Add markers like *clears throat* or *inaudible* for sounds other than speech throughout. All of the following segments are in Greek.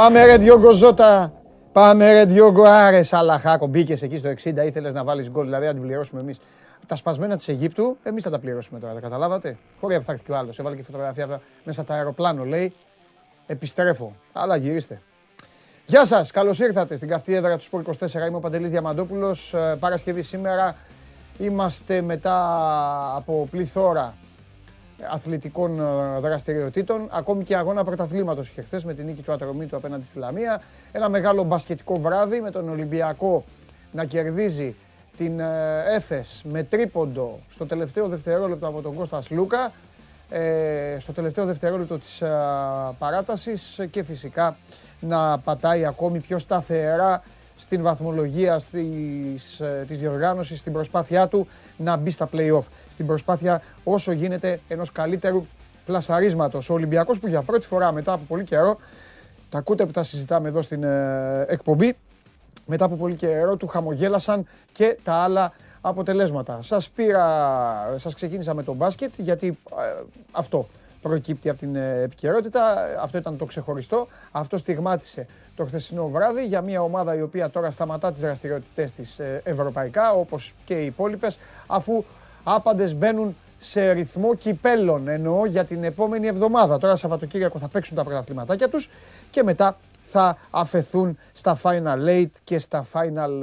Πάμε ρε Διόγκο Ζώτα. Πάμε ρε Διόγκο Άρες Σαλαχάκο. Μπήκες εκεί στο 60, ήθελες να βάλεις γκολ, δηλαδή να την πληρώσουμε εμείς. Τα σπασμένα της Αιγύπτου, εμείς θα τα πληρώσουμε τώρα, τα καταλάβατε; Χωρί που θα έρθει και ο άλλο. Έβαλε και φωτογραφία μέσα από το αεροπλάνο, λέει. Επιστρέφω. Αλλά γυρίστε. Γεια σας, καλώς ήρθατε στην καυτή έδρα του Σπορ 24. Είμαι ο Παντελής Διαμαντόπουλος. Παρασκευή σήμερα είμαστε μετά από πληθώρα αθλητικών ε, δραστηριοτήτων. Ακόμη και αγώνα πρωταθλήματος είχε χθες με την νίκη του Ατρομήτου απέναντι στη Λαμία. Ένα μεγάλο μπασκετικό βράδυ με τον Ολυμπιακό να κερδίζει την ε, Έφες με τρίποντο στο τελευταίο δευτερόλεπτο από τον Κώστας Λούκα. Ε, στο τελευταίο δευτερόλεπτο της παράτασης και φυσικά να πατάει ακόμη πιο σταθερά στην βαθμολογία της, ε, της διοργάνωσης, στην προσπάθειά του να μπει στα play-off. Στην προσπάθεια όσο γίνεται ενός καλύτερου πλασαρίσματος. Ο Ολυμπιακός που για πρώτη φορά μετά από πολύ καιρό, τα ακούτε που τα συζητάμε εδώ στην ε, εκπομπή, μετά από πολύ καιρό του χαμογέλασαν και τα άλλα αποτελέσματα. Σας πήρα, σας ξεκίνησα με το μπάσκετ γιατί ε, αυτό προκύπτει από την ε, επικαιρότητα. Αυτό ήταν το ξεχωριστό. Αυτό στιγμάτισε το χθεσινό βράδυ για μια ομάδα η οποία τώρα σταματά τις δραστηριότητες της ε, ευρωπαϊκά όπως και οι υπόλοιπες, αφού άπαντες μπαίνουν σε ρυθμό κυπέλων εννοώ για την επόμενη εβδομάδα. Τώρα Σαββατοκύριακο θα παίξουν τα πρωταθληματάκια τους και μετά θα αφαιθούν στα Final Eight και στα Final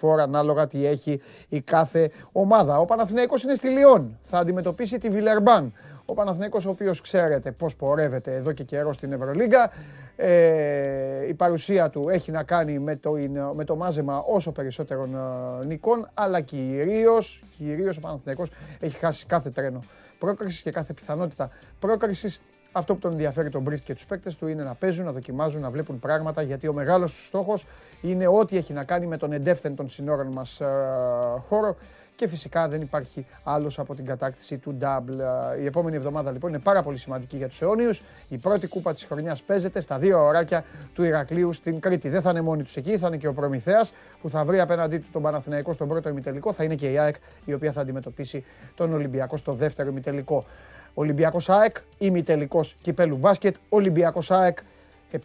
Four ανάλογα τι έχει η κάθε ομάδα. Ο Παναθηναϊκός είναι στη Λιόν, θα αντιμετωπίσει τη Βιλερμπάν. Ο Παναθηναϊκός ο οποίος ξέρετε πώς πορεύεται εδώ και καιρό στην Ευρωλίγκα. Ε, η παρουσία του έχει να κάνει με το, με το μάζεμα όσο περισσότερων ε, νικών, αλλά κυρίως, κυρίως ο Παναθηναϊκός έχει χάσει κάθε τρένο πρόκρισης και κάθε πιθανότητα πρόκρισης. Αυτό που τον ενδιαφέρει τον Μπρίφτ και τους παίκτες του είναι να παίζουν, να δοκιμάζουν, να βλέπουν πράγματα. Γιατί ο μεγάλος του στόχος είναι ό,τι έχει να κάνει με τον εντεύθεν των συνόρων μας ε, χώρο και φυσικά δεν υπάρχει άλλος από την κατάκτηση του double. Η επόμενη εβδομάδα λοιπόν είναι πάρα πολύ σημαντική για τους αιώνιους. Η πρώτη κούπα της χρονιάς παίζεται στα δύο ωράκια του Ηρακλείου στην Κρήτη. Δεν θα είναι μόνοι τους εκεί, θα είναι και ο Προμηθέας που θα βρει απέναντί του τον Παναθηναϊκό στον πρώτο ημιτελικό. Θα είναι και η ΑΕΚ η οποία θα αντιμετωπίσει τον Ολυμπιακό στο δεύτερο ημιτελικό. Ολυμπιακός ΑΕΚ, ημιτελικός κυπέλου μπάσκετ. Ολυμπιακός ΑΕΚ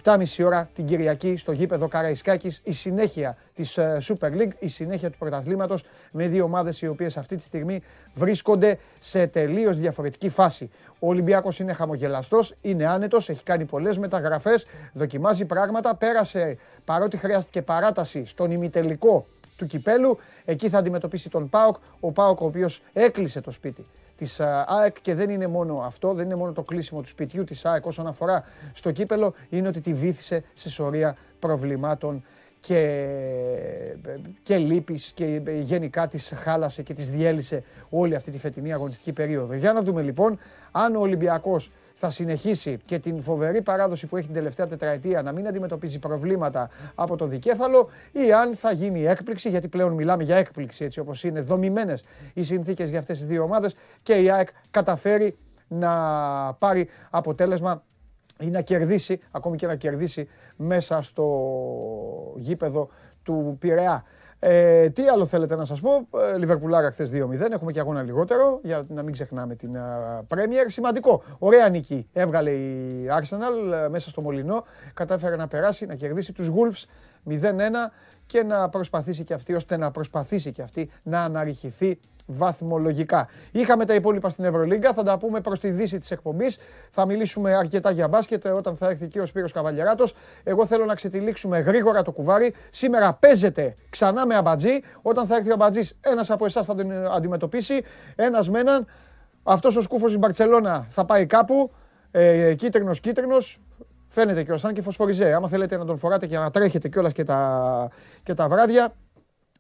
7.30 ώρα την Κυριακή στο γήπεδο Καραϊσκάκης η συνέχεια της ε, Super League, η συνέχεια του πρωταθλήματος με δύο ομάδες οι οποίες αυτή τη στιγμή βρίσκονται σε τελείως διαφορετική φάση. Ο Ολυμπιάκος είναι χαμογελαστός, είναι άνετος, έχει κάνει πολλές μεταγραφές, δοκιμάζει πράγματα, πέρασε παρότι χρειάστηκε παράταση στον ημιτελικό του Κυπέλου. Εκεί θα αντιμετωπίσει τον ΠΑΟΚ, ο ΠΑΟΚ ο οποίος έκλεισε το σπίτι της ΑΕΚ και δεν είναι μόνο αυτό, δεν είναι μόνο το κλείσιμο του σπιτιού της ΑΕΚ όσον αφορά στο κύπελο, είναι ότι τη βήθησε σε σωρία προβλημάτων και, και λύπης και γενικά της χάλασε και της διέλυσε όλη αυτή τη φετινή αγωνιστική περίοδο. Για να δούμε λοιπόν αν ο Ολυμπιακός θα συνεχίσει και την φοβερή παράδοση που έχει την τελευταία τετραετία να μην αντιμετωπίζει προβλήματα από το δικέφαλο ή αν θα γίνει έκπληξη, γιατί πλέον μιλάμε για έκπληξη έτσι όπως είναι δομημένες οι συνθήκες για αυτές τις δύο ομάδες και η ΑΕΚ καταφέρει να πάρει αποτέλεσμα ή να κερδίσει, ακόμη και να κερδίσει μέσα στο γήπεδο του Πειραιά. Ε, τι άλλο θέλετε να σας πω, ε, Λιβερπουλάρα χθες 2-0, έχουμε και αγώνα λιγότερο, για να μην ξεχνάμε την Πρέμιερ. Σημαντικό, ωραία νίκη έβγαλε η Arsenal ε, μέσα στο Μολυνό, κατάφερε να περάσει, να κερδίσει τους Wolves 0-1 και να προσπαθήσει και αυτή, ώστε να προσπαθήσει και αυτή να αναρριχηθεί βαθμολογικά. Είχαμε τα υπόλοιπα στην Ευρωλίγκα, θα τα πούμε προς τη δύση της εκπομπής. Θα μιλήσουμε αρκετά για μπάσκετ όταν θα έρθει και ο Σπύρος Καβαλιαράτος. Εγώ θέλω να ξετυλίξουμε γρήγορα το κουβάρι. Σήμερα παίζεται ξανά με αμπατζή. Όταν θα έρθει ο αμπατζής, ένας από εσάς θα τον αντιμετωπίσει. Ένας με έναν. Αυτός ο σκούφος της Μπαρτσελώνα θα πάει κάπου. Ε, κίτρινος, κίτρινος. Φαίνεται κιόλας, σαν και φωσφοριζέ. Άμα θέλετε να τον φοράτε και να τρέχετε κιόλας και τα, και τα βράδια,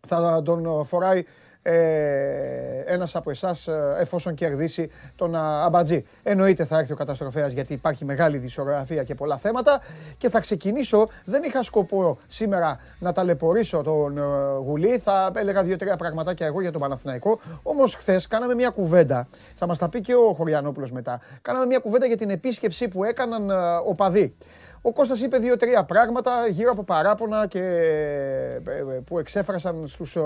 θα τον φοράει ε, ένας από εσάς, ε, εφόσον κερδίσει τον Αμπατζή. Εννοείται θα έρθει ο καταστροφέας γιατί υπάρχει μεγάλη δισογραφία και πολλά θέματα. Και θα ξεκινήσω. Δεν είχα σκοπό σήμερα να ταλαιπωρήσω τον ε, Γουλή. Θα έλεγα δύο-τρία πραγματάκια εγώ για τον Παναθηναϊκό. Όμως χθες κάναμε μια κουβέντα. Θα μας τα πει και ο Χωριανόπουλος μετά. Κάναμε μια κουβέντα για την επίσκεψη που έκαναν ε, οπαδοί. Ο Κώστας είπε δύο-τρία πράγματα γύρω από παράπονα και, που εξέφρασαν στους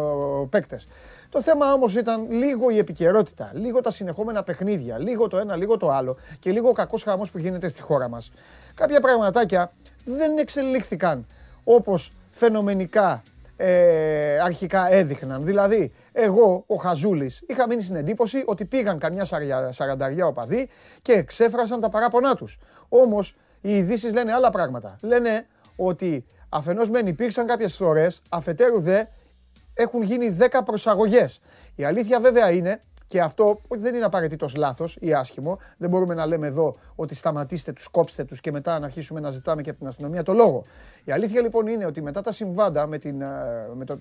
παίκτες. Το θέμα όμως ήταν λίγο η επικαιρότητα, λίγο τα συνεχόμενα παιχνίδια, λίγο το ένα, λίγο το άλλο και λίγο ο κακός χαμός που γίνεται στη χώρα μας. Κάποια πραγματάκια δεν εξελίχθηκαν όπως φαινομενικά ε, αρχικά έδειχναν. Δηλαδή, εγώ, ο Χαζούλης, είχα μείνει στην εντύπωση ότι πήγαν καμιά σαρανταριά οπαδοί και εξέφρασαν τα παράπονά τους. Όμως, οι ειδήσεις λένε άλλα πράγματα. Λένε ότι αφενός μεν υπήρξαν κάποιες φορές, αφετέρου δε έχουν γίνει 10 προσαγωγές. Η αλήθεια βέβαια είναι και αυτό δεν είναι απαραίτητος λάθος ή άσχημο. Δεν μπορούμε να λέμε εδώ ότι σταματήστε τους, κόψτε τους και μετά να αρχίσουμε να ζητάμε και από την αστυνομία το λόγο. Η αλήθεια λοιπόν είναι ότι μετά τα συμβάντα με, την, ε, με, το,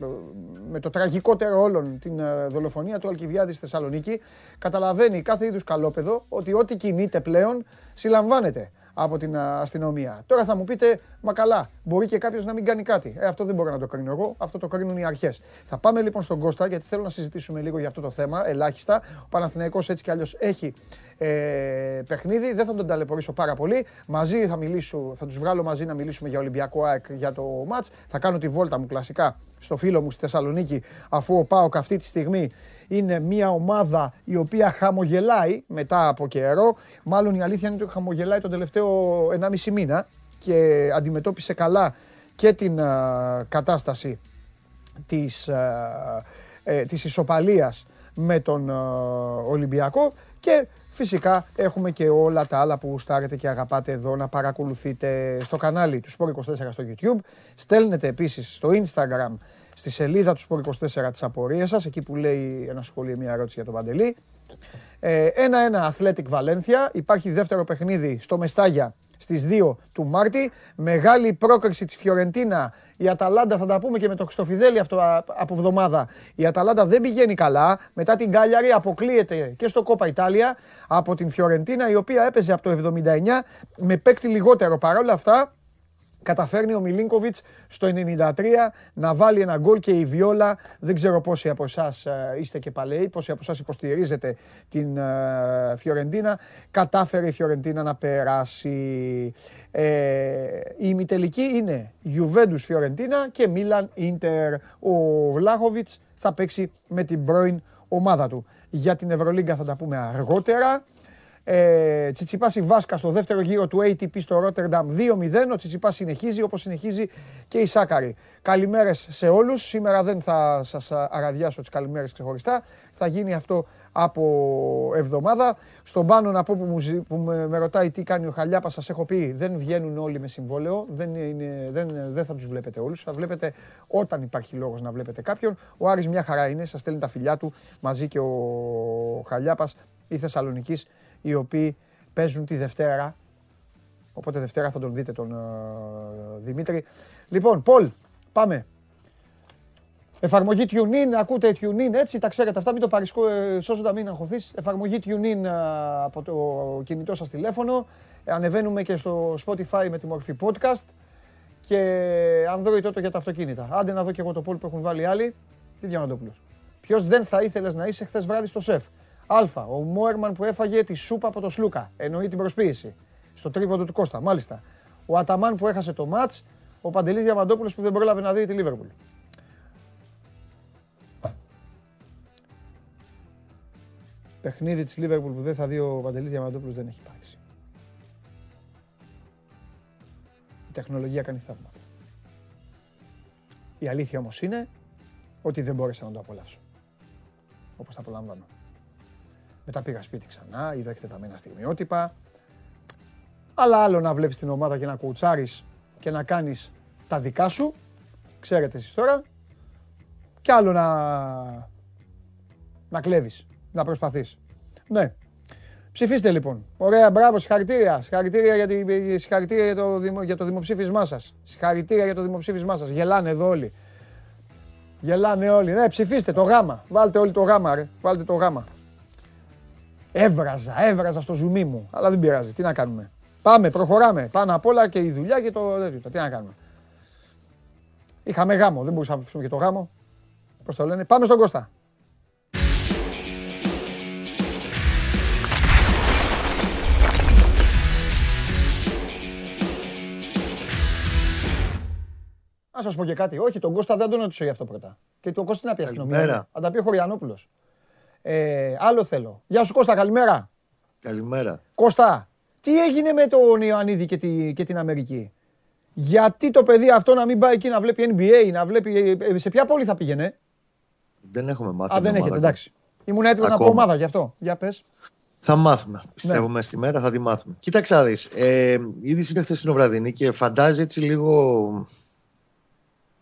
με το τραγικότερο όλων την ε, δολοφονία του Αλκιβιάδη στη Θεσσαλονίκη, καταλαβαίνει κάθε είδους καλόπεδο ότι ό,τι κινείται πλέον συλλαμβάνεται από την αστυνομία. Τώρα θα μου πείτε, μα καλά, μπορεί και κάποιος να μην κάνει κάτι. Ε, αυτό δεν μπορώ να το κρίνω εγώ, αυτό το κρίνουν οι αρχές. Θα πάμε λοιπόν στον Κώστα, γιατί θέλω να συζητήσουμε λίγο για αυτό το θέμα, ελάχιστα. Ο Παναθηναϊκός έτσι κι αλλιώς έχει ε, παιχνίδι, δεν θα τον ταλαιπωρήσω πάρα πολύ. Μαζί θα μιλήσω, θα τους βγάλω μαζί να μιλήσουμε για Ολυμπιακό ΑΕΚ για το ματ. Θα κάνω τη βόλτα μου κλασικά στο φίλο μου στη Θεσσαλονίκη, αφού ο Πάοκ αυτή τη στιγμή είναι μια ομάδα η οποία χαμογελάει μετά από καιρό. Μάλλον η αλήθεια είναι ότι χαμογελάει τον τελευταίο 1,5 μήνα και αντιμετώπισε καλά και την κατάσταση της, ε, της ισοπαλίας με τον Ολυμπιακό και φυσικά έχουμε και όλα τα άλλα που στάρετε και αγαπάτε εδώ να παρακολουθείτε στο κανάλι του Sport24 στο YouTube. Στέλνετε επίσης στο Instagram στη σελίδα του Sport 24 τις απορίες σας, εκεί που λέει ένα σχόλιο, μια ερώτηση για τον Παντελή. Ε, ένα-ένα Athletic Valencia, υπάρχει δεύτερο παιχνίδι στο Μεστάγια στις 2 του Μάρτη. Μεγάλη πρόκριση της Φιωρεντίνα. Η Αταλάντα, θα τα πούμε και με το Χριστοφιδέλη αυτό από εβδομάδα. Η Αταλάντα δεν πηγαίνει καλά. Μετά την Κάλιαρη αποκλείεται και στο Κόπα Ιτάλια από την Φιωρεντίνα, η οποία έπαιζε από το 79 με παίκτη λιγότερο. Παρ' όλα αυτά, καταφέρνει ο Μιλίνκοβιτς στο 93 να βάλει ένα γκολ και η Βιόλα, δεν ξέρω πόσοι από εσάς ε, είστε και παλαιοί, πόσοι από εσάς υποστηρίζετε την ε, Φιωρεντίνα, κατάφερε η Φιωρεντίνα να περάσει. Ε, η ημιτελική είναι Juventus Φιωρεντίνα και Μίλαν Ίντερ. Ο Βλάχοβιτς θα παίξει με την πρώην ομάδα του. Για την Ευρωλίγκα θα τα πούμε αργότερα. Ε, Τσιτσιπάς η Βάσκα στο δεύτερο γύρο του ATP στο Ρότερνταμ 2-0. Ο Τσιτσιπάς συνεχίζει όπως συνεχίζει και η Σάκαρη. Καλημέρες σε όλους. Σήμερα δεν θα σας αραδιάσω τις καλημέρες ξεχωριστά. Θα γίνει αυτό από εβδομάδα. Στον πάνω να πω που, μου, που με, ρωτάει τι κάνει ο Χαλιάπας σας έχω πει δεν βγαίνουν όλοι με συμβόλαιο. Δεν, είναι, δεν, δεν θα τους βλέπετε όλους. Θα βλέπετε όταν υπάρχει λόγος να βλέπετε κάποιον. Ο Άρης μια χαρά είναι. Σας στέλνει τα φιλιά του μαζί και ο Χαλιάπας η Θεσσαλονικής οι οποίοι παίζουν τη Δευτέρα. Οπότε Δευτέρα θα τον δείτε τον uh, Δημήτρη. Λοιπόν, Πολ, πάμε. Εφαρμογή TuneIn, ακούτε TuneIn, έτσι, τα ξέρετε αυτά, μην το παρισκώ, ε, σώζοντα μην αγχωθείς. Εφαρμογή TuneIn uh, από το κινητό σας τηλέφωνο. Ανεβαίνουμε και στο Spotify με τη μορφή podcast και Android τότε για τα αυτοκίνητα. Άντε να δω και εγώ το Πολ που έχουν βάλει άλλοι. Τι Διαμαντόπουλος. Ποιος δεν θα ήθελες να είσαι χθες βράδυ στο σεφ; Α. Ο Μόερμαν που έφαγε τη σούπα από το Σλούκα. Εννοεί την προσποίηση. Στο τρίποντο του Κώστα, μάλιστα. Ο Αταμάν που έχασε το μάτς. Ο Παντελής Διαμαντόπουλος που δεν πρόλαβε να δει τη Λίβερπουλ. Παιχνίδι της Λίβερπουλ που δεν θα δει ο Παντελής Διαμαντόπουλος δεν έχει υπάρξει. Η τεχνολογία κάνει θαύματα. Η αλήθεια όμως είναι ότι δεν μπόρεσα να το απολαύσω. Όπως τα απολαμβάνω. Μετά πήγα σπίτι ξανά, είδα εκτεταμένα στιγμιότυπα. Αλλά άλλο να βλέπεις την ομάδα και να κουτσάρεις και να κάνεις τα δικά σου, ξέρετε εσείς τώρα. Κι άλλο να, να κλέβεις, να προσπαθείς. Ναι. Ψηφίστε λοιπόν. Ωραία, μπράβο, συγχαρητήρια. Συγχαρητήρια για, τη, συγχαρητήρια για, το, για το δημοψήφισμά σας. Συγχαρητήρια για το δημοψήφισμά σας. Γελάνε εδώ όλοι. Γελάνε όλοι. Ναι, ψηφίστε το γάμα. Βάλτε όλοι το γάμα, ρε. Βάλτε το γάμα. Έβραζα, έβραζα στο ζουμί μου. Αλλά δεν πειράζει. Τι να κάνουμε. Πάμε, προχωράμε. Πάνω απ' όλα και η δουλειά και το τέτοιο. Τι να κάνουμε. Είχαμε γάμο. Δεν μπορούσαμε να αφήσουμε και το γάμο. Πώς το λένε; Πάμε στον Κώστα. Να σας πω και κάτι. Όχι, τον Κώστα δεν τον ρωτήσω για αυτό πρώτα. Και τον Κώστα να πει αστυνομία. Αν τα πει ο Χωριανόπουλος. Ε, άλλο θέλω. Γεια σου Κώστα, καλημέρα. Καλημέρα. Κώστα, τι έγινε με τον Ιωαννίδη και, τη, και την Αμερική; Γιατί το παιδί αυτό να μην πάει εκεί να βλέπει NBA, να βλέπει. Ε, σε ποια πόλη θα πήγαινε; Δεν έχουμε μάθει. Α, δεν έχετε, εντάξει. Ήμουν έτοιμος να πω ομάδα γι' αυτό. Για πες. Θα μάθουμε. Πιστεύουμε ναι. στη μέρα θα τη μάθουμε. Κοίταξε να δεις. Ε, ήδη είναι χθεσινοβραδινή και φαντάζει έτσι λίγο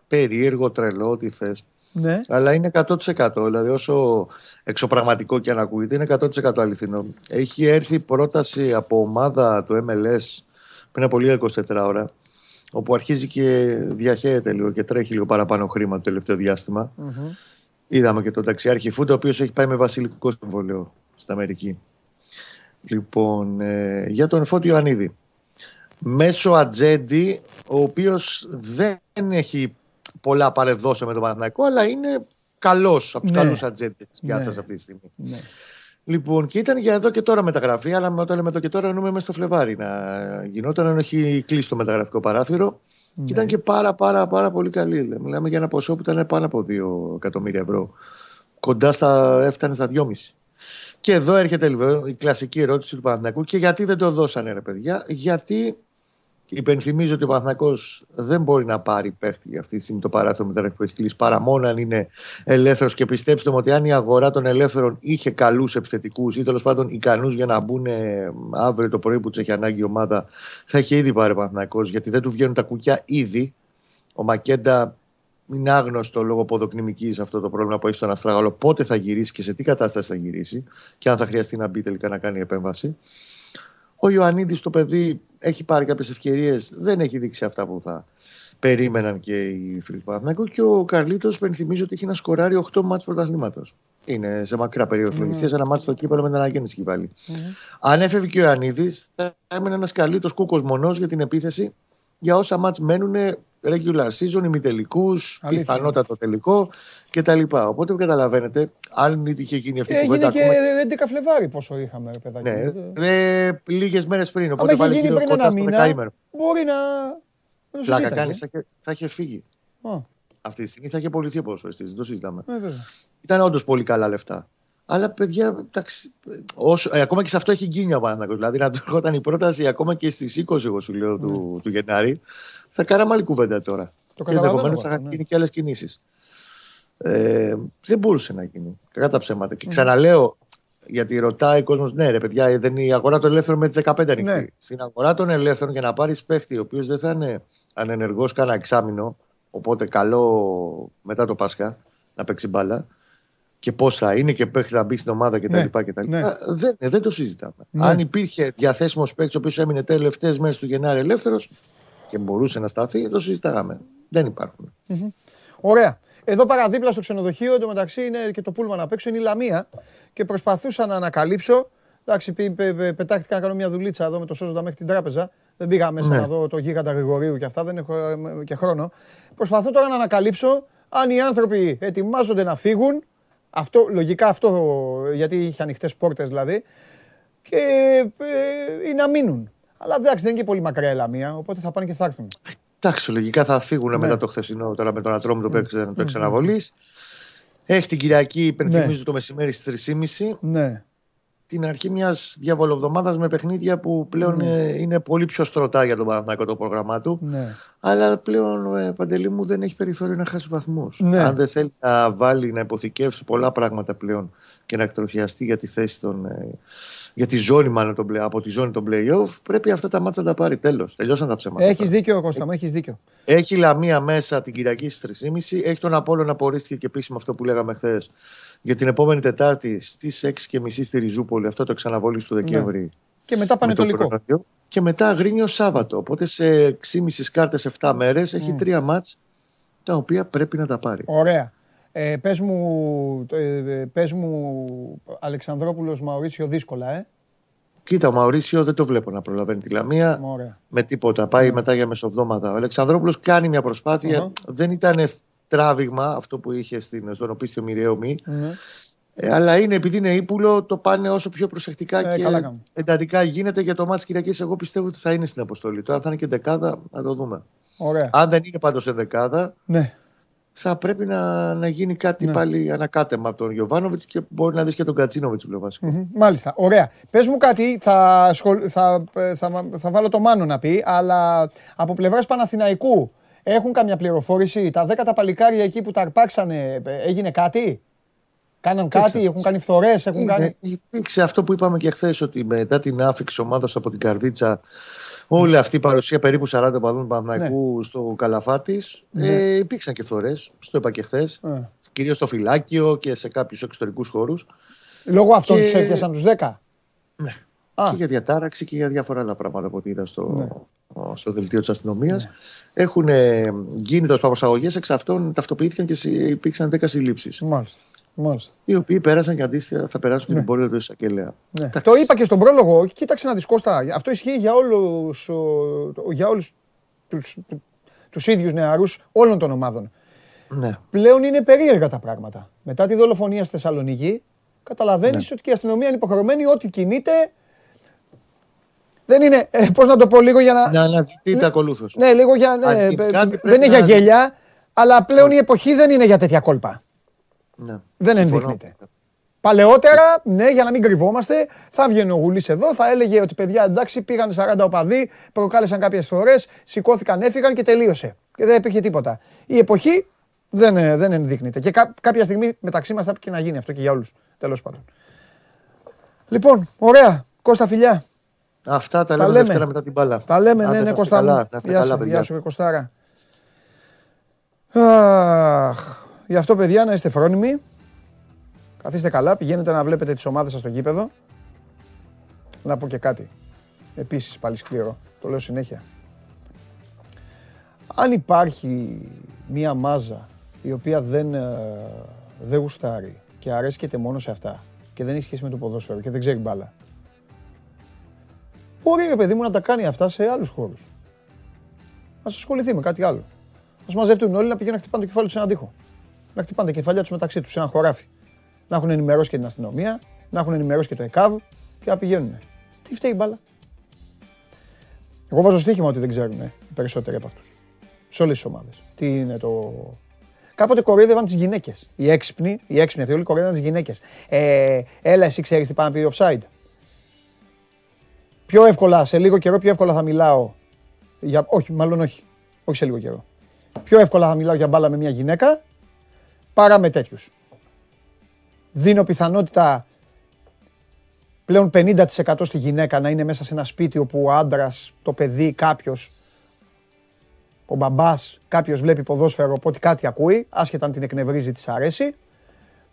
περίεργο, τρελό, ό,τι θες. Ναι. Αλλά είναι 100%. Δηλαδή, όσο εξωπραγματικό και αν ακούγεται, είναι 100% αληθινό. Έχει έρθει πρόταση από ομάδα του MLS πριν από λίγα 24 ώρα, όπου αρχίζει και διαχέεται λίγο και τρέχει λίγο παραπάνω χρήμα το τελευταίο διάστημα. Mm-hmm. Είδαμε και τον ταξιάρχη Φούντα, ο οποίος έχει πάει με βασιλικό συμβολέο στην Αμερική. Λοιπόν, ε, για τον Φώτιο Ανίδη. Μέσω ατζέντη, ο οποίος δεν έχει πολλά παρεδώσει με τον Παναθηναϊκό, αλλά είναι καλός από τους ναι. καλούς ατζέντες της πιάτσας ναι. αυτή τη στιγμή. Ναι. Λοιπόν, και ήταν για εδώ και τώρα μεταγραφή, αλλά όταν λέμε εδώ και τώρα εννοούμε μέσα στο Φλεβάρι να γινόταν, αν έχει κλείσει το μεταγραφικό παράθυρο. Ναι. Και ήταν και πάρα πάρα πάρα πολύ καλή. Μιλάμε για ένα ποσό που ήταν πάνω από 2 εκατομμύρια ευρώ. Κοντά στα έφτανε στα 2,5. Και εδώ έρχεται λοιπόν η κλασική ερώτηση του Παναθηναϊκού και γιατί δεν το δώσανε ρε παιδιά; Γιατί Υπενθυμίζω ότι ο Παναθυνακό δεν μπορεί να πάρει παίχτη για αυτή τη στιγμή το παράθυρο μεταγραφή που έχει κλείσει παρά μόνο αν είναι ελεύθερος. Και πιστέψτε μου ότι αν η αγορά των ελεύθερων είχε καλούς επιθετικούς ή τέλος πάντων ικανούς για να μπουν αύριο το πρωί που τους έχει ανάγκη η ομάδα, θα είχε ήδη πάρει ο Παναθυνακό γιατί δεν του βγαίνουν τα κουκιά ήδη. Ο Μακέντα είναι άγνωστο λόγω ποδοκνημικής αυτό το πρόβλημα που έχει στον Αστράγαλο. Πότε θα γυρίσει και σε τι κατάσταση θα γυρίσει και αν θα χρειαστεί να μπει τελικά να κάνει επέμβαση. Ο Ιωαννίδης το παιδί έχει πάρει κάποιες ευκαιρίες, δεν έχει δείξει αυτά που θα περίμεναν και οι φίλοι του Παναθηναϊκού. Και ο Καρλίτος, πενθυμίζω ότι έχει να σκοράρει 8 μάτς πρωταθλήματος. Είναι σε μακρά περίοδο mm. ένα μάτι στο κύπελο με την αναγέννηση πάλι. Mm. Αν έφευγε και ο Ιωαννίδης, θα έμενε ένας Καρλίτο κούκος μονός για την επίθεση για όσα μάτς μένουν regular season, ημιτελικούς, πιθανότατο τελικό κτλ. Οπότε καταλαβαίνετε, αν είχε γίνει αυτή η κουβέντα. Έγινε και 11 Φλεβάρι πόσο είχαμε, παιδάκι. Ναι, ε, λίγες μέρες πριν. Οπότε Αν είχε γίνει πριν ένα μήνα, μπορεί να. Πλάκα κάνεις, θα είχε φύγει. Αυτή τη στιγμή θα είχε απολυθεί ο ποδοσφαιριστή. Δεν το συζητάμε. Ε, Ήταν όντως πολύ καλά λεφτά. Αλλά παιδιά, εντάξει, όσο, ε, ακόμα και σε αυτό έχει γίνει ο Παναθηναϊκός. Δηλαδή να του έρχονταν η πρόταση ακόμα και στις 20, εγώ σου λέω, του, του Γενάρη, θα κάναμε άλλη κουβέντα τώρα. Το και ενδεχομένως θα ναι. γίνει και άλλες κινήσεις. Ε, δεν μπορούσε να γίνει. Κατά τα ψέματα. Και ξαναλέω, γιατί ρωτάει ο κόσμος, ναι, ρε παιδιά, δεν είναι η αγορά των ελεύθερων με τις 15 ανοιχτή. Ναι. Στην αγορά των ελεύθερων για να πάρεις παίχτη, ο οποίος δεν θα είναι ανενεργός κανένα εξάμεινο, οπότε καλό μετά το Πάσχα να παίξει μπάλα και πώς θα είναι και παίχτη να μπει στην ομάδα κτλ. Ναι, ναι. Δεν, δεν το συζητάμε. Ναι. Αν υπήρχε διαθέσιμος παίχτη ο οποίος έμεινε τελευταίες μέρες του Γενάρη ελεύθερος και μπορούσε να σταθεί, το συζητάγαμε. Δεν υπάρχουν. Mm-hmm. Ωραία. Εδώ παραδίπλα στο ξενοδοχείο, εντωμεταξύ είναι και το πούλμα να παίξω, είναι η Λαμία και προσπαθούσα να ανακαλύψω. Εντάξει, πε, πε, πε, πετάχτηκα να κάνω μια δουλίτσα εδώ με το σώζοντα μέχρι την τράπεζα. Δεν πήγα μέσα ναι. να δω το γίγαντα Γρηγορίου και αυτά, δεν έχω ε, και χρόνο. Προσπαθώ τώρα να ανακαλύψω αν οι άνθρωποι ετοιμάζονται να φύγουν αυτό, λογικά αυτό, γιατί είχε ανοιχτές πόρτες δηλαδή. Και ε, ή να μείνουν. Αλλά εντάξει, δεν είναι και πολύ μακριά η Λαμία, οπότε θα πάνε και θα έρθουν. Εντάξει, λογικά θα φύγουν ναι. μετά το χθεσινό τώρα με τον Ατρόμητο που έπαιξε το εξαναβολή. Έχει την Κυριακή, υπενθυμίζω ναι. το μεσημέρι στις 3.30. Ναι την αρχή μιας διαβολοβδομάδας με παιχνίδια που πλέον ναι. είναι πολύ πιο στρωτά για τον Παναθηναϊκό το πρόγραμμά του. Ναι. Αλλά πλέον ε, παντελή μου δεν έχει περιθώριο να χάσει βαθμούς. Ναι. Αν δεν θέλει να βάλει, να υποθηκεύσει πολλά πράγματα πλέον και να εκτροχιαστεί για τη θέση των. Ε, για τη ζώνη, μάλλον τον, από τη ζώνη των playoff, πρέπει αυτά τα μάτσα να τα πάρει. Τέλος. Τελειώσαν τα ψέματα. Έχεις δίκιο, Κώστα, μου έχεις δίκιο. Έχει Λαμία μέσα την Κυριακή στις 3.30. Έχει τον Απόλαιο να απορρίστηκε και επίσημα αυτό που λέγαμε χθες για την επόμενη Τετάρτη στις 6.30 στη Ριζούπολη. Αυτό το ξαναβόλη του Δεκέμβρη. Ναι. Και μετά Πανετολικό. Και μετά Αγρίνιο Σάββατο. Οπότε σε 6,5 κάρτες 7 μέρες έχει τρία μάτς τα οποία πρέπει να τα πάρει. Ωραία. Ε, πες, μου, ε, πες μου, Αλεξανδρόπουλος Μαουρίσιο, δύσκολα, ε. Κοίτα, ο Μαουρίσιο δεν το βλέπω να προλαβαίνει τη Λαμία Ωραία. με τίποτα. Πάει ναι. μετά για μεσοβδόματα. Ο Αλεξανδρόπουλος κάνει μια προσπαθεια Δεν ήταν τράβηγμα αυτό που είχε στην, στον οπίστιο Μοιραίο Ε, αλλά είναι επειδή είναι ύπουλο, το πάνε όσο πιο προσεκτικά ε, και εντατικά γίνεται για το μάτι Κυριακής. Εγώ πιστεύω ότι θα είναι στην αποστολή. Τώρα θα είναι και δεκάδα, να το δούμε. Ωραία. Αν δεν είναι πάντως σε δεκάδα, ναι. θα πρέπει να, να γίνει κάτι Ναι. πάλι ανακάτεμα από τον Γιωβάνοβιτς και μπορεί να δεις και τον Κατσίνοβιτς πλέον βασικό. Μμμ, Μάλιστα. Ωραία. Πες μου κάτι, θα, σχολ- θα, ε, θα, θα βάλω το Μάνο να πει, αλλά από πλευράς Παναθηναϊκού έχουν καμιά πληροφόρηση; Τα δέκα τα παλικάρια εκεί που τα αρπάξανε, ε, έγινε κάτι; Κάναν κάτι, Κοίταξε. έχουν κάνει φθορές, έχουν κάνει. Είναι- Υπήρξε αυτό που είπαμε και χθες, ότι μετά την άφηξη ομάδας από την Καρδίτσα, όλη αυτή η παρουσία περίπου 40 οπαδών του Παναθηναϊκού στο Καλαφάτης, Ναι. ε, υπήρξαν και φθορές. Στο είπα και χθες. Ε. Κυρίως στο φυλάκιο και σε κάποιους εξωτερικούς χώρους. Λόγω αυτών Και- τους έπιασαν τους 10. Ναι. Α. Και για διατάραξη και για διάφορα άλλα πράγματα από ό,τι είδα στο, Ναι. στο δελτίο της αστυνομίας. Έχουν ε, γίνει τέλος πάντων προσαγωγέ, εξ αυτών ταυτοποιήθηκαν και συ- υπήρξαν 10 συλλήψεις. Μάλιστα. Μάλιστα. Οι οποίοι πέρασαν και αντίστοιχα θα περάσουν και την πορεία του εισαγγελέα. Ναι. Εντάξει. Το είπα και στον πρόλογο. Κοίταξε να δεις Κώστα. Αυτό ισχύει για όλους, ο, για όλους τους, τους ίδιους νεαρούς όλων των ομάδων. Ναι. Πλέον είναι περίεργα τα πράγματα. Μετά τη δολοφονία στη Θεσσαλονίκη, καταλαβαίνεις ότι και η αστυνομία είναι υποχρεωμένη ό,τι κινείται. Δεν είναι, ε, πώς να το πω λίγο για να... Να αναζητείτε ακολούθως. Ναι, λίγο για... ναι, Αν ε, κάτι ε, πρέπει δεν είναι για να- γέλια, αλλά πλέον η εποχή δεν είναι για τέτοια κόλπα. Ναι. Δεν Συμφωνώ. ενδείκνυται. Παλαιότερα, ναι, για να μην κρυβόμαστε, θα βγαίνει ο Γουλής εδώ, θα έλεγε ότι παιδιά εντάξει πήγαν 40 οπαδοί, προκάλεσαν κάποιες φορές, σηκώθηκαν, έφυγαν και τελείωσε. Και δεν υπήρχε τίποτα. Η εποχή δεν, ε, δεν ενδείκνυται. Και κά- κάποια στιγμή μεταξύ μας θα πρέπει και να γίνει αυτό και για όλους. Τέλος πάντων. Λοιπόν, ωραία. Κώστα φιλιά. Αυτά τα Τα λέμε λέμε. Δευτέρα μετά την μπάλα. Τα λέμε, Άντε, ναι, να ναι, είστε Κώστα καλά, μου. Να είστε Γεια καλά, σου, παιδιά. γεια σου, Κωστάρα. Αχ, γι' αυτό παιδιά να είστε φρόνιμοι. Καθίστε καλά, πηγαίνετε να βλέπετε τις ομάδες σας στο γήπεδο. Να πω και κάτι. Επίσης πάλι σκληρό, το λέω συνέχεια. Αν υπάρχει μία μάζα η οποία δεν, ε, δεν γουστάρει και αρέσκεται μόνο σε αυτά και δεν έχει σχέση με το ποδόσφαιρο και δεν ξέρει μπάλα. Μπορεί ρε παιδί μου να τα κάνει αυτά σε άλλους χώρους. Α ασχοληθεί με κάτι άλλο. Α μαζευτούν όλοι να πηγαίνουν να χτυπάνε το κεφάλι τους σε έναν τοίχο. Να χτυπάνε τα κεφάλια τους μεταξύ τους σε ένα χωράφι. Να έχουν ενημερώσει και την αστυνομία, να έχουν ενημερώσει και το ΕΚΑΒ και να πηγαίνουν. Τι φταίει η μπάλα. Εγώ βάζω στοίχημα ότι δεν ξέρουν ε, οι περισσότεροι από αυτούς. Σε όλες τις ομάδες. Τι είναι το. Κάποτε κοροϊδεύαν τις γυναίκες. Οι έξυπνοι, οι έξυπνοι αυτοί όλοι κοροϊδεύαν τις γυναίκες. Ε, έλα, εσύ ξέρεις τι πάει να πει offside. Πιο εύκολα, σε λίγο καιρό, πιο εύκολα θα μιλάω. Για, όχι, μάλλον όχι. Όχι σε λίγο καιρό. Πιο εύκολα θα μιλάω για μπάλα με μια γυναίκα παρά με τέτοιους. Δίνω πιθανότητα πλέον 50% στη γυναίκα να είναι μέσα σε ένα σπίτι όπου ο άντρας, το παιδί, κάποιος, ο μπαμπάς, κάποιος βλέπει ποδόσφαιρο, οπότε κάτι ακούει, άσχετα αν την εκνευρίζει, της αρέσει,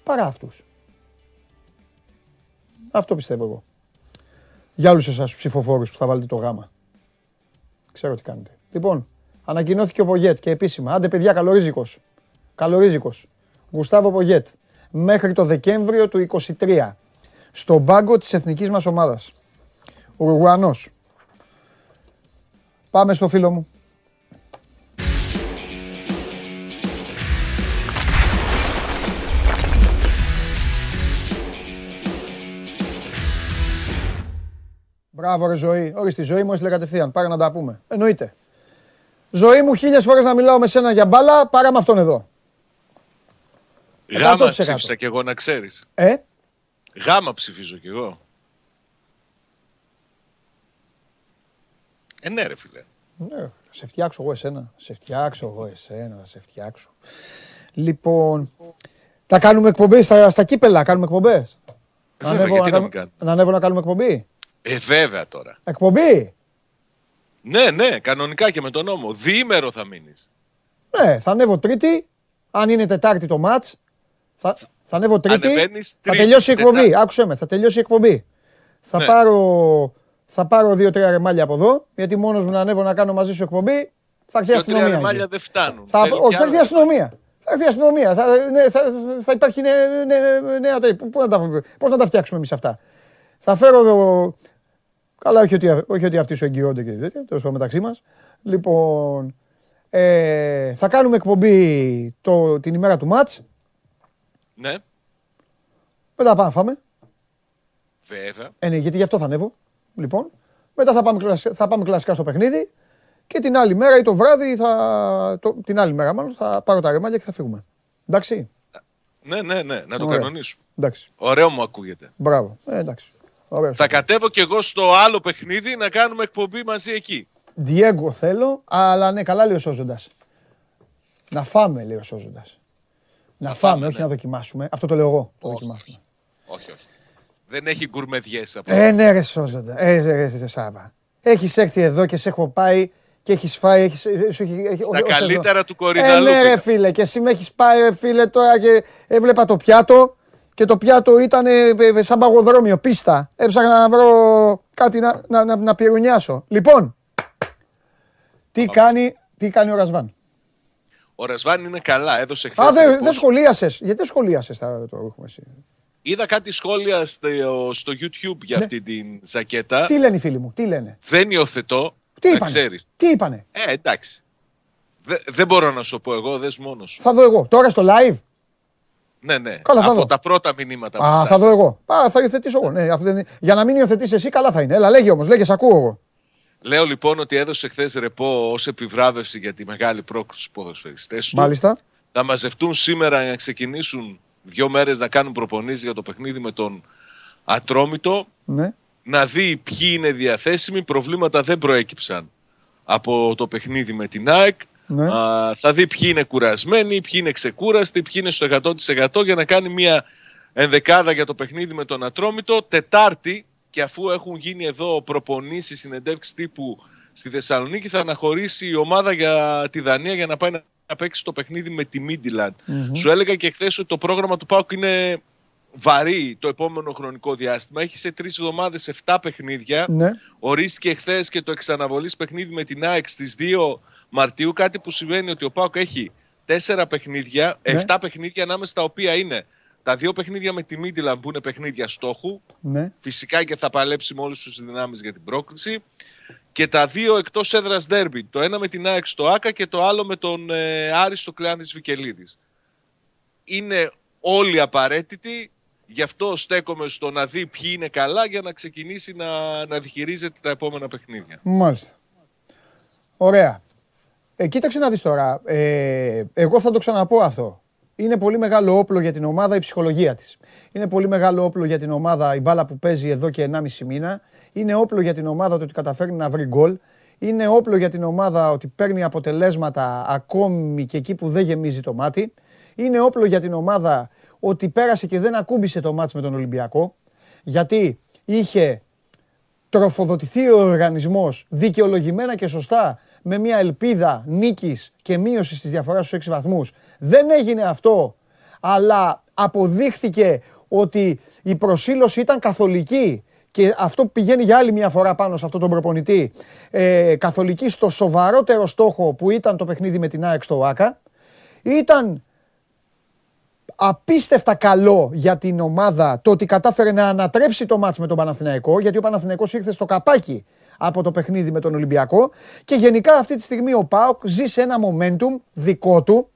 παρά αυτούς. Αυτό πιστεύω εγώ. Για όλους εσάς τους ψηφοφόρους που θα βάλετε το γάμα. Ξέρω τι κάνετε. Λοιπόν, ανακοινώθηκε ο Πογέτ και επίσημα. Άντε, παιδιά, καλορίζικος. Καλορίζικος. Γουστάβο Πογέτ. Μέχρι το Δεκέμβριο του 23. Στον πάγκο της εθνικής μας ομάδας. Ουρουγουανός. Πάμε στο φίλο μου. Μπράβο ρε ζωή. Όχι στη ζωή μου έστειλε κατευθείαν. Πάρε να τα πούμε. Εννοείται. Ζωή μου χίλιες φορές να μιλάω με σένα για μπάλα παρά με αυτόν εδώ. Γάμα 100%. ψήφισα κι εγώ να ξέρεις. Ε, Γάμα ψηφίζω κι εγώ. Ε, ναι ρε φίλε. ναι, σε φτιάξω εγώ εσένα. Σε φτιάξω εγώ εσένα, θα σε φτιάξω. Λοιπόν, θα κάνουμε εκπομπές στα, στα κύπελα, κάνουμε εκπομπές; Ε, βέβαια, γιατί να μην κάνουμε; να ανέβω να κάνουμε εκπομπή; Ε, βέβαια τώρα. Εκπομπή; Ναι, ναι, κανονικά και με τον νόμο. Διήμερο θα μείνεις. Ναι, θα ανέβω τρίτη. Αν είναι τετάρτη το μάτς, θα, θα ανέβω τρίτη. Ανεβαίνεις Θα Τρίτη, τελειώσει η εκπομπή. Τετάρτη. Άκουσέ με, θα τελειώσει η εκπομπή. Θα Ναι. πάρω, θα πάρω δύο-τρία ρεμάλια από εδώ, γιατί μόνος μου να ανέβω να κάνω μαζί σου εκπομπή, θα έρθει η Δύο τρία αστυνομία. ρεμάλια εκεί. δεν φτάνουν. Θα, Θέλουν όχι, κι θα έρθει η άλλα. αστυνομία. Θα έρθει η αστυνομία. Θα, ναι, θα, θα υπάρχει νέα, νέα, νέα τέτοια. Πού να τα, πώς να τα φτιάξουμε εμείς αυτά. Θα φέρω εδώ... Καλά, όχι ότι, όχι ότι αυτοί σου εγγυώνται και τέτοια, τέλος πάντων μεταξύ μας. Λοιπόν, ε, θα κάνουμε εκπομπή το, την ημέρα του μάτς. Ναι, Μετά πάμε να φάμε. βέβαια. Ε, ναι, γιατί γι' αυτό θα ανέβω. Λοιπόν, μετά θα πάμε, κλασ- θα πάμε κλασικά στο παιχνίδι Και την άλλη μέρα ή το βράδυ, θα, το, την άλλη μέρα μάλλον, θα πάρω τα ρεμάλια και θα φύγουμε. Εντάξει; Ναι, ναι, ναι, να το Ωραία. κανονίσουμε. Εντάξει. Ωραίο μου ακούγεται. Μπράβο. Ε, εντάξει. Ωραίος. Θα κατέβω κι εγώ στο άλλο παιχνίδι να κάνουμε εκπομπή μαζί εκεί. Διέγκο θέλω, αλλά ναι, καλά λέει ο Σόζοντας. Να φάμε, λέει ο Σόζοντας. Να, φάμε, φάμε, όχι ναι. να δοκιμάσουμε. Αυτό το λέω εγώ. Το Όχι. δοκιμάσουμε. Όχι, όχι. Δεν έχει γκουρμεδιές από Ε, ναι, ρε Σόζοντα. Ε, ρε, ρε, ρε, Σάβα. Έχεις έρθει εδώ και σε έχω πάει και έχεις φάει. Έχεις, ε, σου έχει, έχει, Στα όχι εδώ. καλύτερα του Ε, κορυδαλού. ναι, ρε πήγα. φίλε, και εσύ με έχεις πάει, ρε φίλε, τώρα και έβλεπα το πιάτο και το πιάτο ήταν ε, ε, σαν παγοδρόμιο, πίστα. Έψαχνα να βρω κάτι να, να, να, να πυρονιάσω. Λοιπόν, τι κάνει, τι κάνει ο Ρασβάν; Ο Ρασβάν είναι καλά. Έδωσε χθες. Α, δεν δεν σχολίασες. Γιατί δεν σχολίασες τα- το έχουμε εσύ; Είδα κάτι σχόλια στο, στο YouTube για Ναι. αυτή την ζακέτα. Τι λένε οι φίλοι μου, τι λένε; Δεν υιοθετώ. Τι να είπανε; ξέρεις. Τι είπανε; Ε, εντάξει. Δε- δεν μπορώ να σου το πω εγώ, δες μόνος σου. Θα δω εγώ. Τώρα στο live; Ναι, ναι. Καλά, θα Από δω. τα πρώτα μηνύματα που Α, θα φτάσανε. δω εγώ. Α, θα υιοθετήσω εγώ. Ναι, αυτό δεν... Για να μην υιοθετήσει εσύ, καλά θα είναι. Έλα, λέγε όμως, λέγε, σ' ακούω εγώ. Λέω λοιπόν ότι έδωσε χθες ρεπό ως επιβράβευση για τη μεγάλη πρόκληση στους ποδοσφαιριστές του. Μάλιστα. Θα μαζευτούν σήμερα για να ξεκινήσουν δύο μέρες να κάνουν προπονήσεις για το παιχνίδι με τον Ατρόμητο. Ναι. Να δει ποιοι είναι διαθέσιμοι. Προβλήματα δεν προέκυψαν από το παιχνίδι με την ΑΕΚ. Ναι. Α, θα δει ποιοι είναι κουρασμένοι, ποιοι είναι ξεκούραστοι, ποιοι είναι στο 100% για να κάνει μια ενδεκάδα για το παιχνίδι με τον Ατρόμητο. Τετάρτη, και αφού έχουν γίνει εδώ προπονήσεις, συνεντεύξεις τύπου στη Θεσσαλονίκη, θα αναχωρήσει η ομάδα για τη Δανία για να πάει να να παίξει το παιχνίδι με τη Μίντιλαντ. Μμμ. Σου έλεγα και χθες ότι το πρόγραμμα του ΠΑΟΚ είναι βαρύ το επόμενο χρονικό διάστημα. Έχει σε τρεις εβδομάδες 7 παιχνίδια. Ναι. Ορίστηκε χθες και το εξαναβολής παιχνίδι με την ΑΕΚ στις 2 Μαρτίου. Κάτι που σημαίνει ότι ο Πάοκ έχει 4 παιχνίδια, Ναι. 7 παιχνίδια ανάμεσα στα οποία είναι τα δύο παιχνίδια με τη Μίτιλαν που είναι παιχνίδια στόχου. Ναι. Φυσικά και θα παλέψει με όλες τι δυνάμεις για την πρόκληση. Και τα δύο εκτός έδρας ντέρμπι. Το ένα με την ΑΕΚ στο ΑΚΑ και το άλλο με τον ε, Άρη στο Κλεάντη Βικελίδης. Είναι όλοι απαραίτητοι. Γι' αυτό στέκομαι στο να δει ποιοι είναι καλά για να ξεκινήσει να, να διχειρίζεται τα επόμενα παιχνίδια. Μάλιστα. Ωραία. Ε, κοίταξε να δεις τώρα. Ε, εγώ θα το ξαναπώ αυτό. Είναι πολύ μεγάλο όπλο για την ομάδα η ψυχολογία της. Είναι πολύ μεγάλο όπλο για την ομάδα η μπάλα που παίζει εδώ και 1,5 μήνα. Είναι όπλο για την ομάδα το ότι καταφέρνει να βρει γκολ. Είναι όπλο για την ομάδα ότι παίρνει αποτελέσματα ακόμη και εκεί που δεν γεμίζει το μάτι. Είναι όπλο για την ομάδα ότι πέρασε και δεν ακούμπησε το μάτς με τον Ολυμπιακό. Γιατί είχε τροφοδοτηθεί ο οργανισμός δικαιολογημένα και σωστά με μια ελπίδα νίκης και μείωσης της διαφοράς στους 6 βαθμούς. Δεν έγινε αυτό, αλλά αποδείχθηκε ότι η προσήλωση ήταν καθολική και αυτό πηγαίνει για άλλη μια φορά πάνω σε αυτόν τον προπονητή, ε, καθολική στο σοβαρότερο στόχο που ήταν το παιχνίδι με την ΑΕΚ στο ΆΚΑ. Ήταν απίστευτα καλό για την ομάδα το ότι κατάφερε να ανατρέψει το μάτς με τον Παναθηναϊκό, γιατί ο Παναθηναϊκός ήρθε στο καπάκι από το παιχνίδι με τον Ολυμπιακό και γενικά αυτή τη στιγμή ο ΠΑΟΚ ζει σε ένα momentum δικό του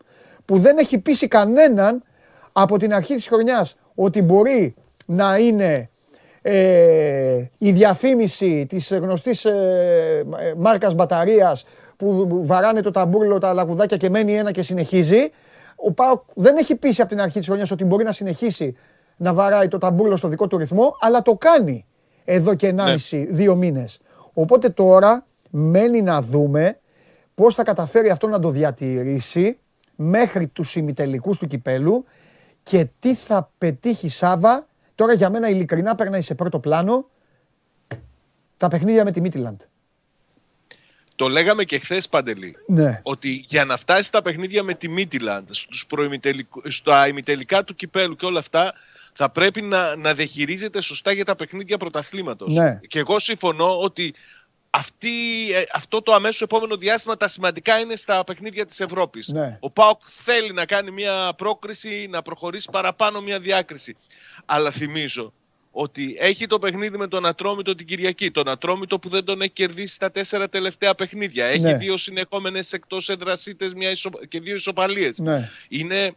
που δεν έχει πείσει κανέναν από την αρχή της χρονιάς ότι μπορεί να είναι ε, η διαφήμιση της γνωστής ε, ε, μάρκας μπαταρίας που βαράνε το ταμπούρλο, τα λαγουδάκια και μένει ένα και συνεχίζει. Ο Πάοκ δεν έχει πείσει από την αρχή της χρονιάς ότι μπορεί να συνεχίσει να βαράει το ταμπούρλο στο δικό του ρυθμό, αλλά το κάνει εδώ και 1,5-2 μήνες. Οπότε τώρα μένει να δούμε πώς θα καταφέρει αυτό να το διατηρήσει μέχρι τους ημιτελικούς του κυπέλου και τι θα πετύχει Σάβα. Τώρα για μένα ειλικρινά περνάει σε πρώτο πλάνο τα παιχνίδια με τη Μίτιλαντ. Το λέγαμε και χθες Παντελή. Ναι. Ότι για να φτάσει στα παιχνίδια με τη Μίτιλαντ, στους προημιτελικ- στα ημιτελικά του κυπέλου και όλα αυτά, θα πρέπει να, να διαχειρίζεται σωστά για τα παιχνίδια πρωταθλήματος. Ναι. Και εγώ συμφωνώ ότι αυτή, ε, αυτό το αμέσως επόμενο διάστημα τα σημαντικά είναι στα παιχνίδια της Ευρώπης. Ναι. Ο ΠΑΟΚ θέλει να κάνει μια πρόκριση, να προχωρήσει παραπάνω μια διάκριση. Αλλά θυμίζω ότι έχει το παιχνίδι με τον Ατρόμητο την Κυριακή. Τον Ατρόμητο που δεν τον έχει κερδίσει στα τέσσερα τελευταία παιχνίδια. Έχει Ναι. δύο συνεχόμενες εκτός έδρας ήττες, μια ισο... και δύο ισοπαλίες. Ναι. Είναι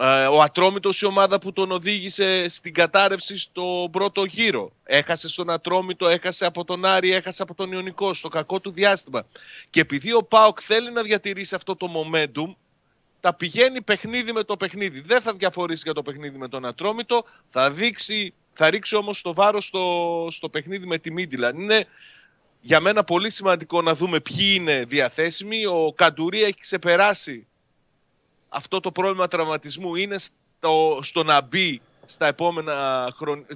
Ε, ο Ατρόμητος η ομάδα που τον οδήγησε στην κατάρρευση στο πρώτο γύρο. Έχασε στον Ατρόμητο, έχασε από τον Άρη, έχασε από τον Ιωνικό στο κακό του διάστημα. Και επειδή ο Πάοκ θέλει να διατηρήσει αυτό το momentum, τα πηγαίνει παιχνίδι με το παιχνίδι. Δεν θα διαφορήσει για το παιχνίδι με τον Ατρόμητο, θα, δείξει, θα ρίξει όμως το βάρος στο, στο παιχνίδι με τη Μίντιλαν. Είναι για μένα πολύ σημαντικό να δούμε ποιοι είναι διαθέσιμοι. Ο Καντουρί έχει ξεπεράσει αυτό το πρόβλημα τραυματισμού. Είναι στο, στο να μπει στα επόμενα,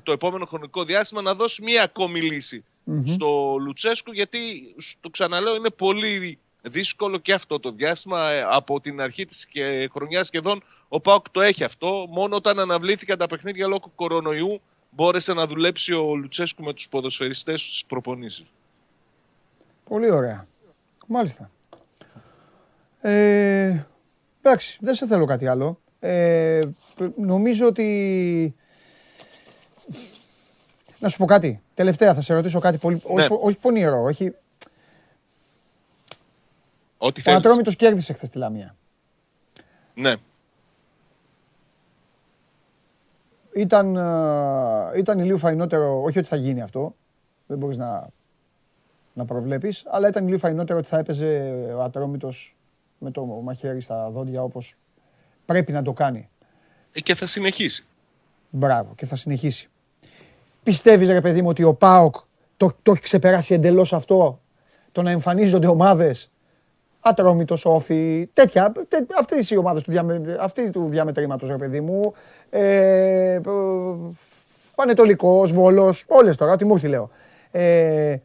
το επόμενο χρονικό διάστημα να δώσει μία ακόμη στο Λουτσέσκου γιατί το ξαναλέω είναι πολύ δύσκολο και αυτό το διάστημα ε, από την αρχή της και χρονιάς σχεδόν ο Πάοκ το έχει αυτό μόνο όταν αναβλήθηκαν τα παιχνίδια λόγω κορονοϊού μπόρεσε να δουλέψει ο Λουτσέσκου με τους ποδοσφαιριστές στις προπονήσεις. Πολύ ωραία. Μάλιστα. Ε, εντάξει, δεν σε θέλω κάτι άλλο. Ε, νομίζω ότι... Να σου πω κάτι. Τελευταία θα σε ρωτήσω κάτι πολύ... Ναι. Όχι, όχι πονηρό, όχι... Ό,τι θέλεις. Ο Ατρόμητος κέρδισε χθες τη Λαμία. Ναι. Ήταν, ήταν λίγο φαϊνότερο, όχι ότι θα γίνει αυτό, δεν μπορείς να να προβλέπεις, αλλά ήταν λίγο φαϊνότερο ότι θα έπαιζε ο Ατρόμητος με το μαχαίρι στα δόντια όπως πρέπει να το κάνει. Ε, και θα συνεχίσει. Μπράβο, και θα συνεχίσει. Πιστεύεις ρε παιδί μου ότι ο ΠΑΟΚ το, το έχει ξεπεράσει εντελώς αυτό, το να εμφανίζονται ομάδες Ατρόμητος, Όφη, τέτοια, τέ, αυτές οι ομάδες του, διαμε, αυτή του διαμετρήματος ρε παιδί μου, ε, Πανετολικός, Βόλος, όλες τώρα, τι μου έρθει λέω. Ε,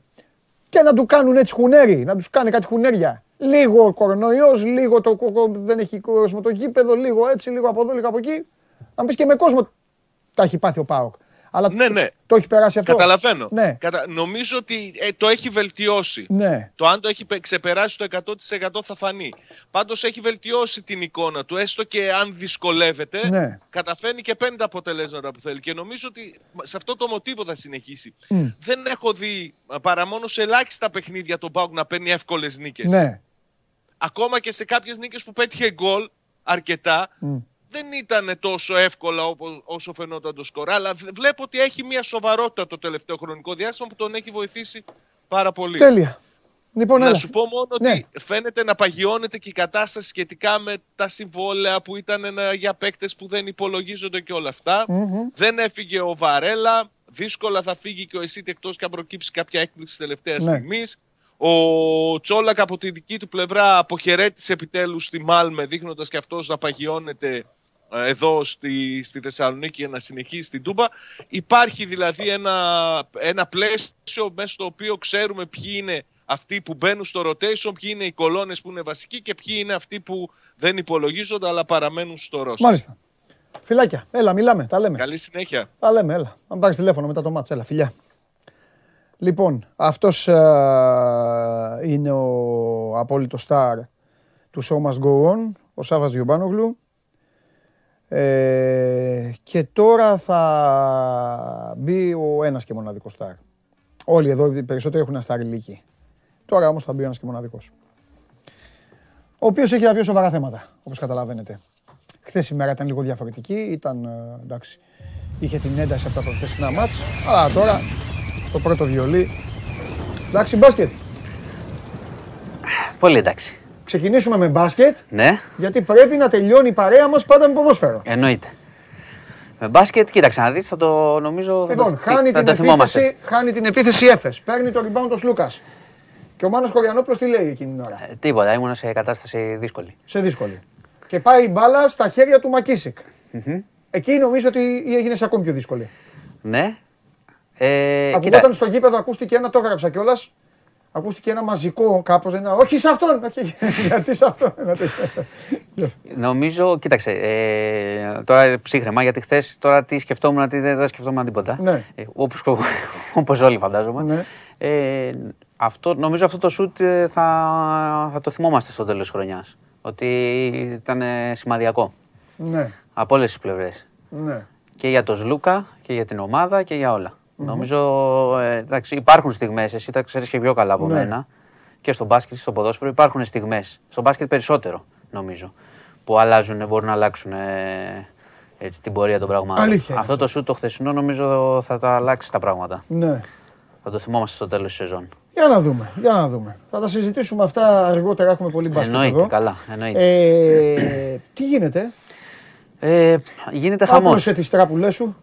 και να του κάνουν έτσι χουνέρι, να τους κάνει κάτι χουνέρια. Λίγο κορονοϊός, λίγο το, δεν έχει κόσμο το γήπεδο, λίγο έτσι, λίγο από εδώ, λίγο από εκεί. Να πεις και με κόσμο τα έχει πάθει ο Πάοκ. Αλλά ναι, ναι. το έχει περάσει αυτό. Καταλαβαίνω. Ναι. Κατα... Νομίζω ότι ε, το έχει βελτιώσει. Ναι. Το αν το έχει ξεπεράσει το 100% θα φανεί. Πάντως έχει βελτιώσει την εικόνα του, έστω και αν δυσκολεύεται, ναι. καταφέρνει και παίρνει τα αποτελέσματα που θέλει. Και νομίζω ότι σε αυτό το μοτίβο θα συνεχίσει. Δεν έχω δει παρά μόνο σε ελάχιστα παιχνίδια τον Πάουκ να παίρνει εύκολες νίκες. Ναι. Ακόμα και σε κάποιες νίκες που πέτυχε γκολ αρκετά, δεν ήταν τόσο εύκολα όσο φαινόταν το σκορ. Αλλά βλέπω ότι έχει μια σοβαρότητα το τελευταίο χρονικό διάστημα που τον έχει βοηθήσει πάρα πολύ. Τέλεια. Λοιπόν, να σου πω μόνο ναι. ότι φαίνεται να παγιώνεται και η κατάσταση σχετικά με τα συμβόλαια που ήταν για παίκτες που δεν υπολογίζονται και όλα Δεν έφυγε ο Βαρέλα. Δύσκολα θα φύγει και ο Εσίτ εκτός και αν προκύψει κάποια έκπληξη τελευταία ναι. στιγμής. Ο Τσόλακ από τη δική του πλευρά αποχαιρέτησε επιτέλους στη Μάλμε δείχνοντας και αυτός να παγιώνεται ε, εδώ στη, στη Θεσσαλονίκη για να συνεχίσει την Τούμπα. Υπάρχει δηλαδή ένα, ένα πλαίσιο μέσα στο οποίο ξέρουμε ποιοι είναι αυτοί που μπαίνουν στο rotation, ποιοι είναι οι κολόνες που είναι βασικοί και ποιοι είναι αυτοί που δεν υπολογίζονται αλλά παραμένουν στο ρόλο. Μάλιστα. Φιλάκια, έλα, μιλάμε, τα λέμε. Καλή συνέχεια. Τα λέμε, έλα. Αν πάρεις τηλέφωνο μετά το μάτς, έλα, φιλιά. Λοιπόν, αυτός είναι ο απόλυτος στάρ του Show Must Go On, ο Σάββας Διομπάνογλου. Ε, και τώρα θα μπει ο ένας και μοναδικός στάρ. Όλοι εδώ οι περισσότεροι έχουν ένα στάρ ηλίκη. Τώρα όμως θα μπει ο ένας και μοναδικός. Ο οποίος έχει τα πιο σοβαρά θέματα, όπως καταλαβαίνετε. Χθες η μέρα ήταν λίγο διαφορετική, ήταν, ε, εντάξει, είχε την ένταση από τα προχθεσινά μάτς, αλλά τώρα το πρώτο βιολί. Εντάξει, μπάσκετ. Πολύ εντάξει. Ξεκινήσουμε με μπάσκετ. Ναι. Γιατί πρέπει να τελειώνει η παρέα μας πάντα με ποδόσφαιρο. Εννοείται. Με μπάσκετ, κοίταξε να δεις, θα το νομίζω λοιπόν, θα, χάνει, θα την επίθεση, χάνει την επίθεση Έφες. Παίρνει το rebound ο Σλούκας. Και ο Μάνος Κοριανόπουλος τι λέει εκείνη την ώρα; Ε, τίποτα, ήμουν σε κατάσταση δύσκολη. Σε δύσκολη. Και πάει η μπάλα στα χέρια του Μακίσικ. Mm-hmm. Εκεί νομίζω ότι έγινε σε ακόμη πιο δύσκολη. Ναι. Ε, Ακουγόταν στο γήπεδο, ακούστηκε ένα, το έγραψα κιόλας. Ακούστηκε ένα μαζικό κάπως, ένα, όχι σε αυτόν, *laughs* γιατί σε αυτόν. Νομίζω, κοίταξε, ε, τώρα ψύχρεμα, γιατί χθες τώρα τι σκεφτόμουν, τι δεν, δεν σκεφτόμουν τίποτα. Ναι. Ε, όπως, *laughs* όπως όλοι φαντάζομαι. Ναι. Ε, αυτό, νομίζω αυτό το σουτ ε, θα, θα το θυμόμαστε στο τέλος της χρονιάς. Ότι ήταν σημαδιακό. Ναι. Από όλες τις πλευρές. Ναι. Και για τον Σλούκα και για την ομάδα και για όλα. Νομίζω ε, εντάξει, υπάρχουν στιγμές, εσύ τα ξέρεις και πιο καλά από Ναι. μένα. Και στο μπάσκετ, στο ποδόσφαιρο υπάρχουν στιγμές. Στο μπάσκετ περισσότερο, νομίζω. που αλλάζουν, μπορούν να αλλάξουν ε, έτσι, την πορεία των πραγμάτων. Αλήθεια είναι Αυτό το σουτ το χθεσινό νομίζω θα τα αλλάξει τα πράγματα. Ναι. Θα το θυμόμαστε στο τέλος της σεζόν. Για να δούμε, για να δούμε. Θα τα συζητήσουμε αυτά αργότερα, έχουμε πολύ μπάσκετ Εννοείται, εδώ. καλά. Εννοείται. Ε, τι γίνεται, Ε, γίνεται χαμός. άπλωσε τις τράπουλές σου.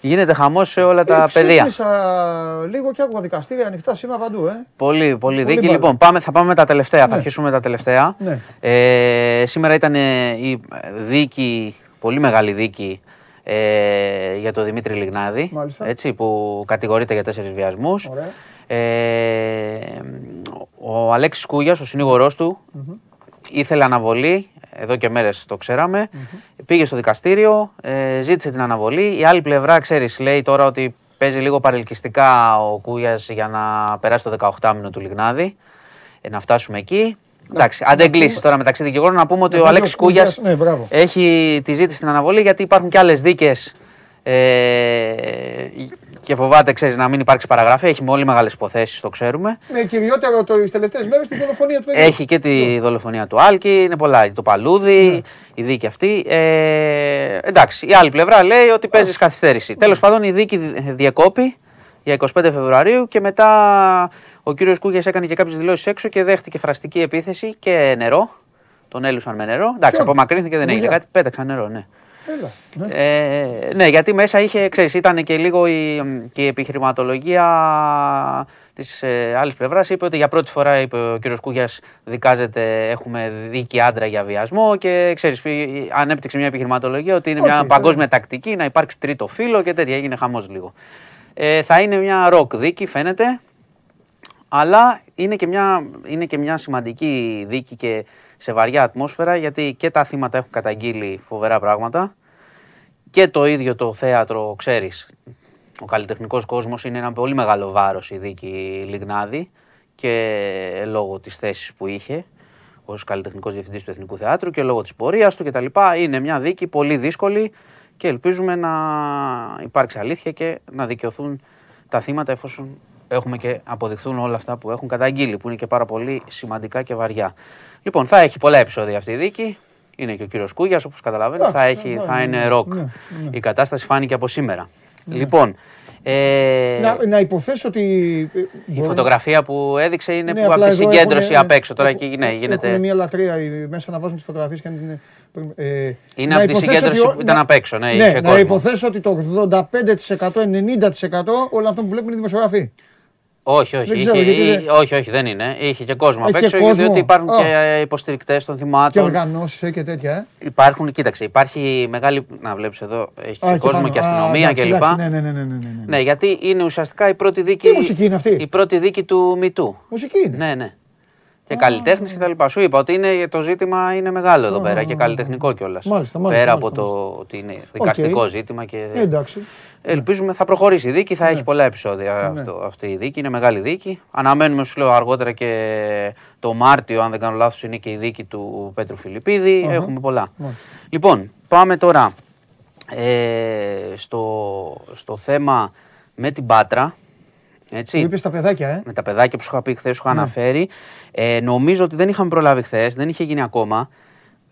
Γίνεται χαμός σε όλα τα Ε, παιδεία. ξύπνησα λίγο και άκουγα δικαστήρια ανοιχτά σήμερα παντού, ε. Πολύ, πολύ Πολύ δίκη. μπάλα. Λοιπόν, πάμε, θα πάμε με τα τελευταία. Ναι. Θα αρχίσουμε με τα τελευταία. Ναι. Ε, σήμερα ήταν ε, η δίκη, πολύ μεγάλη δίκη ε, για τον Δημήτρη Λιγνάδη. Μάλιστα. Έτσι, που κατηγορείται για τέσσερις βιασμούς. Ωραία. Ε, ο Αλέξης Κούγιας, ο συνήγορός του, ήθελε αναβολή, εδώ και μέρες το ξέραμε, πήγε στο δικαστήριο, ε, ζήτησε την αναβολή. Η άλλη πλευρά, ξέρεις, λέει τώρα ότι παίζει λίγο παρελκυστικά ο Κούγιας για να περάσει το 18 μήνο του Λιγνάδη, ε, να φτάσουμε εκεί. Εντάξει, αν δεν κλείσει τώρα μεταξύ δικηγόρων, να πούμε ότι Να ο πούμε Αλέξης ο Κούγιας, Κούγιας ναι, μπράβο. έχει τη ζήτηση στην αναβολή γιατί υπάρχουν και άλλες δίκες ε, και φοβάται, ξέρεις, να μην υπάρξει παραγραφή. Έχει πολύ μεγάλες υποθέσεις, το ξέρουμε. Με κυριότερο το, τις τελευταίες μέρες τη δολοφονία του παιδιού. Έχει και τη δολοφονία του Άλκη, είναι πολλά. Το Παλούδι, η δίκη αυτή. Ε, εντάξει, η άλλη πλευρά λέει ότι παίζει καθυστέρηση. Τέλος πάντων, η δίκη δι- διεκόπη για 25 Φεβρουαρίου και μετά ο κύριος Κούγιας έκανε και κάποιες δηλώσεις έξω και δέχτηκε φραστική επίθεση και νερό. Τον έλουσαν με νερό. Εντάξει, Ποιον; απομακρύνθηκε, δεν έγινε Κούγια; κάτι. Πέταξαν νερό, ναι. Έλα. Ναι. Ε, ναι, γιατί μέσα είχε, ξέρεις, ήταν και λίγο η, και η επιχειρηματολογία της ε, άλλης πλευράς. Είπε ότι για πρώτη φορά, είπε ο κύριος Κούγιας, δικάζεται, έχουμε δίκη άντρα για βιασμό και ξέρεις, πη- ανέπτυξε μια επιχειρηματολογία ότι είναι μια Οκ, παγκόσμια τακτική να υπάρξει τρίτο φύλο και τέτοια, έγινε χαμός λίγο. Ε, θα είναι μια ροκ δίκη, φαίνεται, αλλά είναι και, μια, είναι και μια σημαντική δίκη και σε βαριά ατμόσφαιρα γιατί και τα θύματα έχουν καταγγείλει φοβερά πράγματα και το ίδιο το θέατρο, ξέρεις, ο καλλιτεχνικός κόσμος είναι ένα πολύ μεγάλο βάρος η δίκη Λιγνάδη και λόγω της θέσης που είχε ως καλλιτεχνικός διευθυντής του Εθνικού Θεάτρου και λόγω της πορείας του κτλ. Είναι μια δίκη πολύ δύσκολη και ελπίζουμε να υπάρξει αλήθεια και να δικαιωθούν τα θύματα εφόσον έχουμε και αποδειχθούν όλα αυτά που έχουν καταγγείλει, που είναι και πάρα πολύ σημαντικά και βαριά. Λοιπόν, θα έχει πολλά επεισόδια αυτή η δίκη. Είναι και ο κύριος Κούγιας, όπως καταλαβαίνετε, θα, Εντάξει, έχει, ναι, θα ναι, είναι ναι, ροκ. ναι, ναι. Η κατάσταση φάνηκε από σήμερα. Λοιπόν, ε, Να, να υποθέσω ότι. ε, η μπορώ να- φωτογραφία που έδειξε είναι Ναι, που απλά από τη εδώ συγκέντρωση έχουνε- απ' έξω. Τώρα έχουν- εκεί ναι, γίνεται. Έχουν μια λατρεία οι- μέσα να βάζουν τις φωτογραφίες και να την. ε, Είναι να από τη υποθέσω συγκέντρωση ότι ο- που ήταν να- απ' έξω, ναι, ναι, είχε να κόσμο. υποθέσω ότι το 85%-90% όλο αυτό που βλέπουν είναι δημοσιογραφοί. Όχι, όχι, Δεν ξέρω, είχε- γιατί ή- όχι, όχι, δεν είναι. Είχε και κόσμο απ' Έχει και έξω, κόσμο. διότι υπάρχουν Α. και υποστηρικτές των Και θυμάτων. οργανώσει και τέτοια. Ε. Υπάρχουν, κοίταξε, υπάρχει μεγάλη. Να βλέπεις εδώ, έχει Α, και εκεί κόσμο πάνω. και Α, αστυνομία εντάξει, κλπ. εντάξει, Ναι, ναι, ναι, ναι, ναι, ναι. Ναι, γιατί είναι ουσιαστικά η πρώτη δίκη. Τι μουσική είναι αυτή; Η πρώτη δίκη του Μητού. Μουσική είναι. Ναι, ναι. Και καλλιτέχνης και τα λοιπά. Σου είπα ότι είναι, το ζήτημα είναι μεγάλο εδώ πέρα και καλλιτεχνικό κιόλας. Μάλιστα, μάλιστα, Πέρα μάλιστα, από το ότι είναι δικαστικό ζήτημα και. Ε, εντάξει. Ελπίζουμε θα προχωρήσει η δίκη, θα Ναι. έχει πολλά επεισόδια αυτό, αυτή η δίκη. Είναι μεγάλη δίκη. Αναμένουμε, σου λέω αργότερα και το Μάρτιο, αν δεν κάνω λάθος, είναι και η δίκη του Πέτρου Φιλιππίδη. Έχουμε πολλά. Μάλιστα. Λοιπόν, πάμε τώρα ε, στο, στο θέμα με την Πάτρα. Έτσι Μου είπες τα παιδάκια, ε. με τα παιδάκια που σου είχα πει χθες, σου είχα αναφέρει. Ε, νομίζω ότι δεν είχαμε προλάβει χθες, δεν είχε γίνει ακόμα.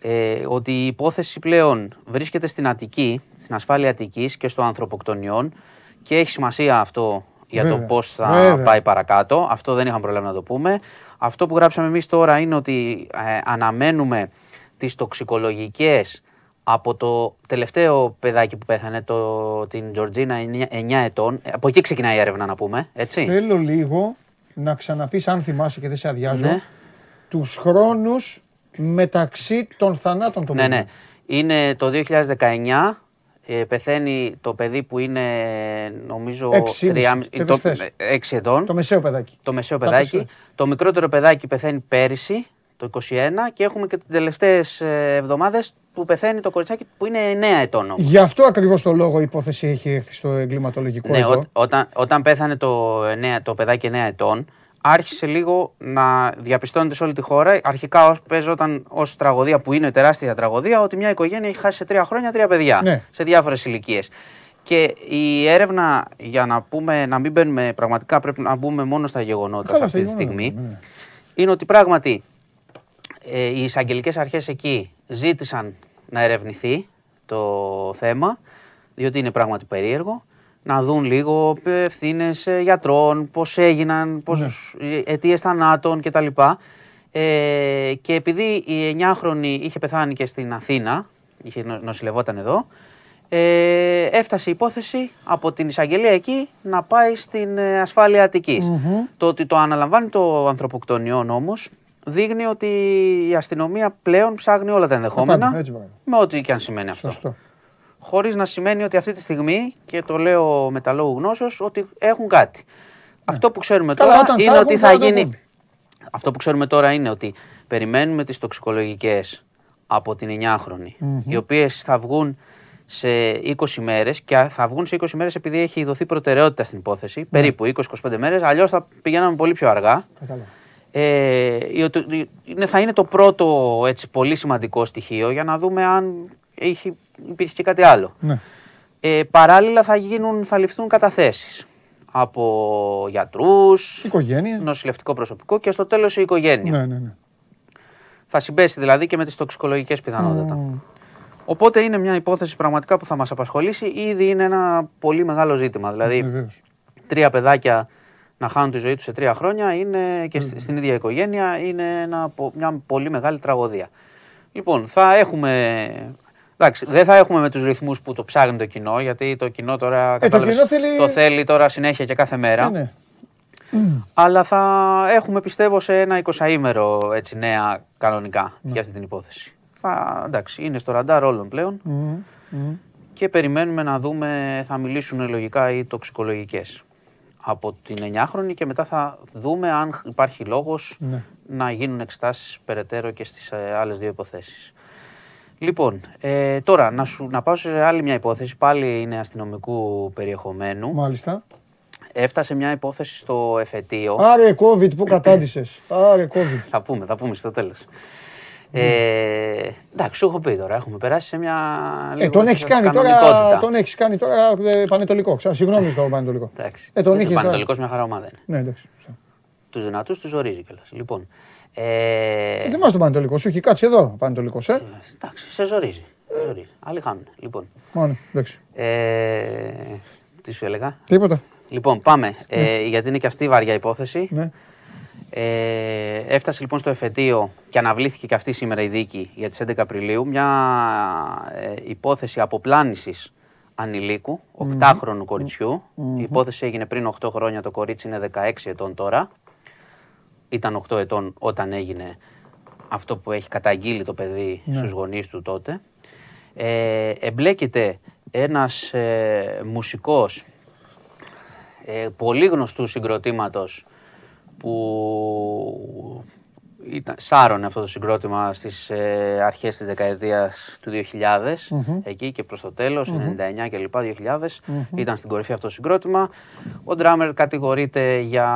Ε, ότι η υπόθεση πλέον βρίσκεται στην Αττική, στην ασφάλεια Αττικής και στο ανθρωποκτονιών και έχει σημασία αυτό για το Βέβαια, πώς θα βέβαια. πάει παρακάτω. Αυτό δεν είχαμε προλάβει να το πούμε. Αυτό που γράψαμε εμείς τώρα είναι ότι ε, αναμένουμε τις τοξικολογικές από το τελευταίο παιδάκι που πέθανε, το, την Τζορτζίνα 9, ετών. Ε, Από εκεί ξεκινάει η έρευνα να πούμε, έτσι. Θέλω λίγο να ξαναπείς, αν θυμάσαι και δεν σε αδειάζω, Ναι. τους χρόνους μεταξύ των θανάτων των Ναι, παιδιών. ναι. Είναι το 2019. Ε, πεθαίνει το παιδί που είναι νομίζω Έξι, τριάμι- μισή, το- θες. ε, έξι ετών. Το μεσαίο παιδάκι. Το μεσαίο Τα παιδάκι. μεσαία. Το μικρότερο παιδάκι πεθαίνει πέρυσι, το 21, και έχουμε και τις τελευταίες ε, εβδομάδες που πεθαίνει το κοριτσάκι που είναι 9 ετών. όμως. Γι' αυτό ακριβώς το λόγο η υπόθεση έχει έρθει στο εγκληματολογικό Ναι, εδώ. ό- όταν, όταν πέθανε το, 9, το παιδάκι 9 ετών, άρχισε λίγο να διαπιστώνεται σε όλη τη χώρα. Αρχικά ως, παίζονταν ως τραγωδία, που είναι τεράστια τραγωδία, ότι μια οικογένεια έχει χάσει σε τρία χρόνια τρία παιδιά. Ναι. Σε διάφορες ηλικίες. Και η έρευνα, για να, πούμε, να μην μπαίνουμε πραγματικά, πρέπει να μπούμε μόνο στα γεγονότα Καλά, σε αυτή στα τη γεγονότα, στιγμή, ναι. είναι ότι πράγματι ε, οι εισαγγελικές αρχές εκεί ζήτησαν να ερευνηθεί το θέμα, διότι είναι πράγματι περίεργο. Να δουν λίγο ευθύνες γιατρών, πώς έγιναν, πώς, Ναι. αιτίες θανάτων κτλ. Ε, και επειδή η 9χρονη είχε πεθάνει και στην Αθήνα, είχε νο- νοσηλευόταν εδώ, ε, έφτασε η υπόθεση από την εισαγγελία εκεί να πάει στην ε, ασφάλεια Αττικής. Το ότι το αναλαμβάνει το ανθρωποκτονιόν όμως δείχνει ότι η αστυνομία πλέον ψάχνει όλα τα ενδεχόμενα πάντα, έτσι μπράβο. με ό,τι και αν σημαίνει αυτό. Σωστό. Χωρίς να σημαίνει ότι αυτή τη στιγμή, και το λέω με τα λόγου γνώσεως, ότι έχουν κάτι. Αυτό που ξέρουμε Ναι. Καλά, τώρα όταν θα είναι έχουν, ότι θα θα το γίνει. πούμε. Αυτό που ξέρουμε τώρα είναι ότι περιμένουμε τις τοξικολογικές από την 9χρονη, οι οποίες θα βγουν σε 20 μέρες και θα βγουν σε 20 μέρες επειδή έχει δοθεί προτεραιότητα στην υπόθεση, Ναι. περίπου 20-25 μέρες, αλλιώς θα πηγαίναμε πολύ πιο αργά. Κατάλαβα. Ε, η- είναι, θα είναι το πρώτο έτσι, πολύ σημαντικό στοιχείο για να δούμε αν έχει, υπήρχε και κάτι άλλο. Ναι. Ε, παράλληλα θα, γίνουν, θα ληφθούν καταθέσεις από γιατρούς, Οικογένεια. νοσηλευτικό προσωπικό και στο τέλος η οικογένεια. Ναι, ναι, ναι. Θα συμπέσει δηλαδή και με τις τοξικολογικές πιθανότατα. Μμ. Οπότε είναι μια υπόθεση πραγματικά που θα μας απασχολήσει. Ήδη είναι ένα πολύ μεγάλο ζήτημα. Δηλαδή Βεβαίως. τρία παιδάκια να χάνουν τη ζωή τους σε τρία χρόνια είναι και στη- στην ίδια οικογένεια είναι ένα, πο- μια πολύ μεγάλη τραγωδία. Λοιπόν, θα έχουμε... Εντάξει, δεν θα έχουμε με τους ρυθμούς που το ψάχνει το κοινό, γιατί το κοινό τώρα κατάλαβες, κοινό θέλει- το θέλει τώρα συνέχεια και κάθε μέρα. Ναι, ναι. Αλλά θα έχουμε πιστεύω σε ένα 20ήμερο έτσι νέα κανονικά Ναι. για αυτή την υπόθεση. Θα, εντάξει, είναι στο ραντάρ όλων πλέον Μμ, μμ. και περιμένουμε να δούμε, θα μιλήσουν λογικά οι τοξικολογικές από την 9χρονη και μετά θα δούμε αν υπάρχει λόγος Ναι. να γίνουν εξετάσεις περαιτέρω και στις ε, άλλες δύο υποθέσεις. Λοιπόν, ε, τώρα να, σου, να πάω σε άλλη μια υπόθεση, πάλι είναι αστυνομικού περιεχομένου. Μάλιστα. Έφτασε μια υπόθεση στο εφετείο. Άρε COVID που *clears throat* κατάντησες; Άρε COVID. Θα πούμε, θα πούμε στο τέλος. Ε, εντάξει, σου έχω πει τώρα, έχουμε περάσει σε μια. Ε, λίγο τον έχεις κάνει τώρα, κανονικότητα. τον έχεις κάνει τώρα ε, πανετολικό. Ξα- Συγγνώμη στο πανετολικό. Εντάξει. Ε, τον Δεν είχες είναι τώρα. πανετολικός, μια χαρά ομάδα είναι. Ναι, εντάξει. Τους δυνατούς τους ορίζει κιόλας. Λοιπόν. Ε, Δεν θυμάσαι τον πανετολικό. Σου έχει κάτσει εδώ ο πανετολικός, ε. εντάξει, σε ζορίζει. Σε ζορίζει. Άλλοι χάνουν. Λοιπόν. Μόνο, εντάξει. Ε, τι σου έλεγα; Τίποτα. Λοιπόν, πάμε. Ε, γιατί είναι και αυτή η βαριά υπόθεση. Ναι. Ε, έφτασε λοιπόν στο εφετείο και αναβλήθηκε και αυτή σήμερα η δίκη για τις 11 Απριλίου. Μια ε, υπόθεση αποπλάνησης ανηλίκου, 8χρονου κοριτσιου Η υπόθεση έγινε πριν 8 χρόνια, το κορίτσι είναι 16 ετών τώρα. Ήταν 8 ετών όταν έγινε αυτό που έχει καταγγείλει το παιδί στους γονείς του τότε. Ε, εμπλέκεται ένας ε, μουσικός ε, πολύ γνωστού συγκροτήματος που ήταν, σάρωνε αυτό το συγκρότημα στις ε, αρχές της δεκαετίας του 2000, εκεί και προς το τέλος, 99 και λοιπά, 2000, ήταν στην κορυφή αυτό το συγκρότημα. Ο Ντράμερ κατηγορείται για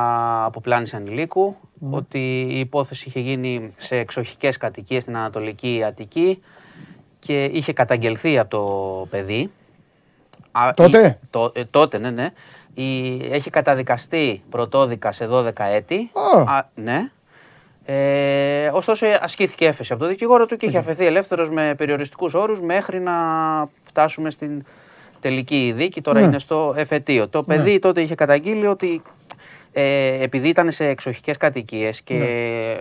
αποπλάνηση ανηλίκου, ότι η υπόθεση είχε γίνει σε εξοχικές κατοικίες στην Ανατολική Αττική και είχε καταγγελθεί από το παιδί. Α, Τότε; η- το- ε, τότε, ναι, ναι. Η, έχει καταδικαστεί πρωτόδικας σε 12 έτη. Α. ναι. Ε, ωστόσο ασκήθηκε έφεση από το δικηγόρο του και είχε αφαιθεί ελεύθερος με περιοριστικούς όρους μέχρι να φτάσουμε στην τελική δίκη. Τώρα Ναι. είναι στο εφετείο. Το παιδί τότε είχε καταγγείλει ότι ε, επειδή ήταν σε εξοχικές κατοικίες και Ναι.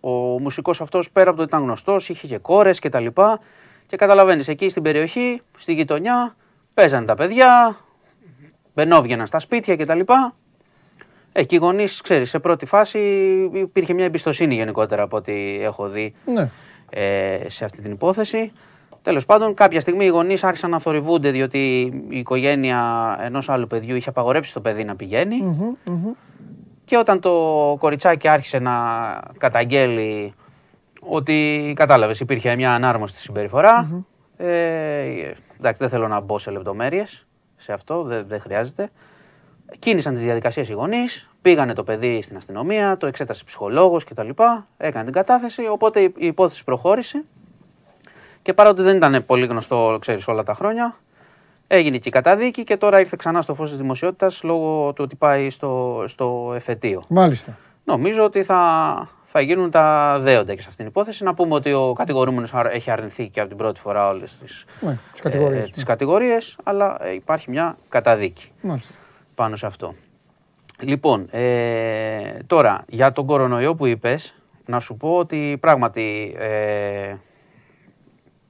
ο μουσικός αυτός πέρα από το ότι ήταν γνωστός, είχε και κόρες και τα λοιπά. Και καταλαβαίνεις, εκεί στην περιοχή, στη γειτονιά, παίζανε τα παιδιά, μπαινόβγαιναν στα σπίτια και τα λοιπά. Ε, και οι γονείς, ξέρεις, σε πρώτη φάση υπήρχε μια εμπιστοσύνη γενικότερα από ό,τι έχω δει Ναι. ε, σε αυτή την υπόθεση. Τέλος πάντων, κάποια στιγμή οι γονείς άρχισαν να θορυβούνται διότι η οικογένεια ενός άλλου παιδιού είχε απαγορέψει το παιδί να πηγαίνει. Μμμ, μμμ. Και όταν το κοριτσάκι άρχισε να καταγγέλει ότι κατάλαβες, υπήρχε μια ανάρμοστη συμπεριφορά. Ε, εντάξει, δεν θέλω να μπω σε λεπτομέρειες σε αυτό, δεν, δεν χρειάζεται. Κίνησαν τις διαδικασίες οι γονείς, πήγανε το παιδί στην αστυνομία, το εξέτασε ψυχολόγος κτλ. Έκανε την κατάθεση, οπότε η, η υπόθεση προχώρησε. Και παρότι δεν ήταν πολύ γνωστό, ξέρεις, όλα τα χρόνια, έγινε και η καταδίκη και τώρα ήρθε ξανά στο φως της δημοσιότητας λόγω του ότι πάει στο, στο εφετείο. Μάλιστα. Νομίζω ότι θα, θα γίνουν τα δέοντα και σε αυτήν την υπόθεση. Να πούμε ότι ο κατηγορούμενος αρ- έχει αρνηθεί και από την πρώτη φορά όλες τις, Ναι, τις κατηγορίες, ε, τις ναι. κατηγορίες, αλλά ε, υπάρχει μια καταδίκη Μάλιστα. πάνω σε αυτό. Λοιπόν, ε, τώρα για τον κορονοϊό που είπες, να σου πω ότι πράγματι ε,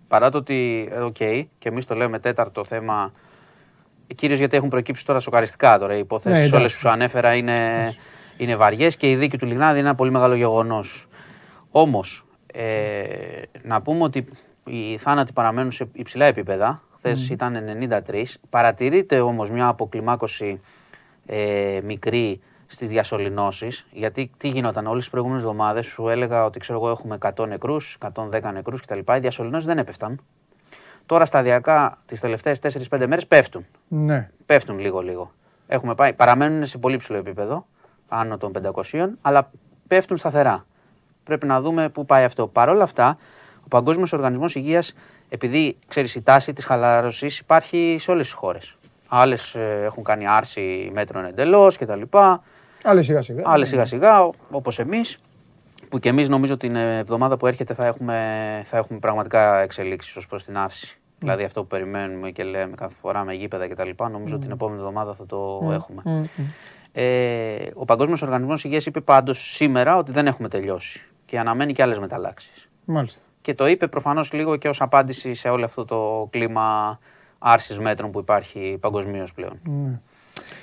παρά το ότι, ε, οκ, και εμείς το λέμε τέταρτο θέμα, κυρίως γιατί έχουν προκύψει τώρα σοκαριστικά τώρα, οι Ναι, υποθέσεις εντάξει. όλες που σου ανέφερα είναι, είναι βαριές και η δίκη του Λιγνάδη είναι ένα πολύ μεγάλο γεγονός. Όμως, ε, να πούμε ότι οι θάνατοι παραμένουν σε υψηλά επίπεδα. Χθες ήταν 93. Παρατηρείται όμως μια αποκλιμάκωση ε, μικρή στις διασωληνώσεις. Γιατί τι γινόταν όλες τις προηγούμενες εβδομάδες σου έλεγα ότι ξέρω εγώ έχουμε 100 νεκρούς, 110 νεκρούς κτλ. Οι διασωληνώσεις δεν έπεφταν. Τώρα σταδιακά τις τελευταίες 4-5 μέρες πέφτουν Ναι. πέφτουν λίγο-λίγο. Έχουμε πάει, παραμένουν σε πολύ ψηλό επίπεδο, άνω των 500, αλλά πέφτουν σταθερά. Πρέπει να δούμε πού πάει αυτό. Παρ' όλα αυτά, ο Παγκόσμιος Οργανισμός Υγείας, επειδή ξέρεις η τάση της χαλάρωσης υπάρχει σε όλες τις χώρες. Άλλες ε, έχουν κάνει άρση μέτρων εντελώς κτλ. Άλλες σιγά σιγά. Άλλες σιγά σιγά, όπως εμείς. Που και εμείς νομίζω την ε, εβδομάδα που έρχεται θα έχουμε, θα έχουμε πραγματικά εξελίξεις ως προς την άρση. Δηλαδή αυτό που περιμένουμε και λέμε κάθε φορά με γήπεδα κτλ. Νομίζω την επόμενη εβδομάδα θα το έχουμε. Ε, ο Παγκόσμιος Οργανισμός Υγείας είπε πάντως σήμερα ότι δεν έχουμε τελειώσει και αναμένει και άλλες μεταλλάξεις. Μάλιστα. Και το είπε προφανώς λίγο και ως απάντηση σε όλο αυτό το κλίμα άρσης μέτρων που υπάρχει παγκοσμίως πλέον.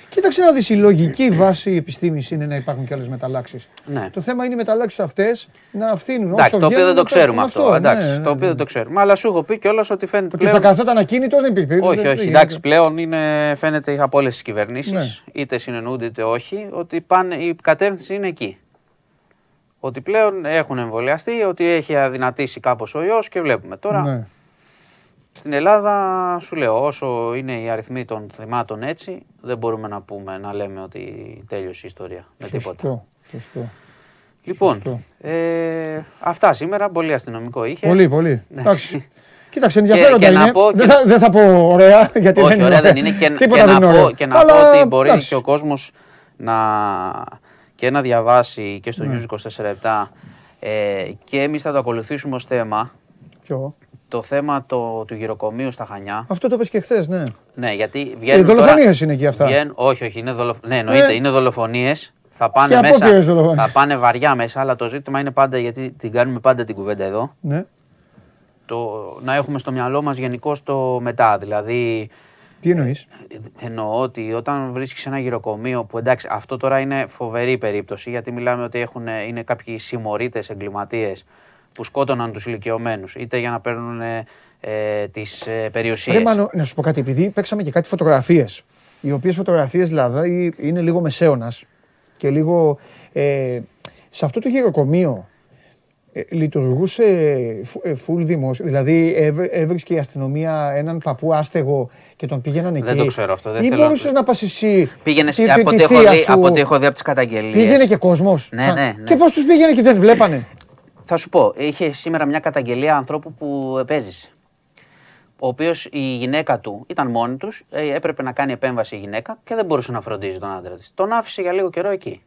Κοίταξε να δεις, η λογική βάση επιστήμης είναι να υπάρχουν και άλλες μεταλλάξεις. Ναι. Το θέμα είναι οι μεταλλάξεις αυτές να αφήνουν Εντάξει, όσο το οποίο βγαίνουν δεν το να ξέρουμε πέφτουν. αυτό. εντάξει, ναι, το ναι, οποίο ναι. δεν το ξέρουμε. Αλλά σου έχω πει κιόλας ότι φαίνεται. Ότι θα πλέον... καθόταν ακίνητος δεν υπήρχε περίπτωση. Όχι, δεν- όχι. δεν Εντάξει, γίνεται. πλέον είναι, φαίνεται από όλες τις κυβερνήσεις, Ναι. είτε συνεννοούνται είτε όχι, ότι πάνε, η κατεύθυνση είναι εκεί. Ότι πλέον έχουν εμβολιαστεί, ότι έχει αδυνατήσει κάπως ο ιός και βλέπουμε. Τώρα Ναι. Στην Ελλάδα σου λέω όσο είναι οι αριθμοί των θυμάτων έτσι δεν μπορούμε να πούμε, να λέμε ότι τέλειωσε η ιστορία με τίποτα. Σωστό. Σωστό. Λοιπόν, Σωστό. ε, αυτά σήμερα, πολύ αστυνομικό είχε. Πολύ, πολύ. Ναι. Εντάξει. *laughs* Κοίταξε, ενδιαφέροντα και να είναι. πω και- Δεν, θα, δεν θα πω ωραία, *laughs* γιατί Όχι, δεν είναι ωραία δεν είναι. Και, Τίποτα και δεν είναι να, πω, ωραίο. και να Αλλά, πω ότι μπορεί εντάξει. και ο κόσμος να, και να διαβάσει και στο Ναι. News 24 ε, και εμείς θα το ακολουθήσουμε ως θέμα Ποιο; Το θέμα το, του γυροκομείου στα Χανιά. Αυτό το πες και χθες, ναι. Ναι, γιατί Οι βγαίνουν δολοφονίες είναι εκεί αυτά. Βγαίνουν, όχι, όχι, είναι, δολοφ... ναι, εννοείται, Ε. είναι δολοφονίες. Θα Και πάνε, απόπειρες μέσα, δολοφονίες; θα πάνε βαριά μέσα, αλλά το ζήτημα είναι πάντα, γιατί την κάνουμε πάντα την κουβέντα εδώ, ναι. το, να έχουμε στο μυαλό μας γενικώ το μετά. Δηλαδή, Τι εννοείς; Εννοώ ότι όταν βρίσκεις ένα γυροκομείο που εντάξει, αυτό τώρα είναι φοβερή περίπτωση γιατί μιλάμε ότι έχουν, είναι κάποιοι συμμορίτες εγκληματίες που σκότωναν τους ηλικιωμένους είτε για να παίρνουν ε, τις ε, περιουσίες. Ρε Μάνο, να σου πω κάτι, επειδή παίξαμε και κάτι φωτογραφίες, οι οποίες φωτογραφίες δηλαδή είναι λίγο μεσαίωνας και λίγο... Ε, σε αυτό το γυροκομείο ε, λειτουργούσε φου- ε, full δημόσιο, δηλαδή έβ- έβρισκε η αστυνομία έναν παππού άστεγο και τον πήγαιναν εκεί. Δεν το ξέρω αυτό, δεν Ή θέλω να μπορούσες το- να πας εσύ, Πήγαινες τη- από, τη ό,τι έχω θεία δει, σου. από ό,τι έχω δει από τις καταγγελίες. Πήγαινε και κόσμος. Ναι, Σαν- ναι, ναι. Και πώς τους πήγαινε και δεν βλέπανε. Θα σου πω, είχε σήμερα μια καταγγελία ανθρώπου που επέζησε. Ο οποίος η γυναίκα του ήταν μόνη τους, έπρεπε να κάνει επέμβαση η γυναίκα και δεν μπορούσε να φροντίζει τον άντρα της. Τον άφησε για λίγο καιρό εκεί.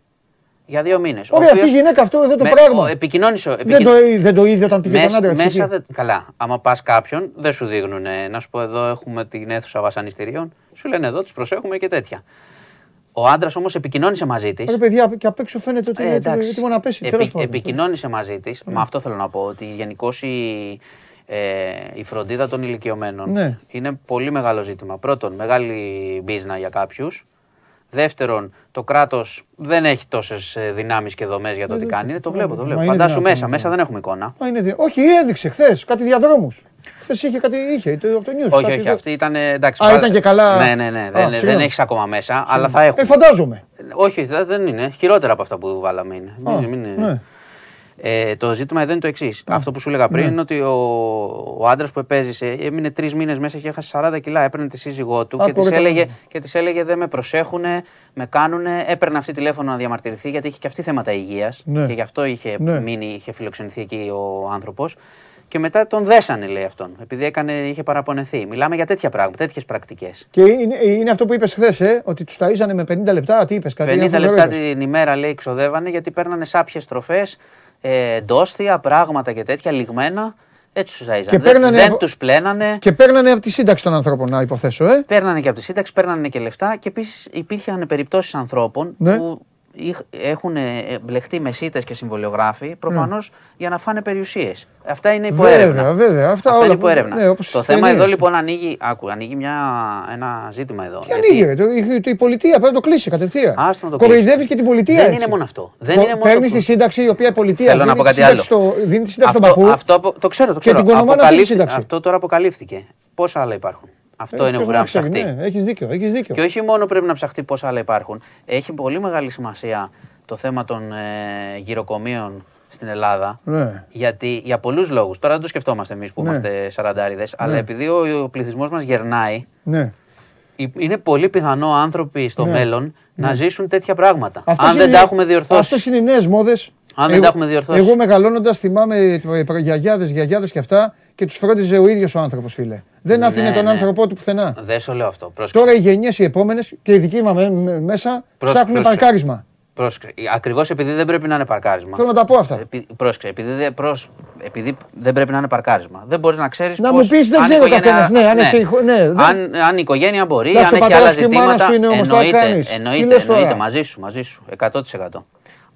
Για δύο μήνες. Ωραία, αυτή η γυναίκα αυτό εδώ το πράγμα. Επικοινώνησε. Δεν το, δεν το είδε όταν πήγε τον άντρα της μέσα εκεί. δεν- καλά. Άμα πας κάποιον, δεν σου δείχνουν. Να σου πω, εδώ έχουμε την αίθουσα βασανιστήριων. Σου λένε εδώ, τους προσέχουμε και τέτοια. Ο άντρας όμως επικοινώνησε μαζί της. Ρε παιδιά, και απ' έξω φαίνεται ότι Ε, είναι εντάξει. έτοιμο να πέσει. Επι- Τέλος πάντων. επικοινώνησε μαζί της. Με αυτό θέλω να πω ότι γενικώς η, ε, η φροντίδα των ηλικιωμένων Ναι. είναι πολύ μεγάλο ζήτημα. Πρώτον, μεγάλη μπίζνα για κάποιους. Δεύτερον, το κράτος δεν έχει τόσες δυνάμεις και δομές για το τι κάνει. Είναι, το βλέπω, το Μα βλέπω. είναι Φαντάσου δυνατόν, μέσα, ναι. μέσα δεν έχουμε εικόνα. Μα είναι δι- Όχι, έδειξε χθες κάτι διαδρόμους. Χθε είχε κάτι. είχε το- από το news. όχι, κάτι όχι, δεν- αυτή ήταν. ε, Εντάξει, Α, βάλε- ήταν και καλά. Ναι, ναι, ναι. Α, δεν, συγγνώμη. δεν έχεις ακόμα μέσα, αλλά θα έχουμε. Ε, φαντάζομαι. Όχι, δε- δεν είναι. Χειρότερα από αυτά που βάλαμε είναι. Α, Μην- μην- ναι. Ε, το ζήτημα εδώ είναι το εξής. Αυτό που σου έλεγα πριν είναι ότι ο, ο άντρας που επέζησε έμεινε τρεις μήνες μέσα και έχασε 40 κιλά. Έπαιρνε τη σύζυγό του Α, και της πολύ έλεγε, καλά. και της έλεγε Δεν με προσέχουν, με κάνουν. Έπαιρνε αυτή τηλέφωνο να διαμαρτυρηθεί γιατί είχε και αυτή θέματα υγείας Ναι. και γι' αυτό είχε Ναι. μείνει, είχε φιλοξενηθεί εκεί ο άνθρωπος. Και μετά τον δέσανε, λέει αυτόν, επειδή έκανε, είχε παραπονεθεί. Μιλάμε για τέτοια πράγματα, τέτοιες πρακτικές. Και είναι, είναι αυτό που είπες χθες, ε, ότι τους ταΐζανε με 50 λεπτά. Τι είπες, κάτι 50 είναι λεπτά φοβερό, είπες. την ημέρα, λέει, ξοδεύανε γιατί παίρνανε σάπιες τροφές, ε, ντόστια, πράγματα και τέτοια, λιγμένα. Έτσι τους ταΐζανε. Και Δεν, παίρνανε δεν από- τους πλένανε. Και παίρνανε από τη σύνταξη των ανθρώπων, να υποθέσω, ε. Παίρνανε και από τη σύνταξη, παίρνανε και λεφτά και επίσης υπήρχαν περιπτώσεις ανθρώπων Ναι. που είχ- έχουν ε, μπλεχτεί με σύντες και συμβολιογράφοι προφανώς για να φάνε περιουσίες. Αυτά είναι υπό έρευνα. Ναι. Βέβαια, βέβαια. Αυτά, Αυτά όλα είναι που- υπό έρευνα. ναι, όπως το στις θέμα ταινίες. εδώ λοιπόν ανοίγει, άκου, ανοίγει μια, ένα ζήτημα εδώ. Τι γιατί- ανοίγει, ρε, το- η, η πολιτεία πρέπει να το κλείσει κατευθείαν. Άστο να το Κοροϊδεύεις κλείσει. και την πολιτεία. Δεν έτσι. είναι μόνο αυτό. Δεν Κο- είναι μόνο Παίρνεις το- τη σύνταξη η οποία η πολιτεία Θέλω να δίνει πω τη κάτι σύνταξη άλλο. στο- δίνει τη σύνταξη στον αυτό, παππού. αυτό, απο- το ξέρω, το Και ξέρω. την κονομάνε αυτή τη Αποκαλύφθη- σύνταξη. Αυτό τώρα αποκαλύφθηκε. Πόσα άλλα υπάρχουν; Αυτό Ε, είναι που ποιος πρέπει να να ξέρει, ψαχτεί. Ναι, έχεις δίκιο, έχεις δίκιο. Και όχι μόνο πρέπει να ψαχτεί πόσα άλλα υπάρχουν. Έχει πολύ μεγάλη σημασία το θέμα των ε, γυροκομείων στην Ελλάδα. Ναι. Γιατί για πολλούς λόγους. Τώρα δεν το σκεφτόμαστε εμείς που Ναι. είμαστε σαραντάριδες, αλλά επειδή ο, ο πληθυσμός μας γερνάει, Ναι. υ- είναι πολύ πιθανό άνθρωποι στο Ναι. μέλλον να ζήσουν τέτοια πράγματα. Αυτές αν δεν είναι- τα έχουμε διορθώσει. Αυτές είναι οι νέες μόδες. Αν δεν τα έχουμε διορθώσει. Εγώ μεγαλώνοντας θυμάμαι γιαγιάδες, γιαγιάδες και αυτά και τους φρόντιζε ο ίδιος ο άνθρωπος φίλε. Δεν άφηνε Ναι, τον ναι. άνθρωπό του πουθενά. Δεν σου λέω αυτό. Πρόσεξε. Τώρα οι γενιές οι επόμενες και οι δικοί μας με- με- μέσα Πρόσεξε, ψάχνουν πρόσεξε. παρκάρισμα. Πρόσεξε. Ακριβώς επειδή δεν πρέπει να είναι παρκάρισμα. Θέλω να τα πω αυτά. Επει, πρόσεξε, επειδή, δεν- προς, επειδή δεν πρέπει να είναι παρκάρισμα. Δεν μπορείς να ξέρεις. Να μου πεις, δεν ξέρει ο καθένας, ναι, αν έχει- ναι, δεν- αν, αν η οικογένεια μπορεί, Εντάξει, ο αν έχει πατέρας άλλα και η μάνα ζητήματα. σου είναι όμως, το εννοείται, κάνεις. Τι εννοείται, λες τώρα; εννοείται, μαζί σου, μαζί σου. 100%.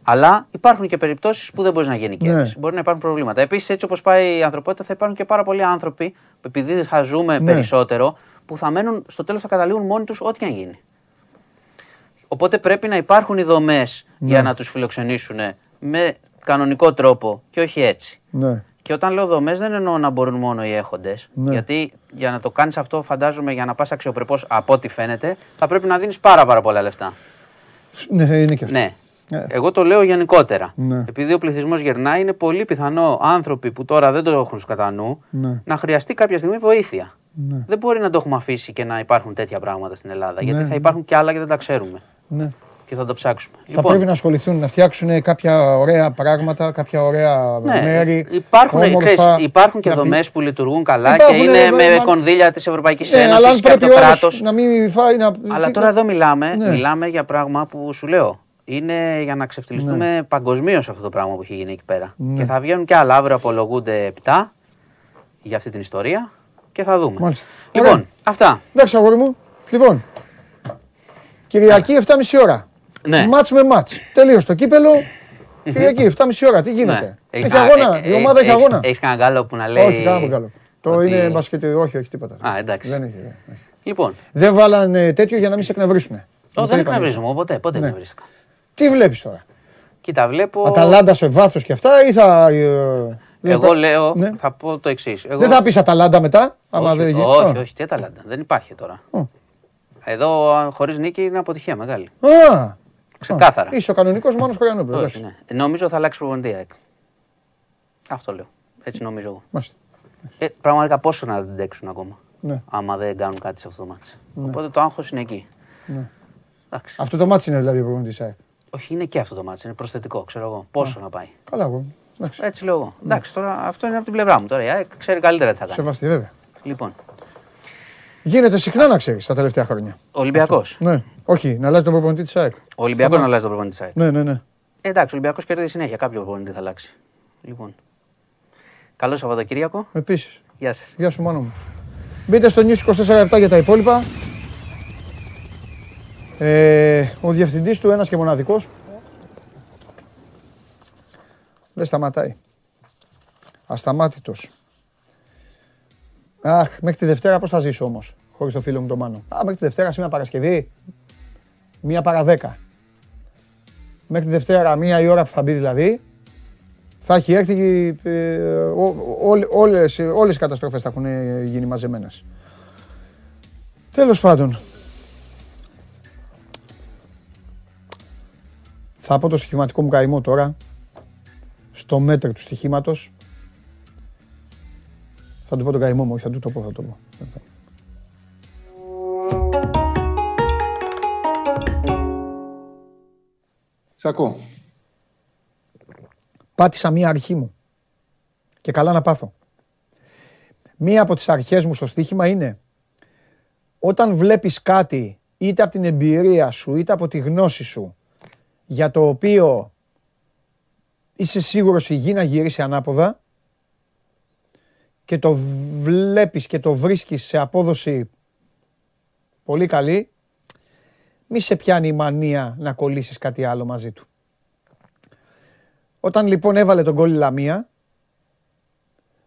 Αλλά υπάρχουν και περιπτώσεις που δεν μπορείς να γίνει Ναι. Μπορεί να υπάρχουν προβλήματα. Επίσης, έτσι όπως πάει η ανθρωπότητα, θα υπάρχουν και πάρα πολλοί άνθρωποι που επειδή θα ζούμε Ναι. περισσότερο, που θα μένουν στο τέλος θα καταλήγουν μόνοι τους ό,τι και αν γίνει. Οπότε πρέπει να υπάρχουν οι δομές Ναι. για να τους φιλοξενήσουν με κανονικό τρόπο και όχι έτσι. Ναι. Και όταν λέω δομές, δεν εννοώ να μπορούν μόνο οι έχοντες. Ναι. Γιατί για να το κάνεις αυτό, φαντάζομαι για να πας αξιοπρεπώς από ό,τι φαίνεται, θα πρέπει να δίνεις πάρα, πάρα πολλά λεφτά. Ναι, είναι και αυτό. Ναι. Ναι. Εγώ το λέω γενικότερα. Ναι. Επειδή ο πληθυσμός γερνάει, είναι πολύ πιθανό άνθρωποι που τώρα δεν το έχουν στο κατά νου Ναι. να χρειαστεί κάποια στιγμή βοήθεια. Ναι. Δεν μπορεί να το έχουμε αφήσει και να υπάρχουν τέτοια πράγματα στην Ελλάδα. Γιατί Ναι, θα ναι. υπάρχουν και άλλα και δεν τα ξέρουμε. Ναι. Και θα το ψάξουμε. Θα πρέπει να ασχοληθούν, να φτιάξουν κάποια ωραία πράγματα, κάποια ωραία Ναι, μέρη. υπάρχουν, όμορφα, ξέρεις, υπάρχουν και να πει- δομές που λειτουργούν καλά Υπάρχουν, και είναι ναι, με μα- κονδύλια της Ευρωπαϊκής Ναι, αλλά Ένωση αν και από πρέπει το ο άλλος κράτος. να μην φάει να... Αλλά τι- τώρα εδώ μιλάμε, Ναι. μιλάμε για πράγμα που σου λέω. Είναι για να ξεφτυλιστούμε Ναι. παγκοσμίως αυτό το πράγμα που έχει γίνει εκεί πέρα. Και θα βγαίνουν και άλλα. Αύριο απολογούνται 7 για αυτή την ιστορία και θα δούμε. Μάλιστα. Λοιπόν, Ωραία. αυτά. Εντάξει, αγόρι μου. Λοιπόν, Κυριακή 7.30 ώρα. Ναι. Μάτς με μάτς. Τελείωσε το κύπελο. Κυριακή 7.30 ώρα. Τι γίνεται; Έχει Ναι. Α, αγώνα; ε, Η ε, ομάδα έχει έχεις- αγώνα; Έχεις κανένα γκάλο που να λέει. Όχι, κανένα μεγάλο. Το ότι- είναι μπασκετ. Όχι, όχι, τίποτα. Α, εντάξει. Δεν έχει. δεν έχει. Λοιπόν, Δεν βάλανε τέτοιο για να μην σε εκνευρίσουν. το δεν εκνευρίζομαι ποτέ. Ποτέ Ναι. εκνευρίστηκα. Τι βλέπεις τώρα; Κοίτα, βλέπω. Αταλάντα σε βάθος και αυτά ή θα. ε, Εγώ δεν- λέω, Ναι. θα πω το εξής. Δεν θα πεις Αταλάντα μετά. άμα όχι, δεν γίνει. όχι, Α. όχι, τι Αταλάντα. Δεν υπάρχει τώρα. Α. Εδώ χωρίς νίκη είναι αποτυχία μεγάλη. Α, Ξεκάθαρα. είσαι ο κανονικός μόνο Χωριανόπουλο. Όχι, εντάξει. ναι. Νομίζω θα αλλάξει προπονητή. η ΑΕΚ. Αυτό λέω. Έτσι νομίζω εγώ. Μάλιστα. Ε, πραγματικά πόσο να αντέξουν ακόμα. Ναι. Άμα δεν κάνουν κάτι σε αυτό το μάτι. Οπότε το άγχος είναι εκεί. Ναι. Εντάξει. Αυτό το μάτι είναι δηλαδή ο προπονητής ΑΕΚ. Όχι, είναι και αυτό το μάτι. Είναι προσθετικό, ξέρω εγώ. Πόσο να πάει. Καλά, εγώ. Εντάξει. Έτσι λέω εγώ. Εντάξει, τώρα αυτό είναι από την πλευρά μου. Τώρα η ΑΕΚ ξέρει καλύτερα τι θα κάνει. Σεβαστή, βέβαια. Λοιπόν, Γίνεται συχνά να ξέρεις τα τελευταία χρόνια. Ολυμπιακός. Ναι. Όχι, να αλλάζει τον προπονητή της ΑΕΚ. Ο Ολυμπιακό να αλλάζει τον προπονητή της ΑΕΚ. Ναι, ναι, ναι. Ε, εντάξει, ο Ολυμπιακός κερδίζει συνέχεια. Κάποιο προπονητή θα αλλάξει. Λοιπόν. Καλό Σαββατοκύριακο. Επίσης. Γεια σας. Γεια σου, μόνο μου. Μπείτε στο News 24 για τα υπόλοιπα. Ε, ο διευθυντής του, ένας και μοναδικός, δεν σταματάει. Ασταμάτητος. Αχ, μέχρι τη Δευτέρα πώς θα ζήσω όμως, χωρίς το φίλο μου τον Μάνο. Α, μέχρι τη Δευτέρα σήμερα Παρασκευή, μία παρά δέκα. Μέχρι τη Δευτέρα, μία η ώρα που θα μπει δηλαδή, θα έχει έρθει, ε, ό- ό- όλες, όλες οι καταστροφές θα έχουν ε, γίνει μαζεμένες. Τέλος πάντων. Θα πω το στοιχηματικό μου καημό τώρα. Στο μέτρο του στοιχήματος. Θα του πω τον καημό μου, όχι θα του το πω, θα το πω. Σ' ακούω. Πάτησα μία αρχή μου. Και καλά να πάθω. μία από τις αρχές μου στο στοίχημα είναι όταν βλέπεις κάτι είτε από την εμπειρία σου είτε από τη γνώση σου για το οποίο είσαι σίγουρος η γη να γυρίσει ανάποδα και το βλέπεις και το βρίσκεις σε απόδοση πολύ καλή, μη σε πιάνει η μανία να κολλήσεις κάτι άλλο μαζί του. Όταν λοιπόν έβαλε τον κόλλη Λαμία,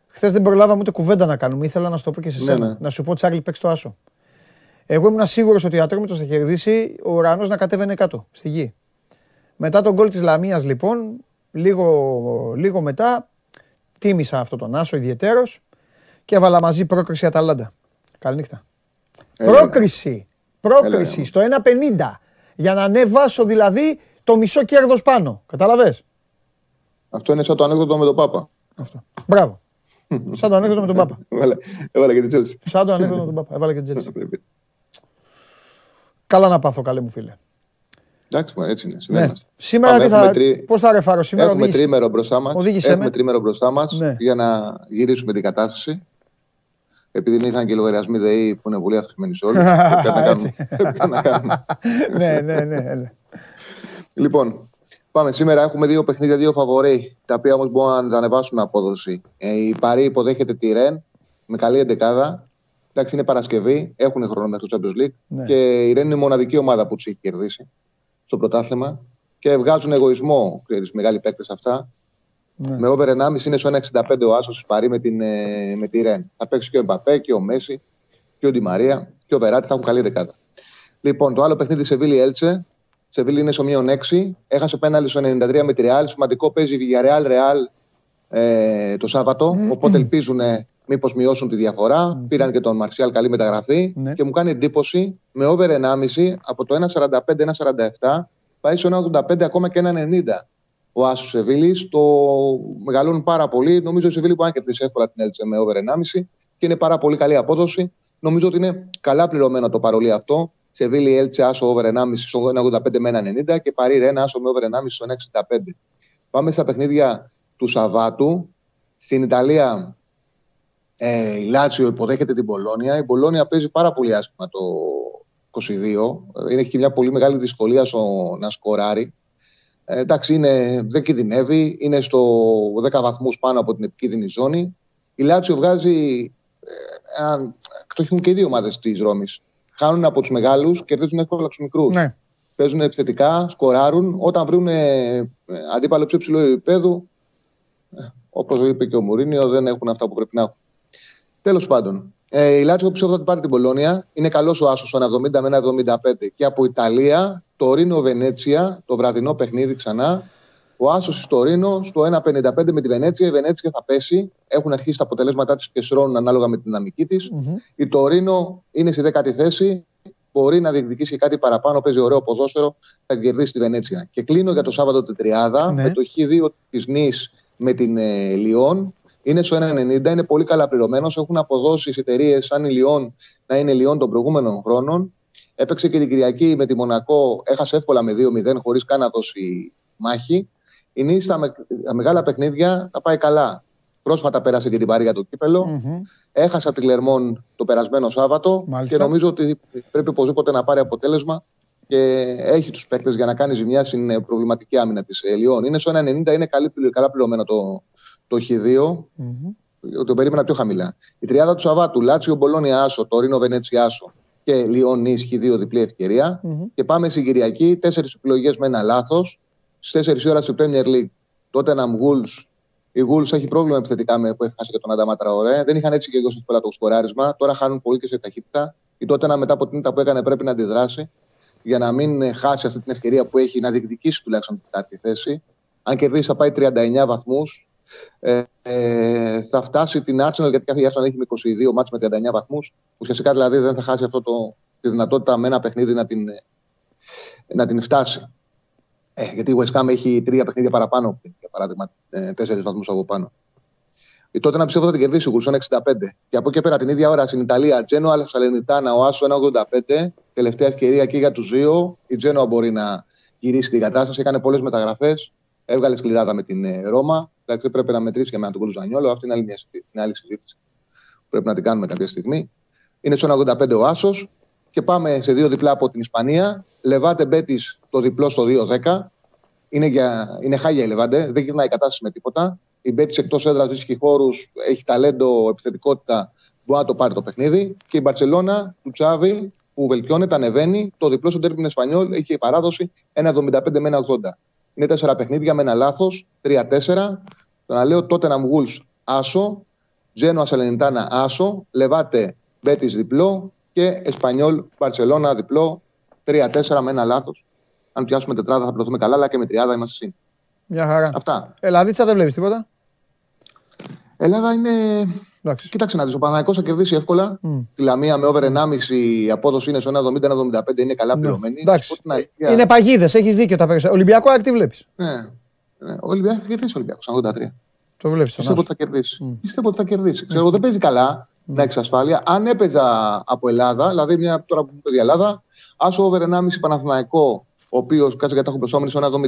χθες δεν προλάβαμε ούτε κουβέντα να κάνουμε. Ήθελα να σου το πω και σε Ναι, σένα. ναι. Να σου πω Τσάρλι, παίξ το άσο. Εγώ ήμουν σίγουρος ότι ο Ατρόμητος θα κερδίσει ο ουρανός να κατέβαινε κάτω, στη γη. Μετά τον γκολ της Λαμίας λοιπόν, λίγο, λίγο μετά, τίμησα αυτό τον Άσο ιδιαιτέρως και έβαλα μαζί πρόκριση Αταλάντα. Καληνύχτα. Έλεγα. Πρόκριση. Πρόκριση Έλεγα. στο 1.50. Για να ανεβάσω δηλαδή το μισό κέρδος πάνω. Κατάλαβες; Αυτό είναι σαν το ανέκδοτο με τον Πάπα. Αυτό. Μπράβο. Σαν το ανέκδοτο με τον Πάπα. Έβαλε, έβαλε και τη Τσέλση. Σαν το ανέκδοτο με τον Πάπα. Έβαλε και την *laughs* Τσέλση. Καλά να πάθω, καλέ μου φίλε. Εντάξει, μα έτσι είναι. Ναι. Συμβαίνει. Σήμερα Πάμε, τι θα, έχουμε τρί- πώς θα ρεφάρω σήμερα. Έχουμε οδήγησε. τρίμερο μπροστά μας. Οδήγησέ Έχουμε με. τρίμερο μπροστά μας Ναι. για να γυρίσουμε την κατάσταση. Επειδή ήρθαν και οι λογαριασμοί ΔΕΗ που είναι πολύ αυξημένοι σε όλους. *laughs* Πρέπει να κάνουμε. Έτσι. Πρέπει να κάνουμε. ναι, ναι, ναι. έλα. Λοιπόν, πάμε. Σήμερα έχουμε δύο παιχνίδια, δύο φαβορή, τα οποία όμως μπορούν να τα ανεβάσουν απόδοση. Ε, η Παρή υποδέχεται τη Ρεν με καλή εντεκάδα. Εντάξει, είναι Παρασκευή, έχουν χρόνο μέχρι το Champions League. Ναι. Και η Ρεν είναι η μοναδική ομάδα που τους έχει κερδίσει στο πρωτάθλημα. Και βγάζουν εγωισμό, ξέρεις, μεγάλοι παίκτες αυτά. Ναι. Με over 1,5 είναι στο 1,65 ο Άσος τη Παρή με, την, ε, με τη Ρεν. Θα παίξει και ο Εμπαπέ και ο Μέση και ο Ντι Μαρία και ο Βεράτη θα έχουν καλή δεκάδα. Λοιπόν, το άλλο παιχνίδι Σεβίλη Έλτσε. Σεβίλη είναι στο μείον 6. Έχασε πέναλι στο 93 με τη Ρεάλ. Σημαντικό παίζει η Villarreal Ρεάλ ε, το Σάββατο. Οπότε ελπίζουν μήπως μειώσουν τη διαφορά. Πήραν και τον Μαρσιάλ καλή μεταγραφή. Ναι. Και μου κάνει εντύπωση με over 1,5 από το 1,45-1,47 πάει στο 1,85 ακόμα και 1,90. Ο Άσος Σεβίλης το μεγαλώνουν πάρα πολύ. Νομίζω η Σεβίλη μπορεί να κερδίσει εύκολα την Έλτσε με over 1,5 και είναι πάρα πολύ καλή απόδοση. Νομίζω ότι είναι καλά πληρωμένο το παρολί αυτό. Σεβίλη Έλτσε άσο over 1,5 στο 1,85 με 1,90 και Παρή Ρένα άσο με over 1,5 στο 1,65. Πάμε στα παιχνίδια του Σαββάτου. Στην Ιταλία ε, η Λάτσιο υποδέχεται την Πολώνια. Η Πολώνια παίζει πάρα πολύ άσχημα το 22. Είναι, έχει και μια πολύ μεγάλη δυσκολία στο να σκοράρει. Ε, εντάξει, είναι, δεν κινδυνεύει. Είναι στο 10 βαθμούς πάνω από την επικίνδυνη ζώνη. Η Λάτσιο βγάζει. Ε, έναν- το έχουν και οι δύο ομάδες της Ρώμης. Χάνουν από τους μεγάλους, κερδίζουν εύκολα τους μικρούς. Ναι. Παίζουν επιθετικά, σκοράρουν. Όταν βρουν ε, αντίπαλο πιο ψηλό επίπεδο, όπως είπε και ο Μουρίνιο, δεν έχουν αυτά που πρέπει να έχουν. Τέλος πάντων, ε, η Λάτσιο πιστεύω θα την πάρει την Πολώνια. Είναι καλός ο Άσος στο 1,70 με 1,75. Και από Ιταλία, το Ρήνο Βενέτσια, το βραδινό παιχνίδι ξανά. Ο Άσος στο Ρήνο στο 1,55 με τη Βενέτσια. Η Βενέτσια θα πέσει. Έχουν αρχίσει τα αποτελέσματά της και σρώνουν ανάλογα με τη δυναμική της. Η Τωρίνο είναι στη δέκατη θέση. Μπορεί να διεκδικήσει και κάτι παραπάνω. Παίζει ωραίο ποδόσφαιρο. Θα κερδίσει τη Βενέτσια. Και κλείνω για το Σάββατο την Τριάδα Ναι. με το Χ2 της Νης με την ε, Λιόν. Είναι στο 1,90, είναι πολύ καλά πληρωμένος. Έχουν αποδώσει οι εταιρείες σαν η Λιόν να είναι Λιόν των προηγούμενων χρόνων. Έπαιξε και την Κυριακή με τη Μονακό, έχασε εύκολα με 2-0 χωρίς καν να δώσει μάχη. Η Νη στα με- τα μεγάλα παιχνίδια θα πάει καλά. Πρόσφατα πέρασε και την Παρή για το κύπελο. Μμμ. Έχασα τη Λερμόν το περασμένο Σάββατο Μάλιστα. και νομίζω ότι πρέπει οπωσδήποτε να πάρει αποτέλεσμα και έχει τους παίκτες για να κάνει ζημιά στην ε, προβληματική άμυνα της Λιόν. Είναι στο 1,90, είναι καλή, καλά πληρωμένο το, το Χ2. Μμμ. Το περίμενα πιο χαμηλά. Η τριάδα του Σαββάτου, Λάτσιο Μπολόνι Άσο, το Ρήνο Βενέτσι Άσο και Λιόν Νη Χ2 διπλή ευκαιρία. Μμμ. Και πάμε στην Κυριακή, τέσσερις επιλογές με ένα λάθος. Στις 4 ώρα στη Premier League, τότε να Wolves. Η Wolves έχει πρόβλημα επιθετικά με που έχει χάσει και τον Αντάμα Τραωρέ. Δεν είχαν έτσι και εγώ εύκολα το σκοράρισμα. Τώρα χάνουν πολύ και σε ταχύτητα. Η τότε μετά από την ήττα που έκανε πρέπει να αντιδράσει για να μην ε, χάσει αυτή την ευκαιρία που έχει να διεκδικήσει τουλάχιστον την τέταρτη θέση. Αν κερδίσει θα πάει 39 βαθμούς. Ε, ε, θα φτάσει την Arsenal γιατί κάθε Arsenal έχει με 22 μάτς με 39 βαθμούς. Ουσιαστικά δηλαδή δεν θα χάσει αυτό το, τη δυνατότητα με ένα παιχνίδι να την, ε, να την φτάσει. Ε, γιατί η West Ham έχει τρία παιχνίδια παραπάνω, για παράδειγμα, ε, τέσσερις βαθμούς από πάνω. Η τότε να πιστεύω θα την κερδίσει ο Γουρσόν 65. Και από εκεί πέρα την ίδια ώρα στην Ιταλία, Τζένοα Σαλενιτάνα, ο Άσο 1,85. Τελευταία ευκαιρία και για τους δύο. Η Τζένοα μπορεί να γυρίσει την κατάσταση. Έκανε πολλές μεταγραφές. Έβγαλε σκληράδα με την ε, Ρώμα. Εντάξει, πρέπει να μετρήσεις και με τον Κολουζανιόλο. Αυτή είναι άλλη, μια, συζήτηση- είναι άλλη συζήτηση. Πρέπει να την κάνουμε κάποια στιγμή. Είναι στο 1,85 ο Άσος. Και πάμε σε δύο διπλά από την Ισπανία. Λεβάτε Μπέτης το διπλό στο 2-10. Είναι, για, είναι χάγια η Λεβάντε, δεν γυρνάει η κατάσταση με τίποτα. Η Μπέτης εκτός έδρας βρίσκει χώρους, έχει ταλέντο, επιθετικότητα, μπορεί να το πάρει το παιχνίδι. Και η Μπαρσελόνα του Τσάβη που βελτιώνεται, ανεβαίνει. Το διπλό στο τέρμιν Εσπανιόλ έχει παράδοση 1,75 με 1,80. Είναι τέσσερα παιχνίδια με ένα λάθος, 3-4. Το να λέω τότε να μου άσο, Τζένο Ασαλενιτάνα άσο, Λεβάτε Μπέτη διπλό και Εσπανιόλ Μπαρσελόνα διπλό, 3-4 με ένα λάθος. Αν πιάσουμε τετράδα θα πλωθούμε καλά, αλλά και με τριάδα είμαστε συν. Μια χαρά. Αυτά. Ελλαδίτσα δεν βλέπεις τίποτα; Ελλάδα είναι. Εντάξει. Κοίταξε να δεις. Ο Παναγικός θα κερδίσει εύκολα. Mm. Τη Λαμία με over 1,5 η απόδοση είναι στο 1,70-1,75 είναι καλά Ναι. πληρωμένη. Εντάξει. Στην αλήθεια- Είναι παγίδες, έχεις δίκιο τα περισσότερα. Ολυμπιακό άκτη βλέπεις; Ναι. ναι. Ο Ολυμπιακός θα κερδίσει ο Ολυμπιακός. 83. Το βλέπεις τον Πιστεύω Άσο. ότι θα κερδίσει. Πιστεύω ότι θα κερδίσει. Ξέρω, δεν παίζει καλά να έχει ασφάλεια. Αν έπαιζα από Ελλάδα, δηλαδή μια τώρα που παίζει η Ελλάδα, άσο over 1,5 Παναθηναϊκό, ο οποίος κάτσε γιατί έχω μπροστά μου είναι στο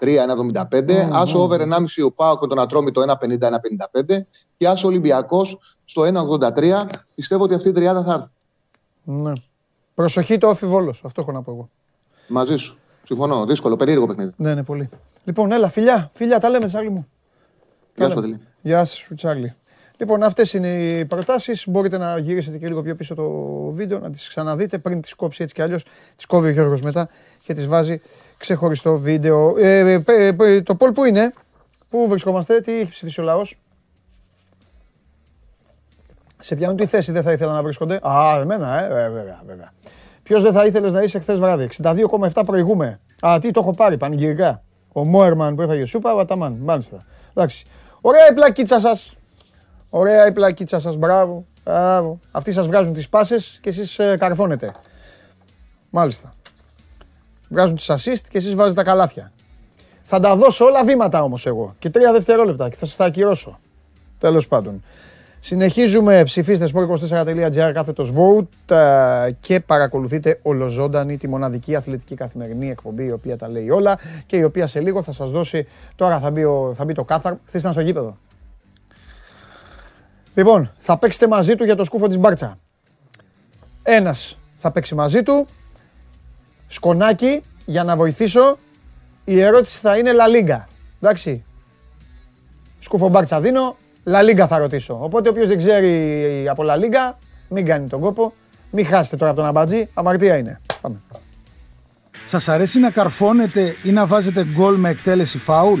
1,73-1,75. Άσο over 1,5 ο Πάο και τον Ατρόμητο 1,50-1,55. Και άσο Ολυμπιακός στο 1,83. Πιστεύω ότι αυτή η τριάδα θα έρθει. Ναι. Προσοχή το όφι Αυτό έχω να πω εγώ. Μαζί σου. Συμφωνώ. Δύσκολο, περίεργο παιχνίδι. Ναι, ναι, πολύ. Λοιπόν, έλα, φιλιά, φιλιά, τα λέμε, Τσάρλι μου. Γεια σου, λέμε. Παντελή. Γεια σου, Τσάρλι. Λοιπόν, αυτές είναι οι προτάσεις. Μπορείτε να γυρίσετε και λίγο πιο πίσω το βίντεο, να τις ξαναδείτε πριν τις κόψει έτσι κι αλλιώς. Τις κόβει ο Γιώργος μετά και τις βάζει ξεχωριστό βίντεο. Ε, ε, ε, ε, το Πολ που είναι, πού βρισκόμαστε, τι έχει ψηφίσει ο λαός; Σε ποιον τι θέση δεν θα ήθελα να βρίσκονται. Α, εμένα, ε, ε, βέβαια, βέβαια. Ποιος δεν θα ήθελες να είσαι χθες βράδυ; 62,7 προηγούμε. Α, τι το έχω πάρει πανηγυρικά. Ο Μόερμαν που έφαγε σούπα, ο Αταμάν. Μάλιστα. Εντάξει. Ωραία η πλακίτσα σας. Ωραία η πλακίτσα σας. Μπράβο. Μπράβο. Αυτοί σας βγάζουν τις πάσες και εσείς ε, καρφώνετε. Μάλιστα. Βγάζουν τις assist και εσείς βάζετε τα καλάθια. Θα τα δώσω όλα βήματα όμως εγώ. Και τρία δευτερόλεπτα και θα σα τα ακυρώσω. Τέλος πάντων. Συνεχίζουμε, ψηφίστε sport24.gr κάθετος vote ε, και παρακολουθείτε ολοζώντανη τη μοναδική αθλητική καθημερινή εκπομπή η οποία τα λέει όλα και η οποία σε λίγο θα σας δώσει, τώρα θα μπει, ο, θα μπει το κάθαρ, χθες ήταν στο γήπεδο. Λοιπόν, θα παίξετε μαζί του για το σκούφο της Μπάρτσα. Ένας θα παίξει μαζί του, σκονάκι για να βοηθήσω, η ερώτηση θα είναι La Liga. Εντάξει, σκούφο Μπάρτσα δίνω, La Liga θα ρωτήσω. Οπότε όποιος δεν ξέρει από La Liga, μην κάνει τον κόπο. Μην χάσετε τώρα από τον αμπατζή, αμαρτία είναι. Πάμε. Σας αρέσει να καρφώνετε ή να βάζετε γκολ με εκτέλεση φάουλ;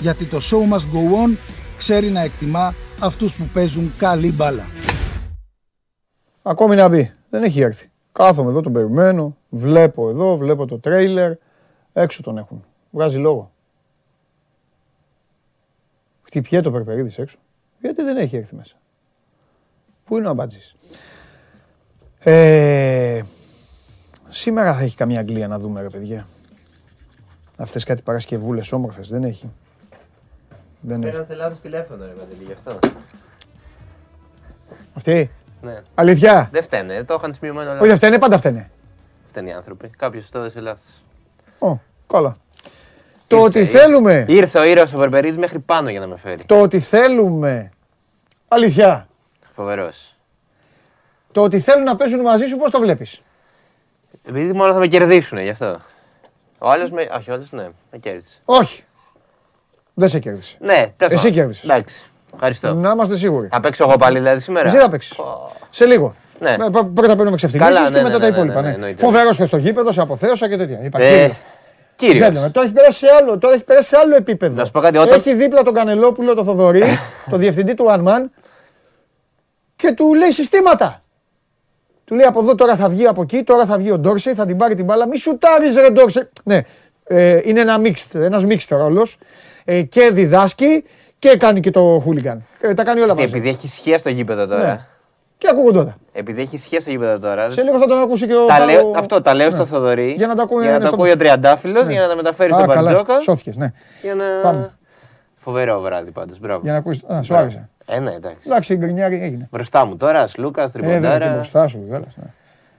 Γιατί το show must go on ξέρει να εκτιμά αυτούς που παίζουν καλή μπάλα. Ακόμη να μπει. Δεν έχει έρθει. Κάθομαι εδώ, τον περιμένω. Βλέπω εδώ, βλέπω το τρέιλερ. Έξω τον έχουν. Βγάζει λόγο. Χτυπιέται το Περπερίδης έξω. Γιατί δεν έχει έρθει μέσα. Πού είναι ο Αμπάτζης. Ε, σήμερα θα έχει καμία Αγγλία να δούμε ρε παιδιά. Αυτές κάτι Παρασκευούλες όμορφες δεν έχει. Δεν έχει. Πέραν σε λάθος τηλέφωνο, ρε Παντελή, γι' αυτό. Αυτή; Ναι. Αλήθεια; Δεν φταίνε, το είχαν σημειωμένο όλα. Όχι, αυτά είναι πάντα φταίνε. Φταίνε οι άνθρωποι. Κάποιος το έδωσε λάθος. Ω, καλά. Το Ήρθε, ότι ήρθε. θέλουμε, Ήρθε ο ήρωας ο Βερμπερίδη μέχρι πάνω για να με φέρει. το ότι θέλουμε, αλήθεια, Φοβερός. το ότι θέλουν να παίζουν μαζί σου, πώς το βλέπεις; Επειδή μόνο θα με κερδίσουν γι' αυτό. Ο άλλος με. Όχι, ο άλλος ναι, με κέρδισε. Όχι. Δεν σε κέρδισε. Ναι, τέλος Εσύ κέρδισες. Εντάξει. Ευχαριστώ. Να είμαστε σίγουροι. Θα παίξω εγώ πάλι δηλαδή σήμερα; Εσύ θα παίξεις. Πω. Σε λίγο. Ναι. Ε, πα- Πρώτα παίρνουμε ξεφτυλίσεις Καλά, και ναι, μετά ναι, τα ναι, υπόλοιπα. ναι, ναι, ναι. εννοείται. Φοβερός πες στο γήπεδο, σε αποθέωσα και τέτοια. Είπα Ε, κύριος. Κύριος. Gentleman. Τώρα έχει περάσει σε άλλο, τώρα έχει περάσει σε άλλο επίπεδο. Να σου πω κάτι, όταν- Έχει δίπλα τον Κανελόπουλο, τον Θοδωρή, *laughs* το διευθυντή του One Man και του λέει συστήματα. Του λέει από εδώ τώρα θα βγει από εκεί, τώρα θα βγει ο Ντόρσεϊ, θα την πάρει την μπάλα. Μη σουτάρεις ρε Ντόρσεϊ. Ναι, ε, είναι ένα mixed, ένας mixed ρόλος ε, και διδάσκει και κάνει και το χούλιγκαν. Ε, τα κάνει όλα Γιατί μαζί. επειδή έχει ισχύα στο γήπεδο τώρα. Ναι. Και ακούγονται όλα. Επειδή έχει σχέση το γήπεδο τώρα. Σε λίγο θα τον ακούσει και ο. Τα λέω, ο- αυτό τα λέω Ναι. στο Θοδωρή. Για να τα ακούει για να ένας τα στο- ακούει ο Τριαντάφυλλος, Ναι. για να τα μεταφέρει Α, στον καλά. Παρτζόκα. Σώθηκες, ναι. Για να. Πάμε. Φοβερό βράδυ πάντως. Μπράβο. Για να ακούσει. Α, σου Μπράβο. άρεσε. Ε, ναι, εντάξει. Εντάξει, η γκρινιάρη έγινε. Μπροστά μου τώρα, Λούκα, Ε, βέβαια, και τριποντάρα. μπροστά σου κιόλας, ναι.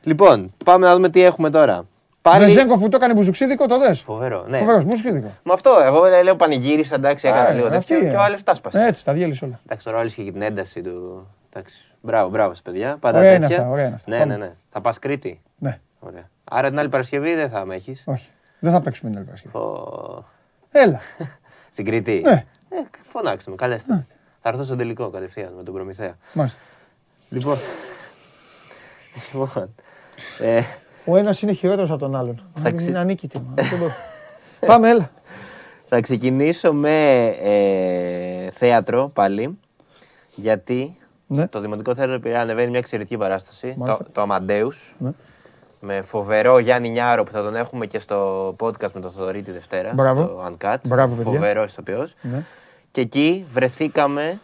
Λοιπόν, πάμε να δούμε τι έχουμε τώρα. Πάλι. Βεζέγκοφ που το έκανε μπουζουξίδικο, το δες. Φοβερό. Ναι. Φοβερός, μπουζουξίδικο. Με αυτό, εγώ λέω πανηγύρισα, εντάξει, έκανα Α, λίγο αυτή τέτοιο είναι. και ο άλλος τα σπάσε. Έτσι, τα διέλυσε όλα. Εντάξει, τώρα όλη είχε και την ένταση του. Εντάξει. Μπράβο, μπράβο σε παιδιά. Πάντα Ωραία είναι τέτοια. αυτά, ωραία είναι αυτά. Ναι, Πάμε. ναι, ναι. Θα πας Κρήτη; Ναι, Ωραία. Άρα την άλλη Παρασκευή δεν θα με έχεις. όχι. Δεν θα παίξουμε την άλλη Παρασκευή. Φω... Έλα. *laughs* Στην Κρήτη; Ναι. Ε, φωνάξτε με, καλέστε. Θα έρθω στο τελικό κατευθείαν με τον Προμηθέα. Μάλιστα. Λοιπόν. λοιπόν. Ε, Ο ένας είναι χειρότερος από τον άλλον. Θα ξε- Είναι ανίκητη. μα. Δεν μπορώ. Πάμε, έλα. θα ξεκινήσω με ε, θέατρο πάλι. Γιατί Ναι. το Δημοτικό Θέατρο Πειραιά ανεβαίνει μια εξαιρετική παράσταση. Μάλιστα. Το, το Αμαντέους. Ναι. Με φοβερό Γιάννη Νιάρο που θα τον έχουμε και στο podcast με τον Θοδωρή τη Δευτέρα. Μπράβο. Το Uncut. Μπράβο, παιδιά. Φοβερό ηθοποιός. Ναι. Και εκεί βρεθήκαμε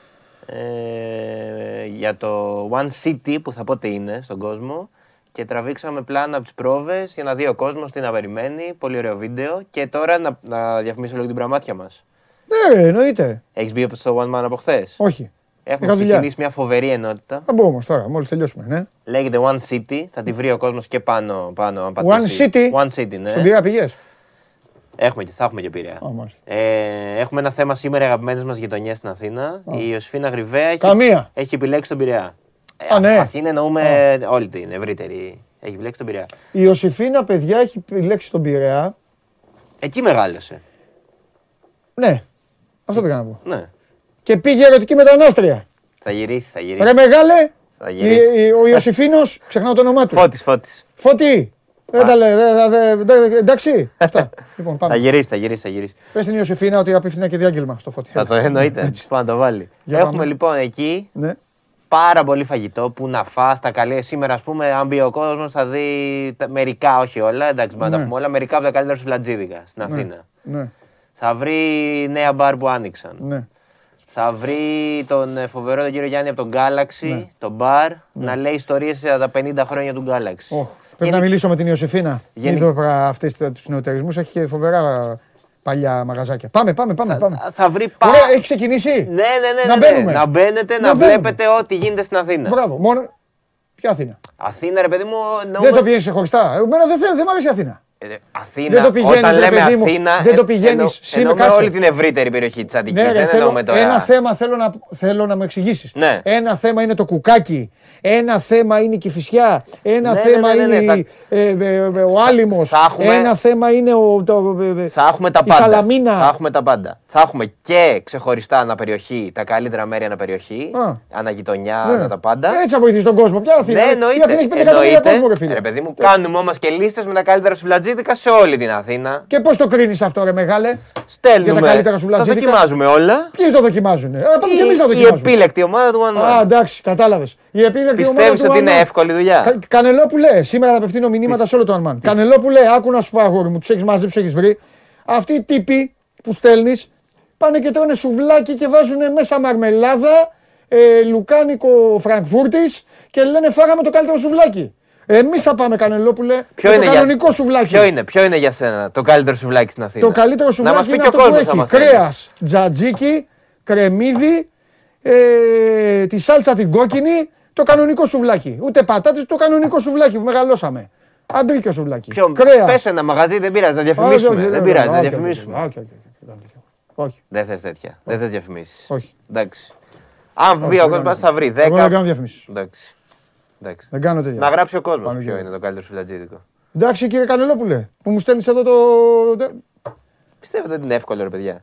ε, για το One City που θα πότε είναι στον κόσμο και τραβήξαμε πλάνα από τις πρόβες για να δει ο κόσμος τι να περιμένει. Πολύ ωραίο βίντεο. Και τώρα να, να διαφημίσω λίγο την πραμάτια μας. Ναι, ρε, εννοείται. Έχεις μπει στο One Man από χθες; Όχι. Έχουμε Είχα δουλειά. ξεκινήσει μια φοβερή ενότητα. Θα μπω όμως τώρα, μόλις τελειώσουμε. Ναι. Λέγεται One City. Θα τη βρει ο κόσμος και πάνω. πάνω αν One πατήσει. City; One City, ναι. Στον πειρά πηγέ. Έχουμε, και- θα έχουμε και πειραιά. Α, μάλιστα. Ε, έχουμε ένα θέμα σήμερα αγαπημένες μας γειτονιές στην Αθήνα. Η Ιωσήφινα Γρυβαία έχει, Καμία. έχει επιλέξει τον Πειραιά. Ε, Α, ναι. Αθήνα εννοούμε όλη την ευρύτερη. Έχει επιλέξει τον Πειραιά. Η Ιωσήφίνα, παιδιά, έχει επιλέξει τον Πειραιά. Εκεί μεγάλωσε. Ναι, αυτό πήγα να πω. Ναι. Και πήγε ερωτική μετανάστρια. Θα γυρίσει, θα γυρίσει. Ρε μεγάλε, Θα η- γυρίσει. η- ο Ιωσήφίνος, *laughs* ξεχνάω το όνομά του. Φώτης, φώτης. Φώτη. Δεν τα λέει, δε- δε- δε- δε- εντάξει. Αυτά. *laughs* Λοιπόν, Θα πάμε. γυρίσει, θα γυρίσει, θα γυρίσει. Πες στην Ιωσήφίνα ότι απίθυνα και διάγγελμα στο Φώτη. Θα το εννοείται. Έτσι. Πάμε να το βάλει. Για Έχουμε πάμε. λοιπόν εκεί Ναι. Πάρα πολύ φαγητό που να φας τα καλή. Σήμερα, ας πούμε, αν μπει ο κόσμος, θα δει τα- μερικά, όχι όλα, εντάξει, μα τα Ναι. πούμε όλα, μερικά από τα καλύτερα σουβλατζίδικα στην Αθήνα. Ναι, Θα βρει νέα μπαρ που άνοιξαν. ναι. Θα βρει τον ε, φοβερό τον κύριο Γιάννη από τον Galaxy, Ναι. τον μπαρ, να λέει ιστορίες για τα 50 χρόνια του Galaxy. Οχ, Πρέπει να μιλήσω με την Ιωσήφίνα. Γενι- Είδω αυτές τους νεοτερισμούς. Έχει και φοβερά παλιά μαγαζάκια. Πάμε, πάμε, πάμε. πάμε. Θα, θα βρει πα... Ωραία, έχει ξεκινήσει; Ναι, ναι, ναι, Να ναι, ναι. μπαίνουμε. Να μπαίνετε, να, Να μπαίνουμε. βλέπετε ό,τι γίνεται στην Αθήνα. Μπράβο. Μόνο. Ποια Αθήνα; Αθήνα, ρε παιδί μου, Δεν το εννοούμε... πηγαίνει χωριστά. Εμένα δεν θέλω, δεν μ' αρέσει η Αθήνα. Ε, Αθήνα, Δεν το πηγαίνεις, όταν ρε λέμε παιδί μου, Αθήνα, δεν το ε, πηγαίνεις εννο- σήμερα, εννοούμε κάτσε. όλη την ευρύτερη περιοχή της Αττικής. Ναι, ρε, δεν θέλω, εννοούμε τώρα... ένα θέμα θέλω να, θέλω να μου εξηγήσεις. Ναι. Ένα θέμα είναι το κουκάκι. Ένα θέμα είναι η κυφισιά. Ένα Ναι, θέμα ναι, ναι, ναι, είναι ναι, η- ε, ε, ε, ο άλυμος. θα έχουμε- Ένα θέμα είναι ο, το, ε, ε, Θα έχουμε τα η πάντα. σαλαμίνα. Θα έχουμε τα πάντα. Θα έχουμε και ξεχωριστά αναπεριοχή, τα καλύτερα μέρη αναπεριοχή, Α. αναγειτονιά, Ναι. ανα τα πάντα. Έτσι θα βοηθήσει τον κόσμο. Ποια Αθήνα. Ναι, Η εννοείται. Αθήνα έχει 5 εκατομμύρια εννοείται. κόσμο, ρε φίλε. Ρε παιδί μου, κάνουμε όμως και λίστες με τα καλύτερα σουβλατζίδικα σε όλη την Αθήνα. Και πώς το κρίνεις αυτό, ρε μεγάλε; Στέλνουμε. Για τα καλύτερα τα σουβλατζίδικα. δοκιμάζουμε όλα. Ποιοι το δοκιμάζουν. Ε, πάμε και εμείς να Η, η δοκιμάζουμε. επίλεκτη ομάδα του One Α, Man. εντάξει, κατάλαβες. Η επίλεκτη ομάδα Πιστεύεις του ότι είναι One Man. εύκολη δουλειά; Κα, Κανελόπουλε, σήμερα θα απευθύνω μηνύματα σε όλο το Unman. Κανελόπουλε, άκου να σου πω αγόρι μου, τους έχεις μαζί, τους έχεις βρει. Αυτοί οι τύποι που στέλνεις πάνε και τρώνε σουβλάκι και βάζουν μέσα μαρμελάδα, ε, λουκάνικο Φραγκφούρτης και λένε φάγαμε το καλύτερο σουβλάκι. Εμείς θα πάμε, Κανελόπουλε, Ποιο με είναι, το για... κανονικό σουβλάκι. ποιο, είναι, ποιο είναι για σένα το καλύτερο σουβλάκι στην Αθήνα; Το καλύτερο Να μας σουβλάκι πει είναι και ο αυτό που κόσμος θα έχει μας θέλει. κρέα, τζατζίκι, κρεμμύδι, ε, τη σάλτσα την κόκκινη, το κανονικό σουβλάκι. Ούτε πατάτες, το κανονικό σουβλάκι που μεγαλώσαμε. Αντρίκιο σουβλάκι. Ποιο, Κρέας. πες ένα μαγαζί, δεν πειράζει, να Όχι, διαφημίσουμε. όχι, δεν όχι, πειράζει, να όχι, διαφημίσουμε. όχι, όχι, όχι, όχι, Όχι. Δεν θες τέτοια. Δεν θες διαφημίσεις. Όχι. Εντάξει. Αν βγει δεν ο κάνω κόσμος θα βρει 10. Εγώ δεν κάνω διαφημίσεις. Εντάξει. Εντάξει. Δεν κάνω τέτοια. Να γράψει ο κόσμος Πάνω ποιο γύρω. είναι το καλύτερο σουβλατζίδικο. Εντάξει κύριε Κανελόπουλε, που μου στέλνει εδώ το. Πιστεύετε ότι είναι εύκολο ρε παιδιά.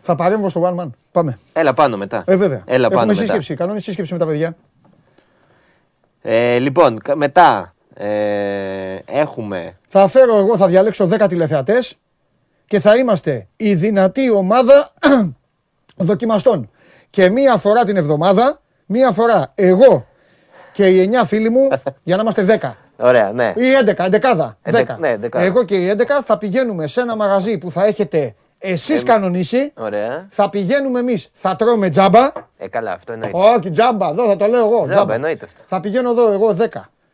Θα παρέμβω στο One Man. Πάμε. Έλα πάνω μετά. Ε, βέβαια. Έλα πάνω Έχουμε μετά. σύσκεψη. Κανόνι σύσκεψη με τα παιδιά. Ε, λοιπόν, κα- μετά ε, έχουμε. Θα φέρω εγώ, θα διαλέξω 10 τηλεθεατές και θα είμαστε η δυνατή ομάδα *clears throat* δοκιμαστών. Και μία φορά την εβδομάδα, μία φορά εγώ και οι 9 φίλοι μου *laughs* για να είμαστε 10. Ωραία, ναι. Ή 11, 11. 10. Εντε- ναι, 11. Εγώ και οι 11 θα πηγαίνουμε σε ένα μαγαζί που θα έχετε Εσείς κανονίσει, Ωραία. θα πηγαίνουμε εμείς. Θα τρώμε τζάμπα. Ε, καλά, αυτό εννοείται. Όχι, τζάμπα, εδώ θα το λέω εγώ. Τζάμπα, εννοείται αυτό. Θα πηγαίνω εδώ εγώ 10.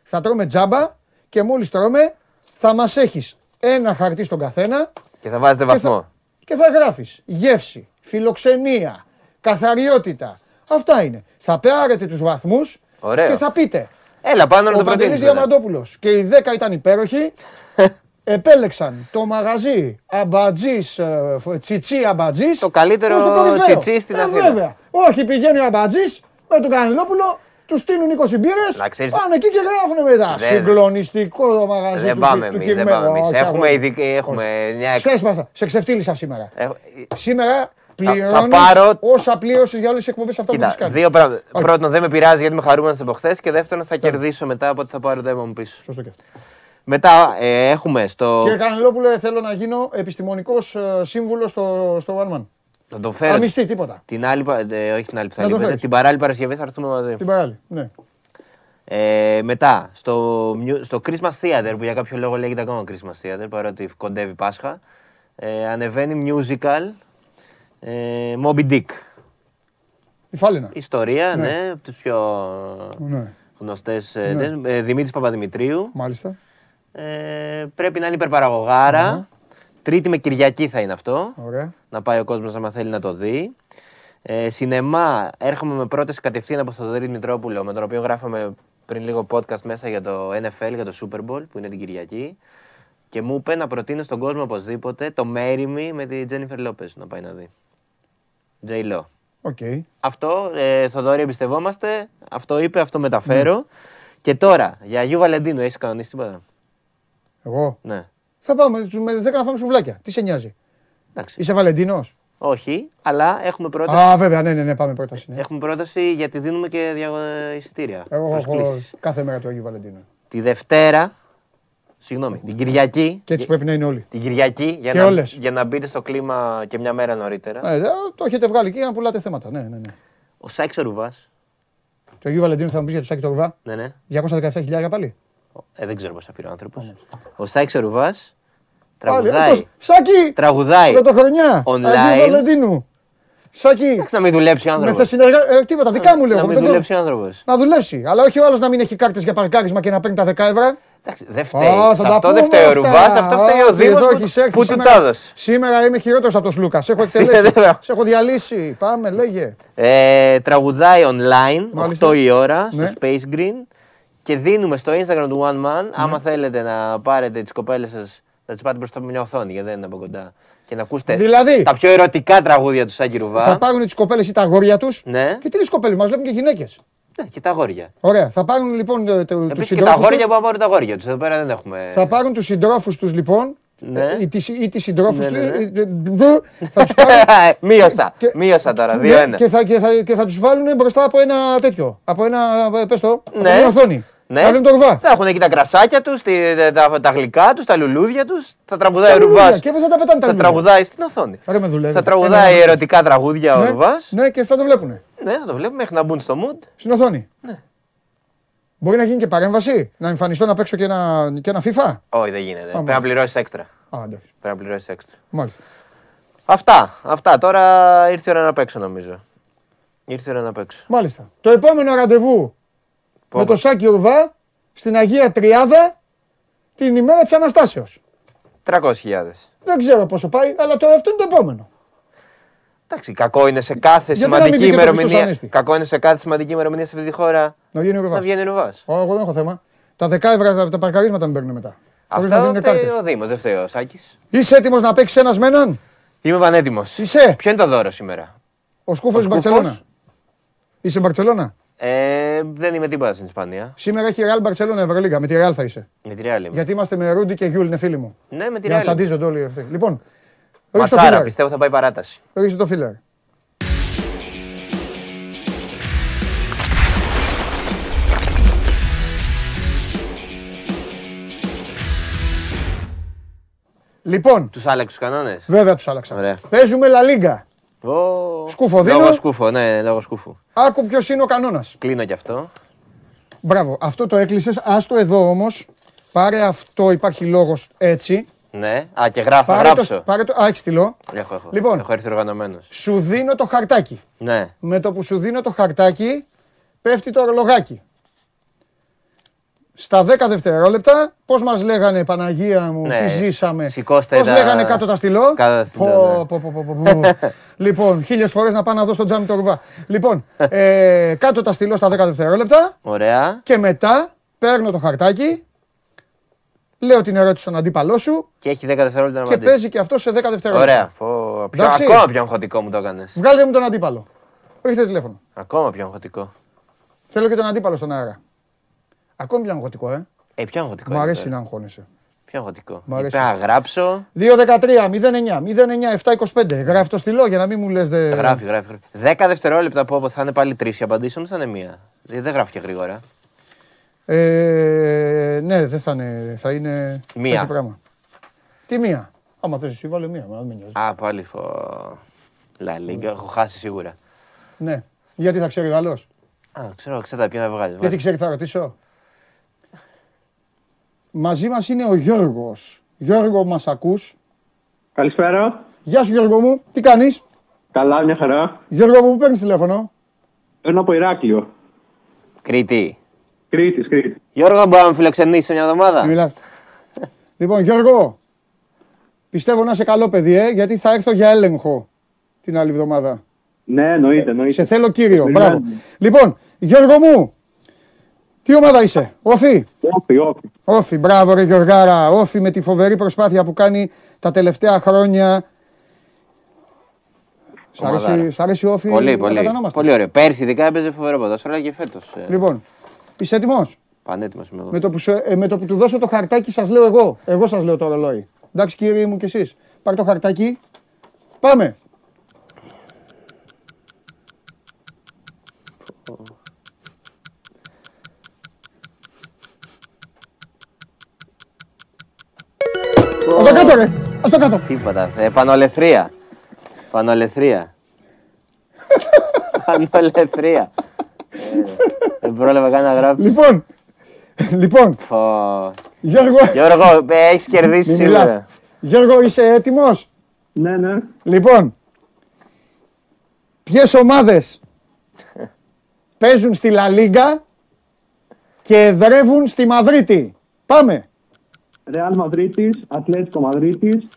Θα τρώμε τζάμπα και μόλις τρώμε θα μας έχεις ένα χαρτί στον καθένα Και θα βάζετε και βαθμό. θα, και θα γράφεις γεύση, φιλοξενία, καθαριότητα. Αυτά είναι. Θα πάρετε τους βαθμούς Ωραίος. και θα πείτε. Έλα, πάνω να Ο το Παντελής προτείνεις. τώρα. Διαμαντόπουλος και οι 10 ήταν υπέροχοι. *laughs* Επέλεξαν το μαγαζί Αμπατζής, ε, φ- Τσιτσί Αμπατζής. Το καλύτερο ως το κορυφαίο. τσιτσί στην Ε, Αθήνα. Βέβαια. Όχι, πηγαίνει ο Αμπατζής με τον Κανελόπουλο, τους στείλουν 20 μπύρες, Να ξέρεις- πάνε εκεί και γράφουν μετά. Δεν- Συγκλονιστικό το μαγαζί Δεν του, πάμε του εμείς. Δεν Κυρμένου. πάμε εμείς. Όχι, Έχουμε, αγόρι. ειδική, έχουμε μια εξ... Ξέσπασα, σε ξεφτύλισα σήμερα. Έχω- Σήμερα θα πληρώνεις πάρω- όσα πλήρωσες για όλες τις εκπομπές αυτά που Κοίτα, έχεις κάνει. δύο πράγματα. Όχι. Πρώτον, δεν με πειράζει γιατί είμαι χαρούμενος από χθες. Και δεύτερον, θα κερδίσω μετά από ότι θα πάρω το αίμα μου πίσω. Σωστό και αυτό. Μετά ε, έχουμε στο. Κύριε Κανελόπουλε, θέλω να γίνω επιστημονικός ε, σύμβουλος στο, στο One Man. Θα το φέρω. Αμυστή, τίποτα. Την άλλη, πα- ε, όχι την άλλη που θα Να το λείπετε, φέρεις. την παράλληλη Παρασκευή θα έρθουμε μαζί. Την παράλληλη. Ναι. Ε, μετά, στο, Mu- στο Christmas Theater, που για κάποιο λόγο λέγεται ακόμα Christmas Theater, παρότι κοντεύει Πάσχα, ε, ανεβαίνει musical ε, Moby Dick. Η Φάλαινα. Ιστορία, ναι, από τις πιο Ναι. γνωστές. Ε, ε, Δημήτρης Παπαδημητρίου. Μάλιστα. Ε, πρέπει να είναι υπερπαραγωγάρα. Τρίτη με Κυριακή θα είναι αυτό. Ωραία. Να πάει ο κόσμος άμα θέλει να το δει. Ε, σινεμά, έρχομαι με πρόταση κατευθείαν από τον Θοδωρή Μητρόπουλο, με τον οποίο γράφαμε πριν λίγο podcast μέσα για το NFL, για το Super Bowl, που είναι την Κυριακή. Και μου είπε να προτείνω στον κόσμο οπωσδήποτε το Marry Me με τη Jennifer Lopez να πάει να δει. J. Lo. OK. Αυτό, ε, Θοδωρή, εμπιστευόμαστε. Αυτό είπε, αυτό μεταφέρω. Και τώρα, για Αγίου Βαλεντίνου, έχεις κανονίσει τίποτα; Εγώ; Ναι. Θα πάμε με 10 να φάμε σουβλάκια. Τι σε νοιάζει; Εντάξει. Είσαι Βαλεντίνος; Όχι, αλλά έχουμε πρόταση. Α, βέβαια, ναι, ναι, ναι, πάμε πρόταση. Ναι. Έχουμε πρόταση γιατί δίνουμε και δια... εισιτήρια. Εγώ έχω προσκλήσεις. κάθε μέρα του Αγίου Βαλεντίνου. Τη Δευτέρα, συγγνώμη, την Κυριακή. Και έτσι πρέπει να είναι όλοι. Την Κυριακή για, Και να, όλες. για να μπείτε στο κλίμα και μια μέρα νωρίτερα. Ε, το έχετε βγάλει εκεί για να πουλάτε θέματα. Ναι, ναι, ναι. Ο Σάκης ο Ρουβάς. Το Αγίου Βαλεντίνου θα μου πεις για το Σάκη το Ρουβά. Ναι, ναι. 217.000 πάλι. Ε, δεν ξέρω πώς θα πήρε ο άνθρωπος. Ο Σάκης ο Ρουβάς Πάλι. τραγουδάει. αυτός. Σάκη! Τραγουδάει. Πρωτοχρονιά. Online. Αγίου Βαλεντίνου. Σάκη. Εντάξει να μην δουλέψει ο Με άνθρωπος. θα συνεργα... ε, τίποτα, δικά μου λέω. Να με μην τον δουλέψει ο κόσμο. άνθρωπος. Να δουλέψει. Αλλά όχι ο άλλος να μην έχει κάρτες για παρκάρισμα και να παίρνει τα 10 ευρώ. Εντάξει, δεν φταίει. Α, Σε θα τα αυτό δεν πούμε φταίει ο αυτά. Ρουβάς, αυτό φταίει ο Όχι, Δήμος εδώ που, έχεις έρθει που του σήμερα. τα έδωσε. Σήμερα είμαι χειρότερος από τον Σλούκας. Σε έχω *laughs* Ναι, εκτελέσει. βέβαια. σε έχω διαλύσει. Πάμε, λέγε. Ε, τραγουδάει online, Μάλιστα. 8 η ώρα, στο Ναι. Space Green. Και δίνουμε στο Instagram του One Man, άμα θέλετε να πάρετε τις κοπέλες σας, να τις πάτε μπροστά από μια οθόνη, γιατί δεν είναι από κοντά. Και να ακούσετε Δηλαδή; τα πιο ερωτικά τραγούδια του Σάκη Ρουβά. Θα πάρουν τις κοπέλες ή τα αγόρια τους. Ναι. Και τι λες κοπέλες, μας βλέπουν και γυναίκες. Ναι, και τα αγόρια. Ωραία. Θα πάρουν λοιπόν του Επίσης και τα συντρόφους αγόρια που θα πάρουν τα αγόρια τους. Εδώ πέρα δεν έχουμε... Θα πάρουν τους συντρόφους τους λοιπόν. Ναι. ε, Ή τις- ή τις συντρόφους Ναι, τους. ναι, Θα τους πάρουν. *laughs* μείωσα, και- μείωσα τώρα, Ναι, 2-1. και θα, και, θα, και θα τους βάλουν μπροστά από ένα τέτοιο. Από ένα. Πες το. Από Ναι. μια οθόνη. Ναι. Θα λένε το ρουβά. Θα έχουν εκεί τα κρασάκια τους, τη- τα, τα, τα γλυκά τους, τα λουλούδια τους. Θα τραγουδάει Τα ο λουλούδια. Ρουβάς. Και πού θα τα πετάνε τα Θα λουλούδια. τραγουδάει στην οθόνη. Ωραία, με δουλεύει. Θα Ένα, τραγουδάει ένα. ερωτικά τραγούδια ο Ναι, Ρουβάς. Ναι, και θα το βλέπουν. Ναι, θα το βλέπουμε μέχρι να μπουν στο mood. Στην οθόνη. Ναι. Μπορεί να γίνει και παρέμβαση, να εμφανιστώ να παίξω και ένα, και ένα FIFA; Όχι, δεν γίνεται. Πρέπει να πληρώσεις έξτρα. Α, εντάξει. Πρέπει να πληρώσεις έξτρα. Μάλιστα. Αυτά. Αυτά. Τώρα ήρθε η ώρα να παίξω νομίζω. Ήρθε η ώρα να παίξω. Μάλιστα. Το επόμενο ραντεβού Πω, με πω. το Σάκη Ουρβά στην Αγία Τριάδα την ημέρα της Αναστάσεως. 300.000. Δεν ξέρω πόσο πάει, αλλά το αυτό είναι το επόμενο. Εντάξει, κακό είναι σε κάθε Γιατί να μην σημαντική μπει και το Χριστός ημερομηνία. Ανέστη. Κακό είναι σε κάθε σημαντική ημερομηνία σε αυτή τη χώρα Να βγαίνει ο Ουρβάς. να βγαίνει ρουβά. Ω, Εγώ δεν έχω θέμα. Τα 10 ευρώ τα, τα παρκαρίσματα μην παίρνουν μετά. Χωρίς να Αυτό δίνουν φταίει κάρτες. ο Δήμος, δεν φταίει ο Σάκης. Είσαι έτοιμος να παίξεις ένας με έναν; Είμαι πανέτοιμος. Είσαι. Ποιο είναι το δώρο σήμερα; Ο Σκούφος της Σκούφος; Μπαρτσελώνα. Είσαι Μπαρτσελώνα; Ε, δεν είμαι τίποτα στην Ισπανία. Σήμερα έχει Real Μπαρτσελώνα Ευρωλίγα. Με τη Real θα είσαι. Με τη Real είμαι. Γιατί είμαστε με Ρούντι και Γιούλ, είναι φίλοι μου. Ναι, με τη Για να Real. είμαι. τσαντίζονται όλοι αυτοί. Λοιπόν, ρίξτε το Ματσάρα, φίλερ. πιστεύω θα πάει παράταση. Ρίξτε το φίλερ. Λοιπόν, Τους άλλαξε τους κανόνες; βέβαια τους άλλαξα. Ωραία. Παίζουμε La Liga. Σκούφο δίνω. Λόγω σκούφο, ναι, λόγω σκούφου. Άκου ποιος είναι ο κανόνας. Κλείνω κι αυτό. Μπράβο, αυτό το έκλεισες. Άστο εδώ όμως. Πάρε αυτό, υπάρχει λόγος έτσι. Ναι. Α, και γράφω, θα Πάρε το, γράψω. πάρε το, α, έχεις στυλό. Έχω, έχω. Λοιπόν. Έχω έρθει οργανωμένος. Σου δίνω το χαρτάκι. Ναι. Με το που σου δίνω το χαρτάκι, πέφτει το ορολογάκι. Στα 10 δευτερόλεπτα, πώς μας λέγανε Παναγία μου, Ναι. τι ζήσαμε. Σηκώστε πώς τα- λέγανε κάτω τα στυλό; Κάτω τα στυλό, Πω, ναι. πω, πω, πω, πω, πω. *laughs* λοιπόν, χίλιες φορές να πάω να δω στο τζάμι το ρουβά. λοιπόν, ε, κάτω τα στυλό στα 10 δευτερόλεπτα Ωραία. και μετά παίρνω το χαρτάκι, λέω την ερώτηση στον αντίπαλό σου Και έχει 10 δευτερόλεπτα να και απαντήσει. παίζει και αυτό σε 10 δευτερόλεπτα. Ωραία. Πω, πιο, Εντάξει. ακόμα πιο αγχωτικό μου το έκανες. Βγάλε μου τον αντίπαλο. Ρίχτε τηλέφωνο. Ακόμα πιο αγχωτικό. Θέλω και τον αντίπαλο στον αέρα. Ακόμη πιο αγχωτικό, ε. Ε, πιο αγχωτικό. Μου είναι αρέσει τώρα. να αγχώνεσαι. Πιο αγχωτικό. Μ' αρέσει. Πρέπει να γράψω. 2-13, 0-9, 0-9, 7-25. Γράφει το στυλό για να μην μου λες. Δε... Γράφει, γράφει. γράφει. 10 δευτερόλεπτα που θα είναι πάλι τρεις οι απαντήσεις, όμως θα είναι μία. Ε, Δεν γράφει και γρήγορα. Ε, ναι, δεν θα είναι. Θα είναι. Μία. τέτοιο Πράγμα. Τι μία; Άμα θες, εσύ βάλε μία. μα, Δεν με νοιάζει. Α, πάλι φω. Λα Λίγκα, έχω χάσει σίγουρα. Ναι. Γιατί θα ξέρει ο άλλος; Α, ξέρω, ξέρω ποιο θα βγάλει. Γιατί ξέρει, θα ρωτήσω; Μαζί μας είναι ο Γιώργος. Γιώργο, μας ακούς; Καλησπέρα. Γεια σου, Γιώργο μου. Τι κάνεις; Καλά, μια χαρά. Γιώργο μου, πού παίρνεις τηλέφωνο; Παίρνω από Ηράκλειο. Κρήτη. Κρήτης, Κρήτης. Γιώργο, θα μπορώ να με φιλοξενήσεις σε μια εβδομάδα; Μιλάς. λοιπόν, Γιώργο, πιστεύω να είσαι καλό παιδί, ε, γιατί θα έρθω για έλεγχο την άλλη εβδομάδα. Ναι, εννοείται, εννοείται. Σε θέλω κύριο. Περιμένουμε. Μπράβο. Λοιπόν, Γιώργο μου, τι ομάδα είσαι, Όφη; Όφι, όφι. Όφη, μπράβο ρε Γιωργάρα. Όφη με τη φοβερή προσπάθεια που κάνει τα τελευταία χρόνια. Σ' αρέσει, Ομαδάρα. σ' αρέσει η Όφη Πολύ, να πολύ. κατανόμαστε; Πολύ ωραίο. Πέρσι ειδικά έπαιζε φοβερό ποδόσφαιρο, αλλά και φέτος. Λοιπόν, είσαι έτοιμος; Πανέτοιμος είμαι εγώ. Με το, που, σου- ε, με το που του δώσω το χαρτάκι σας λέω εγώ. Εγώ σας λέω το ρολόι. Εντάξει κύριοι μου και εσείς. Πάρ το χαρτάκι. Πάμε. Ας το κάτω ρε. Ας το κάτω. Τίποτα. Ε, πανολεθρία. Πανολεθρία. *laughs* πανολεθρία. Ε, Δεν πρόλαβα καν να γράψω. Λοιπόν. λοιπόν. Φω. Γιώργο. Γιώργο, έχεις κερδίσει Μην μιλάς. σίγουρα. Γιώργο είσαι έτοιμος; Ναι, ναι. Λοιπόν, ποιες ομάδες παίζουν στη Λα Λίγκα και εδρεύουν στη Μαδρίτη; Πάμε. Ρεάλ Μαδρίτης, Ατλέτικο Μαδρίτης,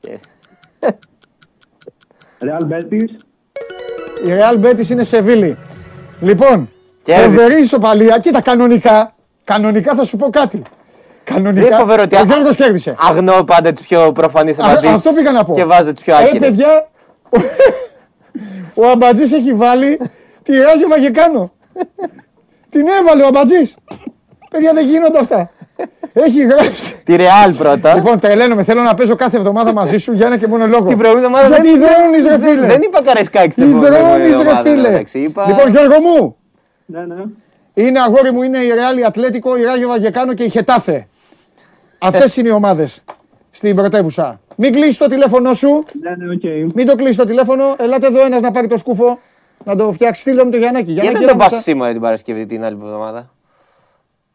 Και- Ρεάλ Μπέτης, Η Real Betis είναι Σεβίλη. Λοιπόν, Κέρδισε. φοβερή ισοπαλία. Κοίτα, κανονικά, κανονικά θα σου πω κάτι. Κανονικά, Δεν είναι φοβερό ότι ο α- Γιώργος κέρδισε. Αγνώ πάντα τι πιο προφανείς Α, απαντήσει. αυτό πήγα να πω. Και βάζω τι πιο Ε, άκυρες. παιδιά, ο, ο Αμπατζής έχει βάλει τη Ράγιο Βαγεκάνο. Την έβαλε ο Αμπατζής. Παιδιά, δεν γίνονται αυτά. Έχει γράψει. Τη Ρεάλ πρώτα. Λοιπόν, τρελαίνομαι. Θέλω να παίζω κάθε εβδομάδα μαζί σου για ένα και μόνο λόγο. Την προηγούμενη εβδομάδα Γιατί δεν- δρώνεις, ρε δεν- φίλε. Δεν είπα καρεσκάκι στην Τι προηγούμενη δρώνεις, ρε εβδομάδα, φίλε. εντάξει, είπα- Λοιπόν, Γιώργο μου, ναι, ναι. είναι αγόρι μου, είναι η Ρεάλ, η Ατλέτικο, η Ράγιο Βαγεκάνο και η Χετάφε. Αυτές είναι οι ομάδες στην πρωτεύουσα. Μην κλείσει το τηλέφωνό σου. Ναι, ναι, οκ. Μην το κλείσει το τηλέφωνο. Ελάτε εδώ ένας να πάρει το σκούφο. Να το φτιάξει. Στείλτε μου το Γιαννάκη. Γιατί Γιαννάκη, δεν το έλα πας μέσα. σήμερα την Παρασκευή την άλλη εβδομάδα;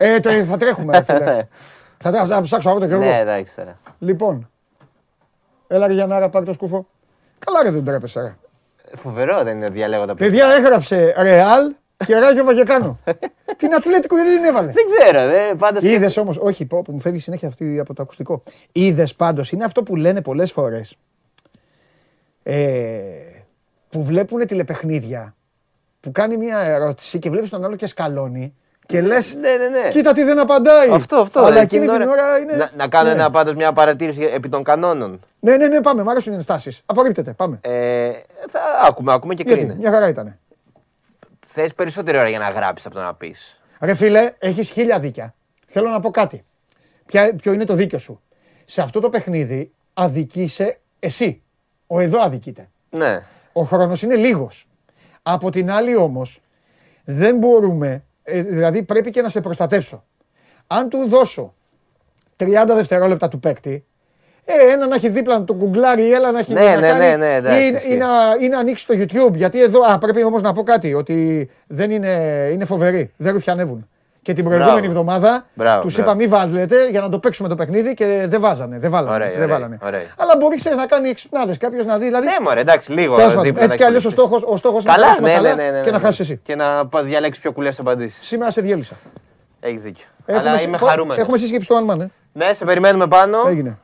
Ε, το, θα τρέχουμε, ρε φίλε. *laughs* θα, θα, θα ψάξω αυτό και εγώ. Ναι, εντάξει τώρα. Λοιπόν. Έλα ρε Γιαννάρα, πάρει το σκούφο. Καλά ρε δεν τρέπεσαι ρε. Φοβερό δεν είναι διαλέγω τα Παιδιά έγραψε Ρεάλ και Ράγιο Βαγεκάνο. *laughs* την Ατλέτικο γιατί την έβαλε; Δεν ξέρω, δε, πάντα σε- Είδες όμως, όχι, πω, που μου φεύγει συνέχεια αυτή από το ακουστικό. Είδες πάντως, είναι αυτό που λένε πολλές φορές. Ε, που βλέπουν τηλεπαιχνίδια. Που κάνει μια ερώτηση και βλέπεις τον άλλο και σκαλώνει. Και λες, Ναι, ναι, ναι. κοίτα τι δεν απαντάει. Αυτό, αυτό. Αλλά δηλαδή, εκείνη την ώρα είναι. Να, να κάνω ναι. ένα, πάντως μια παρατήρηση επί των κανόνων. Ναι, ναι, ναι, πάμε. Μ' αρέσουν οι ενστάσεις. Απορρίπτεται. Πάμε. Ε, θα ακούμε, ακούμε και Γιατί, κρίνε. μια χαρά ήταν. Θες περισσότερη ώρα για να γράψεις από το να πεις. Ρε φίλε, έχεις χίλια δίκια. Θέλω να πω κάτι. Ποια, ποιο είναι το δίκιο σου. Σε αυτό το παιχνίδι αδικείσαι εσύ. Ο εδώ αδικείται. Ναι. Ο χρόνος είναι λίγος. Από την άλλη όμως, δεν μπορούμε, ε, δηλαδή πρέπει και να σε προστατεύσω. Αν του δώσω 30 δευτερόλεπτα του παίκτη, ε, ένα να έχει δίπλα να τον κουγκλάρει ή έλα να έχει Ναι, να ναι, κάνει, ναι, ναι, εντάξει, ή, ισχύει. ή, να, ή να ανοίξει το YouTube. Γιατί εδώ, α, πρέπει όμως να πω κάτι, ότι δεν είναι, είναι φοβεροί, δεν ρουφιανεύουν. Και την προηγούμενη Μπράβο. εβδομάδα Μπράβο, τους μπράβο. είπα μη βάλετε για να το παίξουμε το παιχνίδι και δεν βάζανε. Δεν βάλανε. Ωραία, δεν ωραία, βάλανε. ωραία. Αλλά μπορεί ξέρεις, να κάνει εξυπνάδες κάποιος να δει. Δηλαδή, Ναι, μωρέ, εντάξει, λίγο. τέλος πάντων, δίπλα έτσι να κι αλλιώς ο κυκλοφορεί. στόχο ο στόχος είναι να Καλά, περάσουμε ναι, καλά ναι, ναι, ναι, και να ναι. χάσεις εσύ. Και να πας διαλέξεις πιο κουλές απαντήσεις. Σήμερα σε διέλυσα. Έχεις δίκιο. Έχουμε Αλλά συ- είμαι πο- χαρούμενος. Έχουμε σύσκεψη στο One Man. ε. Ναι, σε περιμένουμε πάνω. Έγινε.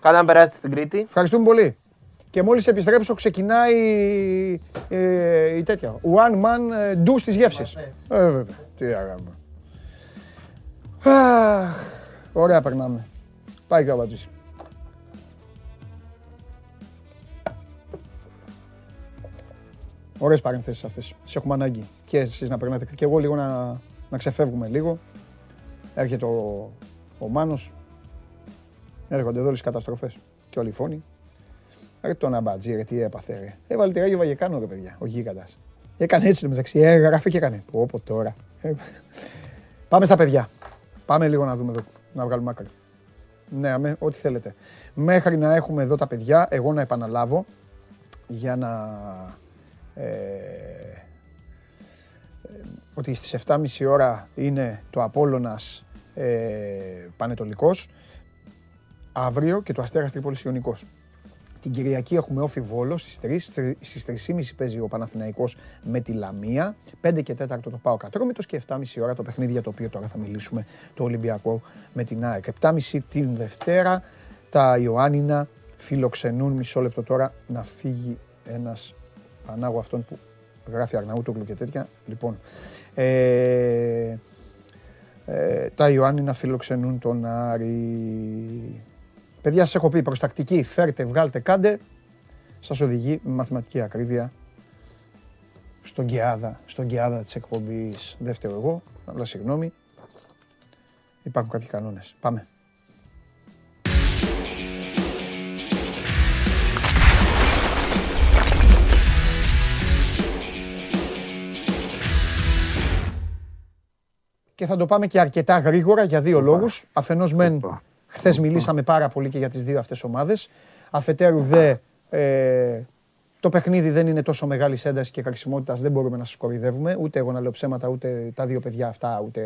Καλά να περάσετε στην Κρήτη. Ευχαριστούμε πολύ. Και μόλις επιστρέψω ξεκινάει ε, η τέτοια. One man ε, do στις γεύσεις. Ε, βέβαια. Τι αγάπη. Αχ, Ωραία περνάμε. Πάει και ο Αμπατζής. Ωραίες παρενθέσεις αυτές. Τις έχουμε ανάγκη. Και εσείς να περνάτε. Και εγώ λίγο να, να ξεφεύγουμε λίγο. Έρχεται ο, ο Μάνος. Έρχονται εδώ όλες οι καταστροφές. Και όλοι οι φόνοι. Ρε τον αμπατζή, ρε τι έπαθε ρε. Έβαλε τη Ράγιο Βαγεκάνο ρε παιδιά, ο γίγαντας. Έκανε έτσι το μεταξύ, έγραφε και έκανε. Πω πω τώρα. Ε, Πάμε στα παιδιά. Πάμε λίγο να δούμε εδώ, να βγάλουμε άκρη. Ναι, αμέ, ό,τι θέλετε. Μέχρι να έχουμε εδώ τα παιδιά, εγώ να επαναλάβω για να... Ε, ε, ότι στις 7.30 ώρα είναι το Απόλλωνας ε, Πανετολικός, αύριο και το Αστέρας Τρίπολης Ιωνικός. Την Κυριακή έχουμε όφι Βόλο στις 3, στις 3.30 παίζει ο Παναθηναϊκός με τη Λαμία, 5 και 4 το πάω Κατρόμητος και 7.30 ώρα το παιχνίδι για το οποίο τώρα θα μιλήσουμε το Ολυμπιακό με την ΑΕΚ. 7.30 την Δευτέρα τα Ιωάννινα φιλοξενούν μισό λεπτό τώρα να φύγει ένας Πανάγο αυτόν που γράφει Αρναούτογλου και τέτοια. Λοιπόν, ε, ε, τα Ιωάννινα φιλοξενούν τον Άρη. Παιδιά, σας έχω πει, προστακτική, φέρτε, βγάλτε, κάντε. Σας οδηγεί με μαθηματική ακρίβεια στον Γκεάδα, στον Γκεάδα της εκπομπής. Δεύτερο εγώ, αλλά συγγνώμη. Υπάρχουν κάποιοι κανόνες. Πάμε. Και θα το πάμε και αρκετά γρήγορα για δύο λόγους. Αφενός μεν, χθες μιλήσαμε πάρα πολύ και για τις δύο αυτές ομάδες. Αφετέρου δε, ε, το παιχνίδι δεν είναι τόσο μεγάλης έντασης και χρησιμότητα, δεν μπορούμε να σας κοροϊδεύουμε. Ούτε εγώ να λέω ψέματα, ούτε τα δύο παιδιά αυτά, ούτε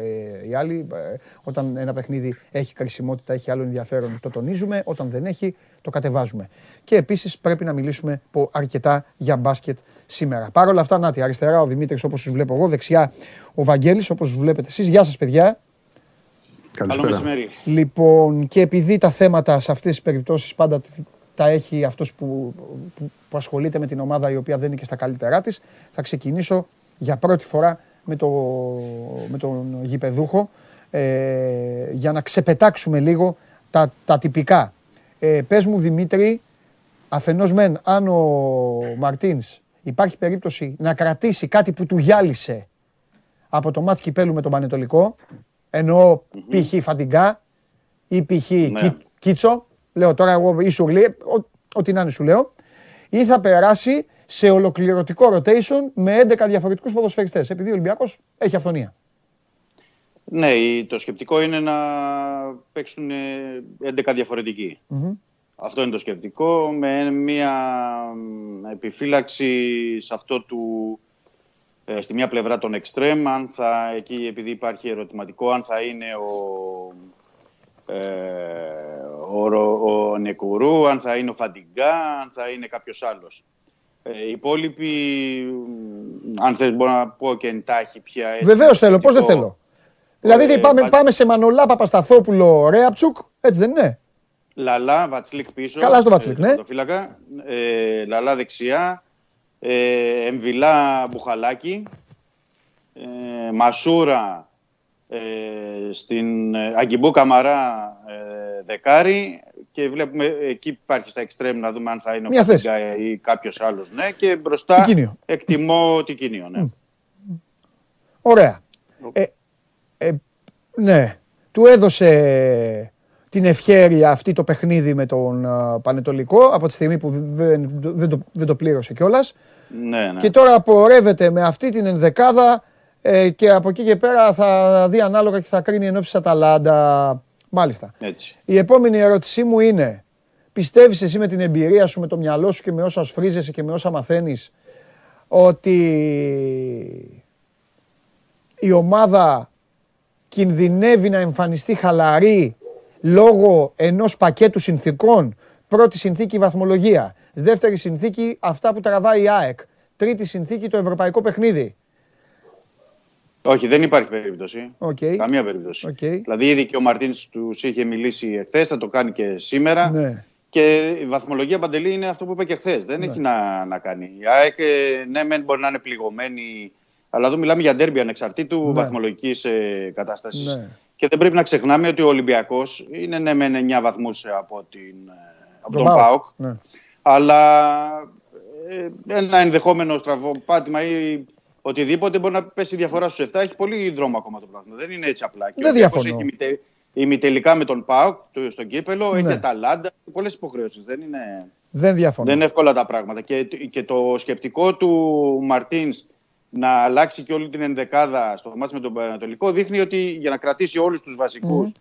οι άλλοι. Ε, Όταν ένα παιχνίδι έχει κρισιμότητα, έχει άλλο ενδιαφέρον, το τονίζουμε. Όταν δεν έχει, το κατεβάζουμε. Και επίσης πρέπει να μιλήσουμε πο- αρκετά για μπάσκετ σήμερα. Παρ' όλα αυτά, να τη αριστερά ο Δημήτρης όπως του βλέπω εγώ, δεξιά ο Βαγγέλης όπως του βλέπετε εσείς. Γεια σας, παιδιά. Καλό μεσημέρι. Λοιπόν, και επειδή τα θέματα σε αυτές τις περιπτώσεις πάντα τ- τα έχει αυτός που, που, που ασχολείται με την ομάδα η οποία δεν είναι και στα καλύτερά της, θα ξεκινήσω για πρώτη φορά με, το, με τον γηπεδούχο ε, για να ξεπετάξουμε λίγο τα, τα τυπικά. Ε, πες μου Δημήτρη, αφενός μεν αν ο Μαρτίνς υπάρχει περίπτωση να κρατήσει κάτι που του γυάλισε από το μάτς κυπέλου με τον Πανετολικό, εννοώ π.χ. Φαντιγκά ή π.χ. Κί- Κίτσο, λέω τώρα εγώ ή Σουρλί, ό- ό,τι να είναι σου λέω, ή θα περάσει σε ολοκληρωτικό rotation με 11 διαφορετικούς ποδοσφαιριστές, επειδή ο Ολυμπιακός έχει αυθονία. Ναι, η- το σκεπτικό είναι να παίξουν ε, 11 διαφορετικοί. Αυτό είναι το σκεπτικό, με μια μ, επιφύλαξη σε αυτό του, ε, στη μια πλευρά των εξτρέμ, αν θα, εκεί επειδή υπάρχει ερωτηματικό, αν θα είναι ο, ε, ο, Ρο- ο Νεκουρού, αν θα είναι ο Φαντιγκά, αν θα είναι κάποιος άλλος. Ε, οι υπόλοιποι, μ, αν θες μπορώ να πω και εντάχει ποια έχει Βεβαίως θέλω, πώς δεν σκεπτικό. θέλω. Δηλαδή τι, Ε, πάμε, Βα- πάμε σε Μανολά, Παπασταθόπουλο, Ρέαψουκ, έτσι δεν είναι; Λαλά, Βατσλίκ πίσω. Καλά στο Βατσλίκ, ναι. Το φύλακα. Ε, Λαλά δεξιά. Ε, Εμβιλά Μπουχαλάκη. Ε, Μασούρα ε, στην ε, Αγκιμπού Καμαρά ε, δεκάρι και βλέπουμε εκεί υπάρχει στα εξτρέμ να δούμε αν θα είναι Μια ο θέση. Παπίγκα ή κάποιος άλλος ναι και μπροστά Τικίνιο. εκτιμώ Τικίνιο ναι. Ωραία. Ε, ε, ναι, του έδωσε την ευχέρεια αυτή το παιχνίδι με τον α, Πανετολικό από τη στιγμή που δεν, δεν, το, δεν το πλήρωσε κιόλας. ναι, ναι. Και τώρα απορρεύεται με αυτή την ενδεκάδα ε, και από εκεί και πέρα θα δει ανάλογα και θα κρίνει ενώπιση της Αταλάντα. Μάλιστα. Έτσι. Η επόμενη ερώτησή μου είναι, πιστεύεις εσύ με την εμπειρία σου, με το μυαλό σου και με όσα σφρίζεσαι και με όσα μαθαίνεις, ότι η ομάδα κινδυνεύει να εμφανιστεί χαλαρή λόγω ενός πακέτου συνθήκων. Πρώτη συνθήκη η βαθμολογία. Δεύτερη συνθήκη αυτά που τραβάει η ΑΕΚ. Τρίτη συνθήκη το ευρωπαϊκό παιχνίδι. Όχι, δεν υπάρχει περίπτωση. Οκ. Καμία περίπτωση. Οκ. Δηλαδή, ήδη και ο Μαρτίνς τους είχε μιλήσει εχθές, θα το κάνει και σήμερα. Ναι. Και η βαθμολογία Παντελή είναι αυτό που είπε και χθες. Δεν έχει να, να κάνει. Η ΑΕΚ, ε, ναι, μεν μπορεί να είναι πληγωμένη, αλλά εδώ μιλάμε για ντέρμπι ανεξαρτήτου Ναι. βαθμολογικής ε, κατάστασης. Ναι. Και δεν πρέπει να ξεχνάμε ότι ο Ολυμπιακός είναι ναι, μεν 9 βαθμούς από, την, ε, από τον ΠΑΟΚ. ΠΑΟΚ. Ναι. Αλλά ε, ένα ενδεχόμενο στραβό πάτημα ή οτιδήποτε μπορεί να πέσει η διαφορά στους 7. Έχει πολύ δρόμο ακόμα το πράγμα. Δεν είναι έτσι απλά. Και Δεν ο Ολυμπιακός διαφωνώ. Έχει ημιτε- ημιτελικά με τον ΠΑΟΚ το- στον κύπελο, Ναι. έχει Αταλάντα, πολλές υποχρεώσεις. Δεν είναι, Δεν διαφωνώ. δεν είναι εύκολα τα πράγματα. Και, και το σκεπτικό του Μαρτίνς να αλλάξει και όλη την ενδεκάδα στο μάτι με τον Πανατολικό δείχνει ότι για να κρατήσει όλους τους βασικούς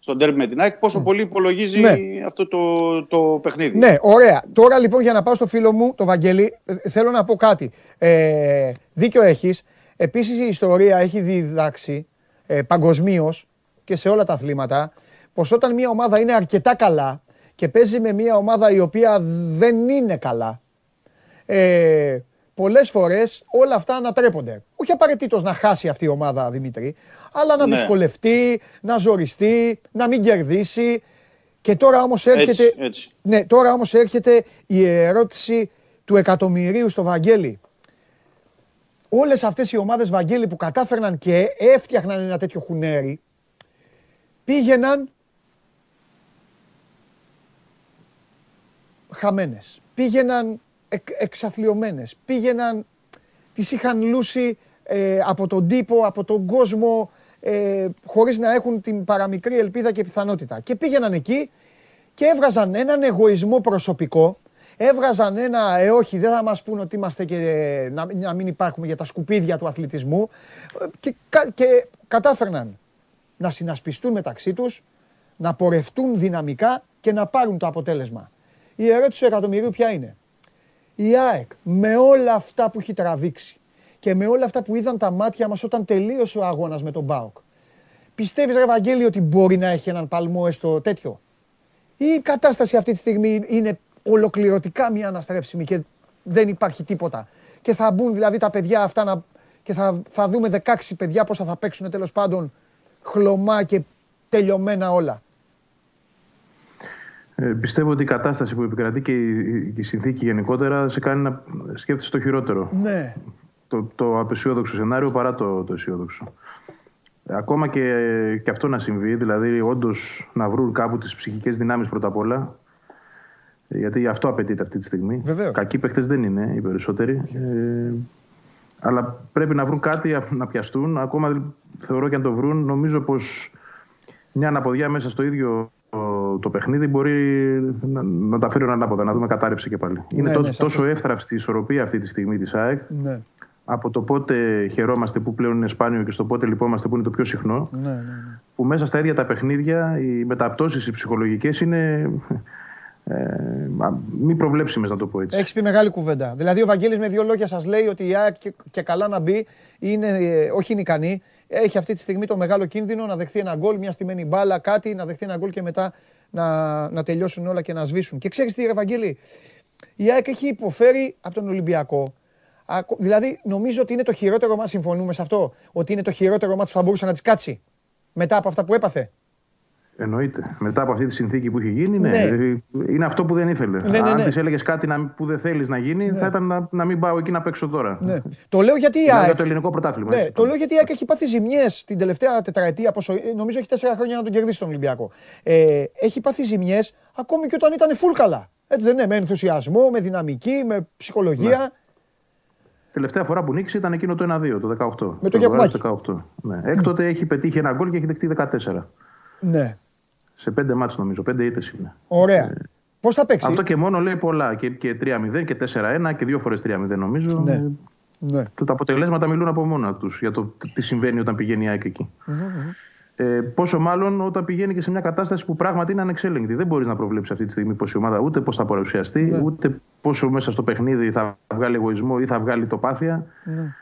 στον τέρμι με την ΑΕΚ, πόσο πολύ υπολογίζει Ναι. αυτό το, το παιχνίδι. Ναι, ωραία. Τώρα λοιπόν για να πάω στο φίλο μου, το Βαγγέλη, ε, θέλω να πω κάτι. Ε, δίκιο έχεις. Επίσης η ιστορία έχει διδάξει ε, παγκοσμίως και σε όλα τα αθλήματα πως όταν μια ομάδα είναι αρκετά καλά και παίζει με μια ομάδα η οποία δεν είναι καλά, ε, πολλές φορές όλα αυτά ανατρέπονται. Όχι απαραίτητος να χάσει αυτή η ομάδα, Δημήτρη, αλλά να Ναι. δυσκολευτεί, να ζοριστεί, να μην κερδίσει. Και τώρα όμως έρχεται, Έτσι, έτσι. ναι, τώρα όμως έρχεται η ερώτηση του εκατομμυρίου στο Βαγγέλη. Όλες αυτές οι ομάδες Βαγγέλη που κατάφερναν και έφτιαχναν ένα τέτοιο χουνέρι, πήγαιναν χαμένες. Πήγαιναν εκ, εξαθλιωμένες. Πήγαιναν, τις είχαν λούσει ε, από τον τύπο, από τον κόσμο, ε, χωρίς να έχουν την παραμικρή ελπίδα και πιθανότητα. Και πήγαιναν εκεί και έβγαζαν έναν εγωισμό προσωπικό, έβγαζαν ένα «ε όχι δεν θα μας πούν ότι είμαστε και ε, να, να μην υπάρχουμε για τα σκουπίδια του αθλητισμού» ε, και, κα- και κατάφερναν να συνασπιστούν μεταξύ τους, να πορευτούν δυναμικά και να πάρουν το αποτέλεσμα. Η ερώτηση του εκατομμυρίου ποια είναι; Η ΑΕΚ με όλα αυτά που έχει τραβήξει και με όλα αυτά που είδαν τα μάτια μας όταν τελείωσε ο αγώνας με τον ΠΑΟΚ. Πιστεύεις ρε Βαγγέλη ότι μπορεί να έχει έναν παλμό έστω τέτοιο; Ή η κατάσταση αυτή τη στιγμή είναι ολοκληρωτικά μια αναστρέψιμη και δεν υπάρχει τίποτα; Και θα μπουν δηλαδή τα παιδιά αυτά να... και θα, θα δούμε 16 παιδιά πόσα θα παίξουν τέλος πάντων χλωμά και τελειωμένα όλα. Ε, πιστεύω ότι η κατάσταση που επικρατεί και η, η συνθήκη γενικότερα σε κάνει να σκέφτεσαι το χειρότερο. Ναι. Το, το απεσιόδοξο σενάριο παρά το, το αισιόδοξο. Ε, Ακόμα και, και αυτό να συμβεί, δηλαδή όντως να βρουν κάπου τις ψυχικές δυνάμεις πρώτα απ' όλα. ε, Γιατί αυτό απαιτείται αυτή τη στιγμή. Βεβαίως. Κακοί παίχτε δεν είναι οι περισσότεροι. Ε, αλλά πρέπει να βρουν κάτι να πιαστούν. Ακόμα θεωρώ και αν το βρουν, νομίζω πως μια αναποδιά μέσα στο ίδιο το, το παιχνίδι μπορεί να, να τα φέρουν ανάποδα, να δούμε κατάρρευση και πάλι. Είναι Ναι, τό- ναι, σε τόσο εύθραυστη η ισορροπία αυτή τη στιγμή της ΑΕΚ Ναι. από το πότε χαιρόμαστε που πλέον είναι σπάνιο και στο πότε λυπόμαστε που είναι το πιο συχνό, Ναι, ναι, ναι. που μέσα στα ίδια τα παιχνίδια οι μεταπτώσεις οι ψυχολογικές είναι ε, α, μη προβλέψιμες να το πω έτσι. Έχεις πει μεγάλη κουβέντα. Δηλαδή, ο Βαγγέλης με δύο λόγια σας λέει ότι η ΑΕΚ και, και καλά να μπει είναι, ε, όχι είναι ικανή. Έχει αυτή τη στιγμή το μεγάλο κίνδυνο να δεχθεί ένα γκολ, μια στημένη μπάλα, κάτι, να δεχθεί ένα γκολ και μετά να, να τελειώσουν όλα και να σβήσουν. Και ξέρεις τι, ρε Βαγγέλη, η ΑΕΚ έχει υποφέρει από τον Ολυμπιακό. Ακο- Δηλαδή, νομίζω ότι είναι το χειρότερο μα, συμφωνούμε σε αυτό, ότι είναι το χειρότερο μα που θα μπορούσε να της κάτσει μετά από αυτά που έπαθε. Εννοείται. Μετά από αυτή τη συνθήκη που έχει γίνει, ναι. Ναι. Δηλαδή, Είναι αυτό που δεν ήθελε. Ναι, ναι, Αν ναι. της έλεγες κάτι να, που δεν θέλεις να γίνει, θα ήταν να, να μην πάω εκεί να παίξω τώρα. Ναι. Το λέω γιατί η Μιλάω για ΑΕΚ. το ελληνικό πρωτάθλημα. Ναι, έτσι. το λέω γιατί η ΑΕΚ έχει πάθει ζημιές την τελευταία τετραετία. Πόσο, ε, νομίζω έχει τέσσερα χρόνια να τον κερδίσει τον Ολυμπιακό. Ε, έχει πάθει ζημιές ακόμη και όταν ήταν full καλά. Έτσι δεν είναι, με ενθουσιασμό, με δυναμική, με ψυχολογία. Τελευταία φορά που νίκησε ήταν εκείνο το 1-2, το 18. Με το Φεβρουάριο Γιακουμάκη. του 18. Ναι. Έκτοτε έχει πετύχει ένα γκολ και έχει δεκτεί 14. Ναι, Σε πέντε μάτς νομίζω, πέντε ήττες είναι. ωραία. Πώς θα παίξει; Αυτό και μόνο λέει πολλά. Και, και 3-0 και 4-1 και δύο φορές 3-0 νομίζω. Ναι. Ναι. Το- Τα αποτελέσματα μιλούν από μόνα τους για το τι συμβαίνει όταν πηγαίνει η ΑΕΚ εκεί. Ε, πόσο μάλλον όταν πηγαίνει και σε μια κατάσταση που πράγματι είναι ανεξέλεγκτη. Δεν μπορείς να προβλέψεις αυτή τη στιγμή πώς η ομάδα ούτε πώς θα παρουσιαστεί, Ναι. ούτε πόσο μέσα στο παιχνίδι θα βγάλει εγωισμό ή θα βγάλει τοπάθεια. Ναι.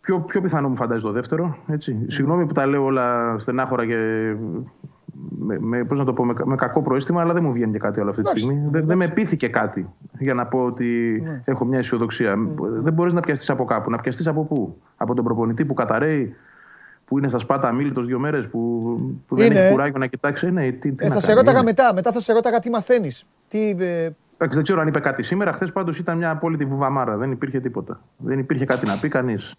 πιο, πιο πιθανό μου φαντάζει το δεύτερο. Έτσι. Συγγνώμη που τα λέω όλα στενάχωρα και με, με, πώς να το πω, με, με κακό προαίσθημα, αλλά δεν μου βγαίνει και κάτι άλλο αυτή τη στιγμή. Δεν, δεν με πείθηκε κάτι για να πω ότι έχω μια αισιοδοξία. Δεν μπορείς να πιαστείς από κάπου. Να πιαστείς από πού; Από τον προπονητή που καταραίει, που είναι στα σπάτα αμήλυτο δύο μέρες, που, που δεν Είναι. έχει κουράγιο να κοιτάξει. Ε, ναι, τι, τι Ε, να θα σε κάνει, ρώταγα είναι. μετά. Μετά θα σε ρώταγα τι μαθαίνεις. Τι, ε, Εντάξει, δεν ξέρω αν είπε κάτι σήμερα. Χθες πάντως ήταν μια απόλυτη βουβαμάρα. Δεν υπήρχε τίποτα. Δεν υπήρχε κάτι να πει κανείς.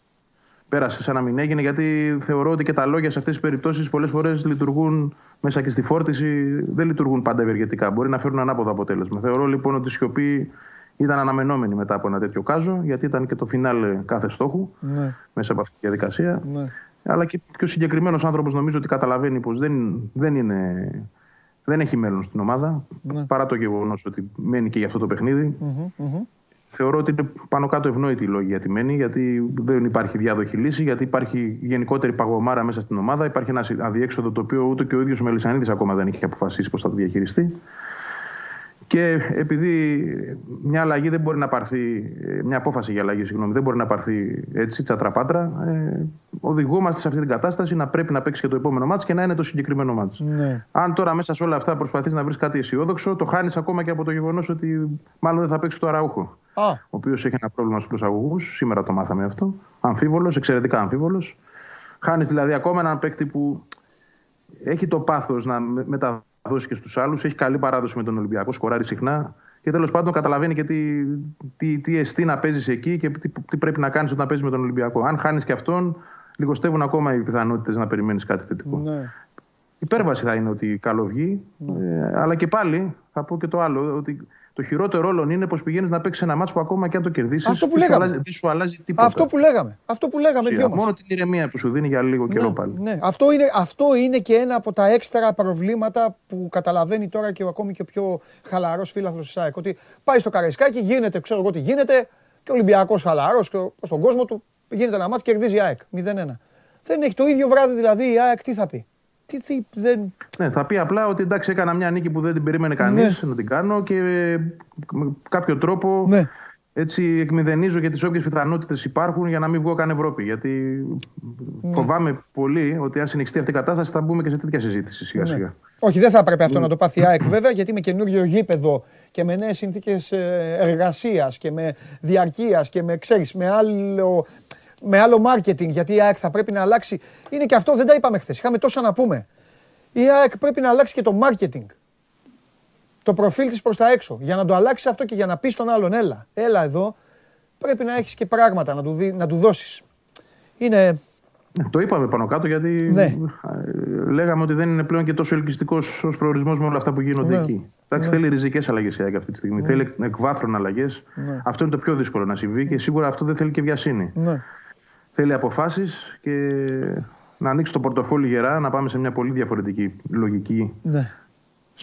Πέρασε σαν να μην έγινε, γιατί θεωρώ ότι και τα λόγια σε αυτές τις περιπτώσεις πολλές φορές λειτουργούν μέσα και στη φόρτιση. Δεν λειτουργούν πάντα ευεργετικά. Μπορεί να φέρουν ανάποδο αποτέλεσμα. Θεωρώ λοιπόν ότι η σιωπή ήταν αναμενόμενη μετά από ένα τέτοιο κάζο, γιατί ήταν και το φινάλε κάθε στόχου ναι, μέσα από αυτή τη διαδικασία. ναι. Αλλά και πιο συγκεκριμένος άνθρωπος νομίζω ότι καταλαβαίνει πως δεν, δεν, είναι, δεν έχει μέλλον στην ομάδα. Ναι. Παρά το γεγονός ότι μένει και για αυτό το παιχνίδι. Μμμ, μμμ. Θεωρώ ότι είναι πάνω κάτω ευνόητη η λόγη γιατί μένει, γιατί δεν υπάρχει διάδοχη λύση, γιατί υπάρχει γενικότερη παγωμάρα μέσα στην ομάδα. Υπάρχει ένας αδιέξοδο το οποίο ούτε και ο ίδιος ο Μελισανίδης ακόμα δεν είχε αποφασίσει πώς θα το διαχειριστεί. Και επειδή μια αλλαγή δεν μπορεί να πάρθει, ε, μια απόφαση για αλλαγή, συγγνώμη, δεν μπορεί να πάρθει έτσι, τσατραπάτρα, ε, οδηγούμαστε σε αυτή την κατάσταση να πρέπει να παίξει και το επόμενο μάτς και να είναι το συγκεκριμένο μάτς. Ναι. Αν τώρα μέσα σε όλα αυτά προσπαθείς να βρεις κάτι αισιόδοξο, το χάνεις ακόμα και από το γεγονός ότι μάλλον δεν θα παίξει το Αραούχο. Α, Ο οποίος έχει ένα πρόβλημα στους προσαγωγούς. Σήμερα το μάθαμε αυτό. Αμφίβολος, εξαιρετικά αμφίβολος. Χάνεις δηλαδή ακόμα έναν παίκτη που έχει το πάθος να με- μεταδώσει και στους άλλους. Έχει καλή παράδοση με τον Ολυμπιακό, σκοράρει συχνά. Και τέλος πάντων καταλαβαίνει και τι, τι, τι εστί να παίζεις εκεί και τι, τι πρέπει να κάνεις όταν παίζεις με τον Ολυμπιακό. Αν χάνεις και αυτόν, λιγοστεύουν ακόμα οι πιθανότητες να περιμένεις κάτι θετικό. ναι. Υπέρβαση θα είναι ότι καλό βγει. Ε, αλλά και πάλι θα πω και το άλλο. Ότι το χειρότερο όλων είναι πως πηγαίνεις να παίξεις ένα μάτσο που ακόμα και αν το κερδίσεις. Αυτό που λέγαμε. Δεν σου αλλάζει τίποτα. Αυτό που λέγαμε. Αυτό που λέγαμε Ουσία, δυο μας. Μόνο την ηρεμία που σου δίνει για λίγο καιρό Ναι, πάλι. ναι. Αυτό, είναι, αυτό είναι και ένα από τα έξτρα προβλήματα που καταλαβαίνει τώρα και ο ακόμη και ο πιο χαλαρός φίλαθλος της ΣΑΕΚ. Ότι πάει στο Καραϊσκάκι, γίνεται, ξέρω εγώ τι γίνεται, και ο Ολυμπιακός χαλαρός στον κόσμο του γίνεται ένα μάτσο και κερδίζει η ΑΕΚ 0-1. Δεν έχει το ίδιο βράδυ δηλαδή η ΑΕΚ τι θα πει. Τι, τι, δεν... Ναι, θα πει απλά ότι εντάξει, έκανα μια νίκη που δεν την περίμενε κανείς Ναι. να την κάνω και με κάποιο τρόπο Ναι. έτσι εκμηδενίζω για τις όποιες πιθανότητες υπάρχουν για να μην βγω καν Ευρώπη. Γιατί Ναι. φοβάμαι πολύ ότι αν συνεχιστεί αυτή η κατάσταση θα μπούμε και σε τέτοια συζήτηση σιγά Ναι. σιγά. Όχι, δεν θα έπρεπε αυτό να το πάθει η ΑΕΚ βέβαια, γιατί με καινούριο γήπεδο και με νέες συνθήκες εργασίας και με διαρκείας και με, ξέρεις, με άλλο, με άλλο marketing, γιατί η ΑΕΚ θα πρέπει να αλλάξει. Είναι και αυτό, δεν τα είπαμε χθες. Είχαμε τόσα να πούμε. Η ΑΕΚ πρέπει να αλλάξει και το marketing. Το προφίλ της προς τα έξω. Για να το αλλάξεις αυτό και για να πεις στον άλλον, έλα, έλα εδώ, πρέπει να έχεις και πράγματα να του, δει- να του δώσεις. Είναι. Ναι, Το είπαμε πάνω κάτω γιατί Ναι. ε, λέγαμε ότι δεν είναι πλέον και τόσο ελκυστικός ως προορισμός με όλα αυτά που γίνονται Ναι. εκεί. Εντάξει, θέλει ριζικές αλλαγές η ΑΕΚ αυτή τη στιγμή. Θέλει εκβάθρον αλλαγές. Αυτό είναι το πιο δύσκολο να συμβεί και σίγουρα αυτό δεν θέλει και βιασύνη. Ναι. Θέλει αποφάσεις και να ανοίξει το πορτοφόλι γερά, να πάμε σε μια πολύ διαφορετική λογική Ναι.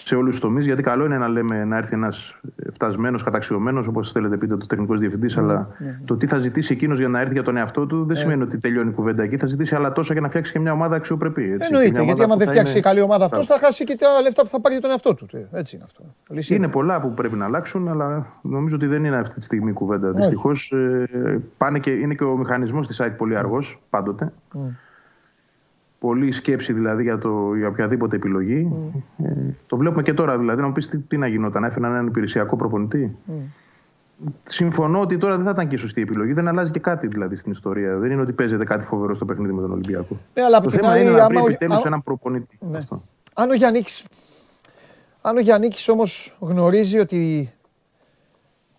Σε όλους τους τομείς. Γιατί καλό είναι να λέμε να έρθει ένας φτασμένος, καταξιωμένος, όπως θέλετε πείτε, το τεχνικός διευθυντής, Ναι, αλλά το τι θα ζητήσει εκείνος για να έρθει για τον εαυτό του Ε. δεν σημαίνει ότι τελειώνει η κουβέντα εκεί. Θα ζητήσει άλλα τόσα για να φτιάξει και μια ομάδα αξιοπρεπή. Έτσι. Και Εννοείται, μια γιατί ομάδα άμα που δεν θα φτιάξει είναι- καλή ομάδα αυτός, θα χάσει και τα λεφτά που θα πάρει για τον εαυτό του. Ε, Έτσι είναι αυτό. Λύση Είναι πολλά που πρέπει να αλλάξουν, αλλά νομίζω ότι δεν είναι αυτή τη στιγμή η κουβέντα. Όχι. Δυστυχώς και είναι και ο μηχανισμός της ΑΕΚ πολύ αργός πάντοτε. Πολύ σκέψη δηλαδή για, το, για οποιαδήποτε επιλογή. Ε, το βλέπουμε και τώρα δηλαδή. Να μου πεις τι, τι να γινόταν, έφεραν έναν υπηρεσιακό προπονητή. Συμφωνώ ότι τώρα δεν θα ήταν και η σωστή επιλογή. Δεν αλλάζει και κάτι δηλαδή στην ιστορία. Δεν είναι ότι παίζεται κάτι φοβερό στο παιχνίδι με τον Ολυμπιακό. Ναι, αλλά από το την θέμα άλλη, είναι να βρει άμα ο- επιτέλους α- έναν προπονητή. Ναι. Αυτό. Αν ο Γιάννικης, αν ο Γιάννικης όμως γνωρίζει ότι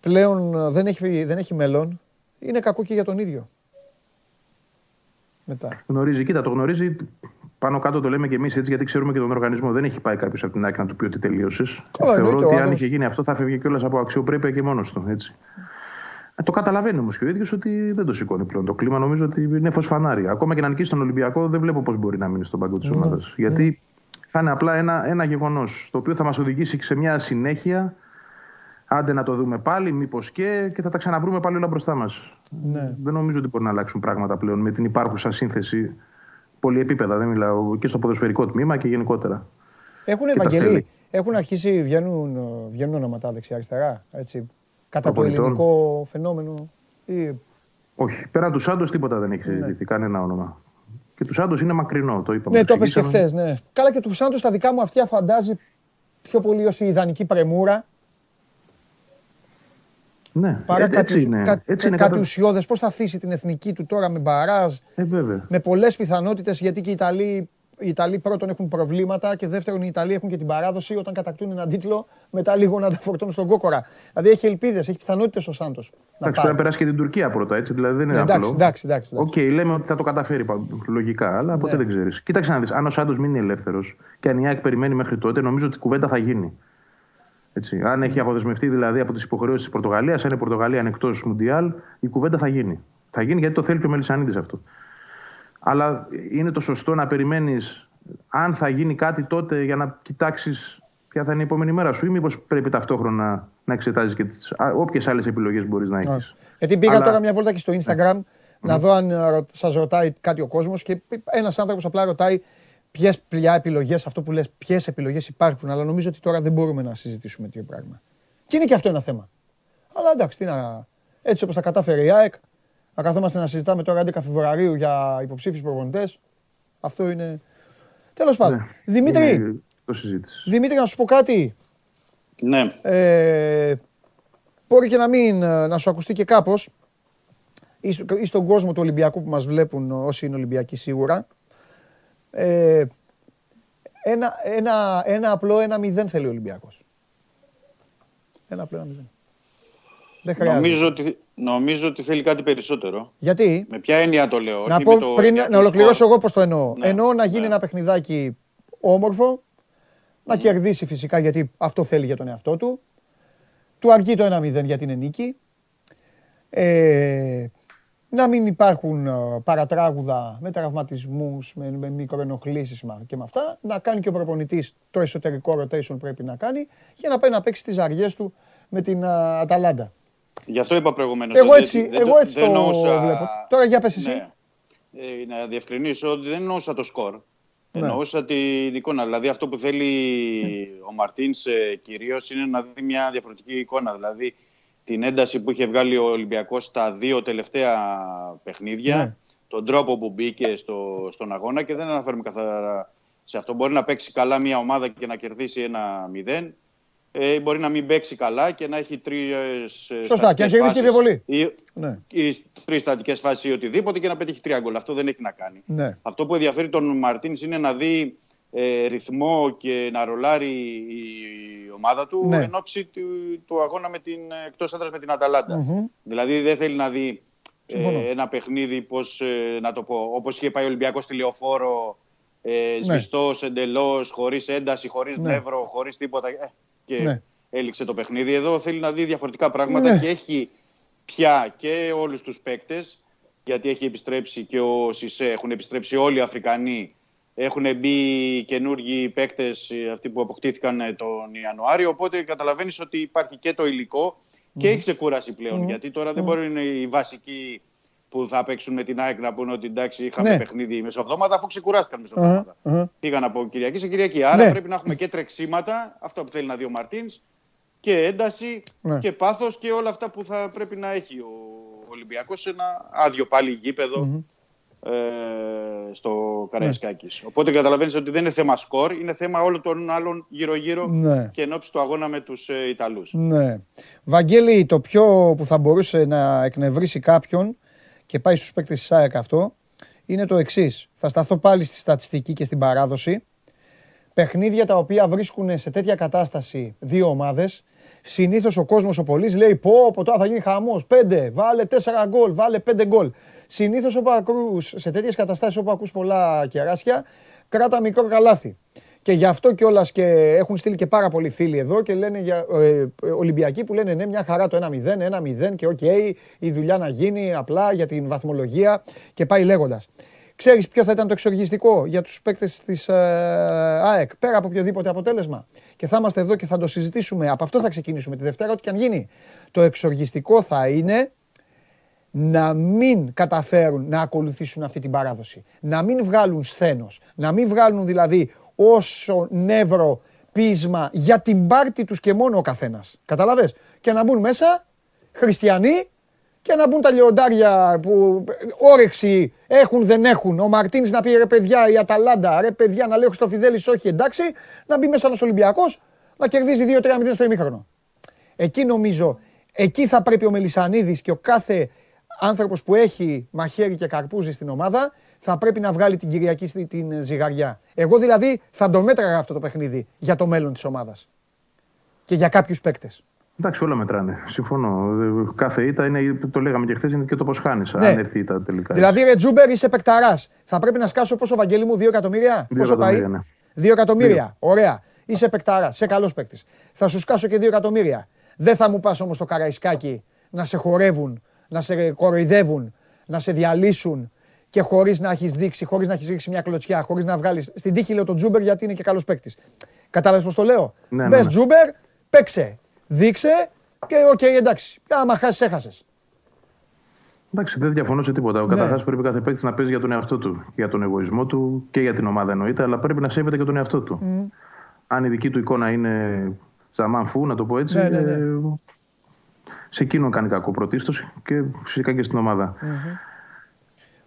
πλέον ε, δεν έχει, δεν έχει μέλλον, είναι κακό και για τον ίδιο. Μετά. Γνωρίζει, κοίτα, το γνωρίζει. Πάνω κάτω το λέμε και εμείς έτσι, γιατί ξέρουμε και τον οργανισμό. Δεν έχει πάει κάποιος από την άκρη να του πει ότι τελείωσες. Καλά, Θεωρώ εννοείται, ο ότι αν άνθρωπος- είχε γίνει αυτό θα φεύγει κιόλας από αξιοπρέπεια και μόνος του. Έτσι. Ε, το καταλαβαίνει όμως και ο ίδιος ότι δεν το σηκώνει πλέον το κλίμα. Νομίζω ότι είναι φως φανάρι. Ακόμα και να νικήσει τον Ολυμπιακό, δεν βλέπω πώς μπορεί να μείνει στον πάγκο της ομάδας. Γιατί θα είναι απλά ένα, ένα γεγονός το οποίο θα μας οδηγήσει σε μια συνέχεια. Άντε να το δούμε πάλι, μήπως και, και θα τα ξαναβρούμε πάλι όλα μπροστά μας. Ναι. Δεν νομίζω ότι μπορεί να αλλάξουν πράγματα πλέον με την υπάρχουσα σύνθεση πολυεπίπεδα. Δεν μιλάω και στο ποδοσφαιρικό τμήμα και γενικότερα. Έχουν τα Ευαγγελί, στέλνει. έχουν αρχίσει, βγαίνουν, ε, βγαίνουν ονοματά δεξιά-αριστερά, έτσι, κατά το Προπονητών. ελληνικό φαινόμενο ή Όχι. Πέραν τους Σάντος τίποτα δεν έχει συζητηθεί. Κανένα όνομα. Και τους Σάντος είναι μακρινό, το είπαμε. Ναι, το είπες και εξηγήσαμε. χθες, ναι. Καλά και τους Σάντο τα δικά μου αυτιά φαντάζει πιο πολύ ως η ιδανική πρεμούρα Ναι, παρά ε, κάτι, έτσι είναι. κα- έτσι είναι κάτι κατά- ουσιώδες. Πώς θα αφήσει την εθνική του τώρα με μπαράζ, Ε, βέβαια. με πολλές πιθανότητες γιατί και οι Ιταλοί, οι Ιταλοί πρώτον έχουν προβλήματα και δεύτερον οι Ιταλοί έχουν και την παράδοση όταν κατακτούν έναν τίτλο μετά λίγο να τα φορτώνουν στον κόκορα. Δηλαδή έχει ελπίδες, έχει πιθανότητες ο Σάντος. Να Εντάξει, πρέπει πάρει. να περάσει και την Τουρκία πρώτα, έτσι. Δηλαδή δεν είναι Ναι, εντάξει, απλό. εντάξει, εντάξει, εντάξει. Οκ, λέμε ότι θα το καταφέρει πα- λογικά, αλλά ποτέ Ναι. δεν ξέρεις. Κοίταξε να δεις, αν ο Σάντος μείνει ελεύθερος και αν η ΑΕΚ περιμένει μέχρι τότε, νομίζω ότι η κουβέντα θα γίνει. Έτσι. Αν έχει αποδεσμευτεί δηλαδή από τις υποχρεώσεις της Πορτογαλίας, αν είναι η Πορτογαλία ανεκτό Μουντιάλ, η κουβέντα θα γίνει. Θα γίνει γιατί το θέλει και ο Μελισανίδης αυτό. Αλλά είναι το σωστό να περιμένεις αν θα γίνει κάτι τότε για να κοιτάξεις ποια θα είναι η επόμενη μέρα σου, ή μήπως πρέπει ταυτόχρονα να εξετάζεις και όποιες άλλες επιλογές μπορείς να έχεις. Γιατί πήγα Αλλά- τώρα μια βόλτα και στο Instagram να δω αν ε, ρω- σας ρωτάει κάτι ο κόσμος και ένας άνθρωπος απλά ρωτάει ποιες πλιά επιλογές, αυτό που λες, ποιες επιλογές υπάρχουν, αλλά νομίζω ότι τώρα δεν μπορούμε να συζητήσουμε τέτοιο πράγμα. Και είναι και αυτό ένα θέμα. Αλλά εντάξει, τι να... έτσι όπως τα κατάφερε η ΑΕΚ, να καθόμαστε να συζητάμε τώρα 11 Φεβρουαρίου για υποψήφιους προπονητές, αυτό είναι... Τέλος πάντων. Ναι, Δημήτρη, είναι Το συζήτηση. Δημήτρη, να σου πω κάτι. Ναι. Ε, μπορεί και να μην, ε, να σου ακουστεί και κάπως ή, στο- ή στον κόσμο του Ολυμπιακού που μας βλέπουν όσοι είναι Ολυμπιακοί σίγουρα. Ε, ένα, ένα, ένα απλό ένα μηδέν θέλει ο Ολυμπιακός. Ένα απλό ένα μηδέν. Δεν χρειάζεται. Νομίζω ότι, νομίζω ότι θέλει κάτι περισσότερο. Γιατί, Με ποια έννοια το λέω. να, όχι πω, με το πριν, για να το ολοκληρώσω σκορ. εγώ πώς το εννοώ. Ναι, Εννοώ να γίνει ναι. ένα παιχνιδάκι όμορφο, να κερδίσει φυσικά γιατί αυτό θέλει για τον εαυτό του. Του αρκεί το 1-0 γιατί είναι νίκη. Ε, να μην υπάρχουν ε, παρατράγουδα με τραυματισμούς, με, με μικροενοχλήσεις μα- και με αυτά. Να κάνει και ο προπονητής το εσωτερικό rotation που πρέπει να κάνει για να πάει να παίξει τις αργίες του με την α, Αταλάντα. Γι' αυτό είπα προηγουμένως. Εγώ έτσι, εγώ έτσι το βλέπω. Τώρα για πες εσύ. Ναι. Ε, να διευκρινίσω ότι δεν εννοούσα το σκορ. Ναι. Εννοούσα την εικόνα. Δηλαδή αυτό που θέλει ο Μαρτίνς ε, κυρίως είναι να δει μια διαφορετική εικόνα. Δηλαδή την ένταση που είχε βγάλει ο Ολυμπιακός στα δύο τελευταία παιχνίδια, Ναι. τον τρόπο που μπήκε στο, στον αγώνα και δεν αναφέρουμε καθαρά σε αυτό. Μπορεί να παίξει καλά μια ομάδα και να κερδίσει ένα μηδέν. Ε, μπορεί να μην παίξει καλά και να έχει τρεις. Σωστά, και να κερδίσει και πιο πολύ. Ή, Ναι. ή τρεις στατικές φάσεις ή οτιδήποτε και να πετύχει τρία γκολ. Αυτό δεν έχει να κάνει. Ναι. Αυτό που ενδιαφέρει τον Μαρτίνς είναι να δει ε, ρυθμό και να ρολάρει η ομάδα του Ναι. εν ώψη του, του αγώνα με την, εκτός έδρας με την αταλαντα Μμμ. Δηλαδή δεν θέλει να δει Συμφωνώ. ε, ένα παιχνίδι, πώς, ε, να το πω, όπως είχε πάει ο Ολυμπιακός στη Λεωφόρο, ε, Ναι. σβηστός, εντελώς, χωρίς ένταση, χωρίς Ναι. νεύρο, χωρίς τίποτα ε, και Ναι. έληξε το παιχνίδι. Εδώ θέλει να δει διαφορετικά πράγματα Ναι. και έχει πια και όλους τους παίκτες γιατί έχει επιστρέψει και ο Σισε, έχουν επιστρέψει όλοι οι Αφρικανοί. Έχουν μπει καινούργιοι παίκτες, αυτοί που αποκτήθηκαν ε, τον Ιανουάριο. Οπότε καταλαβαίνεις ότι υπάρχει και το υλικό και η ξεκούραση πλέον. Γιατί τώρα δεν μπορεί να είναι οι βασικοί που θα παίξουν με την ΑΕΚ να πούνε ότι εντάξει, είχαμε Ναι. παιχνίδι μεσοβδόμαδα, αφού ξεκουράστηκαν Αχα, μεσοβδόμαδα. αχα. Πήγαν από Κυριακή σε Κυριακή. Άρα Ναι. πρέπει να έχουμε και τρεξίματα, αυτό που θέλει να δει ο Μαρτίνς, και ένταση Ναι. και πάθος και όλα αυτά που θα πρέπει να έχει ο Ολυμπιακός σε ένα άδειο πάλι γήπεδο, ε, στο Καραϊσκάκης. Οπότε καταλαβαίνεις ότι δεν είναι θέμα σκορ, είναι θέμα όλων των άλλων γύρω-γύρω Ναι. και ενώπιση του αγώνα με τους ε, Ιταλούς. Ναι. Βαγγέλη, το πιο που θα μπορούσε να εκνευρίσει κάποιον και πάει στους παίκτες της ΑΕΚ αυτό, είναι το εξής. Θα σταθώ πάλι στη στατιστική και στην παράδοση. Παιχνίδια τα οποία βρίσκουν σε τέτοια κατάσταση δύο ομάδες, συνήθως ο κόσμος ο πολλής λέει πω, πω τώρα θα γίνει χαμός, πέντε, βάλε τέσσερα γκολ, βάλε πέντε γκολ. Συνήθως όπου ακούς, σε τέτοιες καταστάσεις όπου ακούς πολλά κεράσια, κράτα μικρό καλάθι. Και γι' αυτό κιόλας και έχουν στείλει και πάρα πολλοί φίλοι εδώ και λένε για ε, ε, Ολυμπιακοί που λένε ναι, μια χαρά το 1-0, 1-0 και οκ, η δουλειά να γίνει απλά για την βαθμολογία και πάει λέγοντας. Ξέρεις ποιο θα ήταν το εξοργιστικό για τους παίκτες της ε, ΑΕΚ, πέρα από οποιοδήποτε αποτέλεσμα. Και θα είμαστε εδώ και θα το συζητήσουμε. Από αυτό θα ξεκινήσουμε τη Δευτέρα, ό,τι και αν γίνει. Το εξοργιστικό θα είναι να μην καταφέρουν να ακολουθήσουν αυτή την παράδοση. Να μην βγάλουν σθένος. Να μην βγάλουν δηλαδή όσο νεύρο πείσμα για την πάρτη τους και μόνο ο καθένας. Καταλαβες; Και να μπουν μέσα χριστιανοί και να μπουν τα λιοντάρια που όρεξη έχουν, δεν έχουν. Ο Μαρτίνς να πει ρε παιδιά, η Αταλάντα, ρε παιδιά να λέει στο Φιδέλης όχι εντάξει, να μπει μέσα ένας Ολυμπιακός να κερδίζει 2-3-0 στο ημίχρονο. Εκεί νομίζω, εκεί θα πρέπει ο Μελισανίδης και ο κάθε άνθρωπος που έχει μαχαίρι και καρπούζι στην ομάδα θα πρέπει να βγάλει την Κυριακή στη- την ζυγαριά. Εγώ δηλαδή θα το μέτραγα αυτό το παιχνίδι για το μέλλον της ομάδας και για κάποιους παίκτες. Εντάξει, όλα μετράνε. Συμφωνώ. Ε, Κάθε ήττα είναι, το λέγαμε και χθες, είναι και το πώς χάνεις. Ναι. Αν έρθει η ήττα τελικά. Δηλαδή, ρε Τζούμπερ, είσαι παικταράς. Θα πρέπει να σκάσω πόσο Βαγγέλη μου, 2 εκατομμύρια; Δύο πόσο πάει; εκατομμύρια, 2 εκατομμύρια. Δύο. Ωραία. Είσαι παικταράς. Είσαι καλός παίκτης. Θα σου σκάσω και 2 εκατομμύρια. Δεν θα μου πας όμως το καραϊσκάκι να σε χορεύουν, να σε κοροϊδεύουν, να σε διαλύσουν και χωρίς να έχεις δείξει, χωρίς να έχεις ρίξει μια κλωτσιά, χωρίς να βγάλεις. Στην τύχη λέω τον Τσούμπερ γιατί είναι και καλός παίκτης. Κατάλαβες πώς το λέω; Ναι, ναι, Μπες ναι. Τσούμπερ, παίξε. Δείξε και οκ, εντάξει. Άμα χάσεις, έχασες. Εντάξει, δεν διαφωνώ σε τίποτα. Ναι. Καταρχάς πρέπει κάθε παίκτης να παίζει για τον εαυτό του. και Για τον εγωισμό του και για την ομάδα εννοείται, αλλά πρέπει να σέβεται και τον εαυτό του. Αν η δική του εικόνα είναι ζαμάν φου, να το πω έτσι, Ναι, ναι, ναι. ε, σε εκείνον κάνει κακό πρωτίστως και φυσικά και στην ομάδα.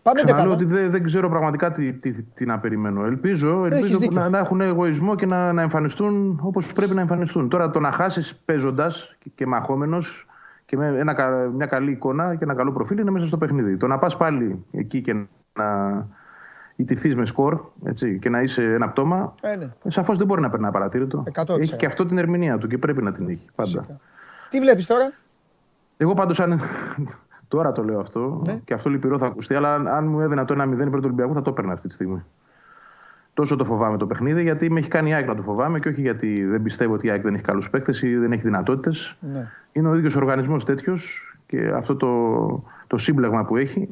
Πάμε Ξαναλέω δεκάδα. ότι δεν, δεν ξέρω πραγματικά τι, τι, τι να περιμένω. Ελπίζω, Έχεις ελπίζω δίκιο. να, να έχουν εγωισμό και να, να εμφανιστούν όπως πρέπει να εμφανιστούν. Τώρα το να χάσεις παίζοντας και, και μαχόμενος και με ένα, κα- μια καλή εικόνα και ένα καλό προφίλ είναι μέσα στο παιχνίδι. Το να πας πάλι εκεί και να ιτηθείς με σκορ έτσι, και να είσαι ένα πτώμα, Ε, ναι. σαφώς δεν μπορεί να περνά παρατήρητο. 100%. Έχει και αυτό την ερμηνεία του και πρέπει να την έχει πάντα. Τι βλέπεις τώρα; Εγώ πάντως, αν. Τώρα το λέω αυτό Ναι. και αυτό λυπηρό θα ακουστεί, αλλά αν, αν μου έδινα το 1-0 υπέρ του Ολυμπιακού θα το έπαιρνα αυτή τη στιγμή. Τόσο το φοβάμαι το παιχνίδι, γιατί με έχει κάνει η ΑΕΚ να το φοβάμαι και όχι γιατί δεν πιστεύω ότι η ΑΕΚ δεν έχει καλούς παίκτες ή δεν έχει δυνατότητες. Ναι. Είναι ο ίδιος οργανισμός τέτοιος και αυτό το, το σύμπλεγμα που έχει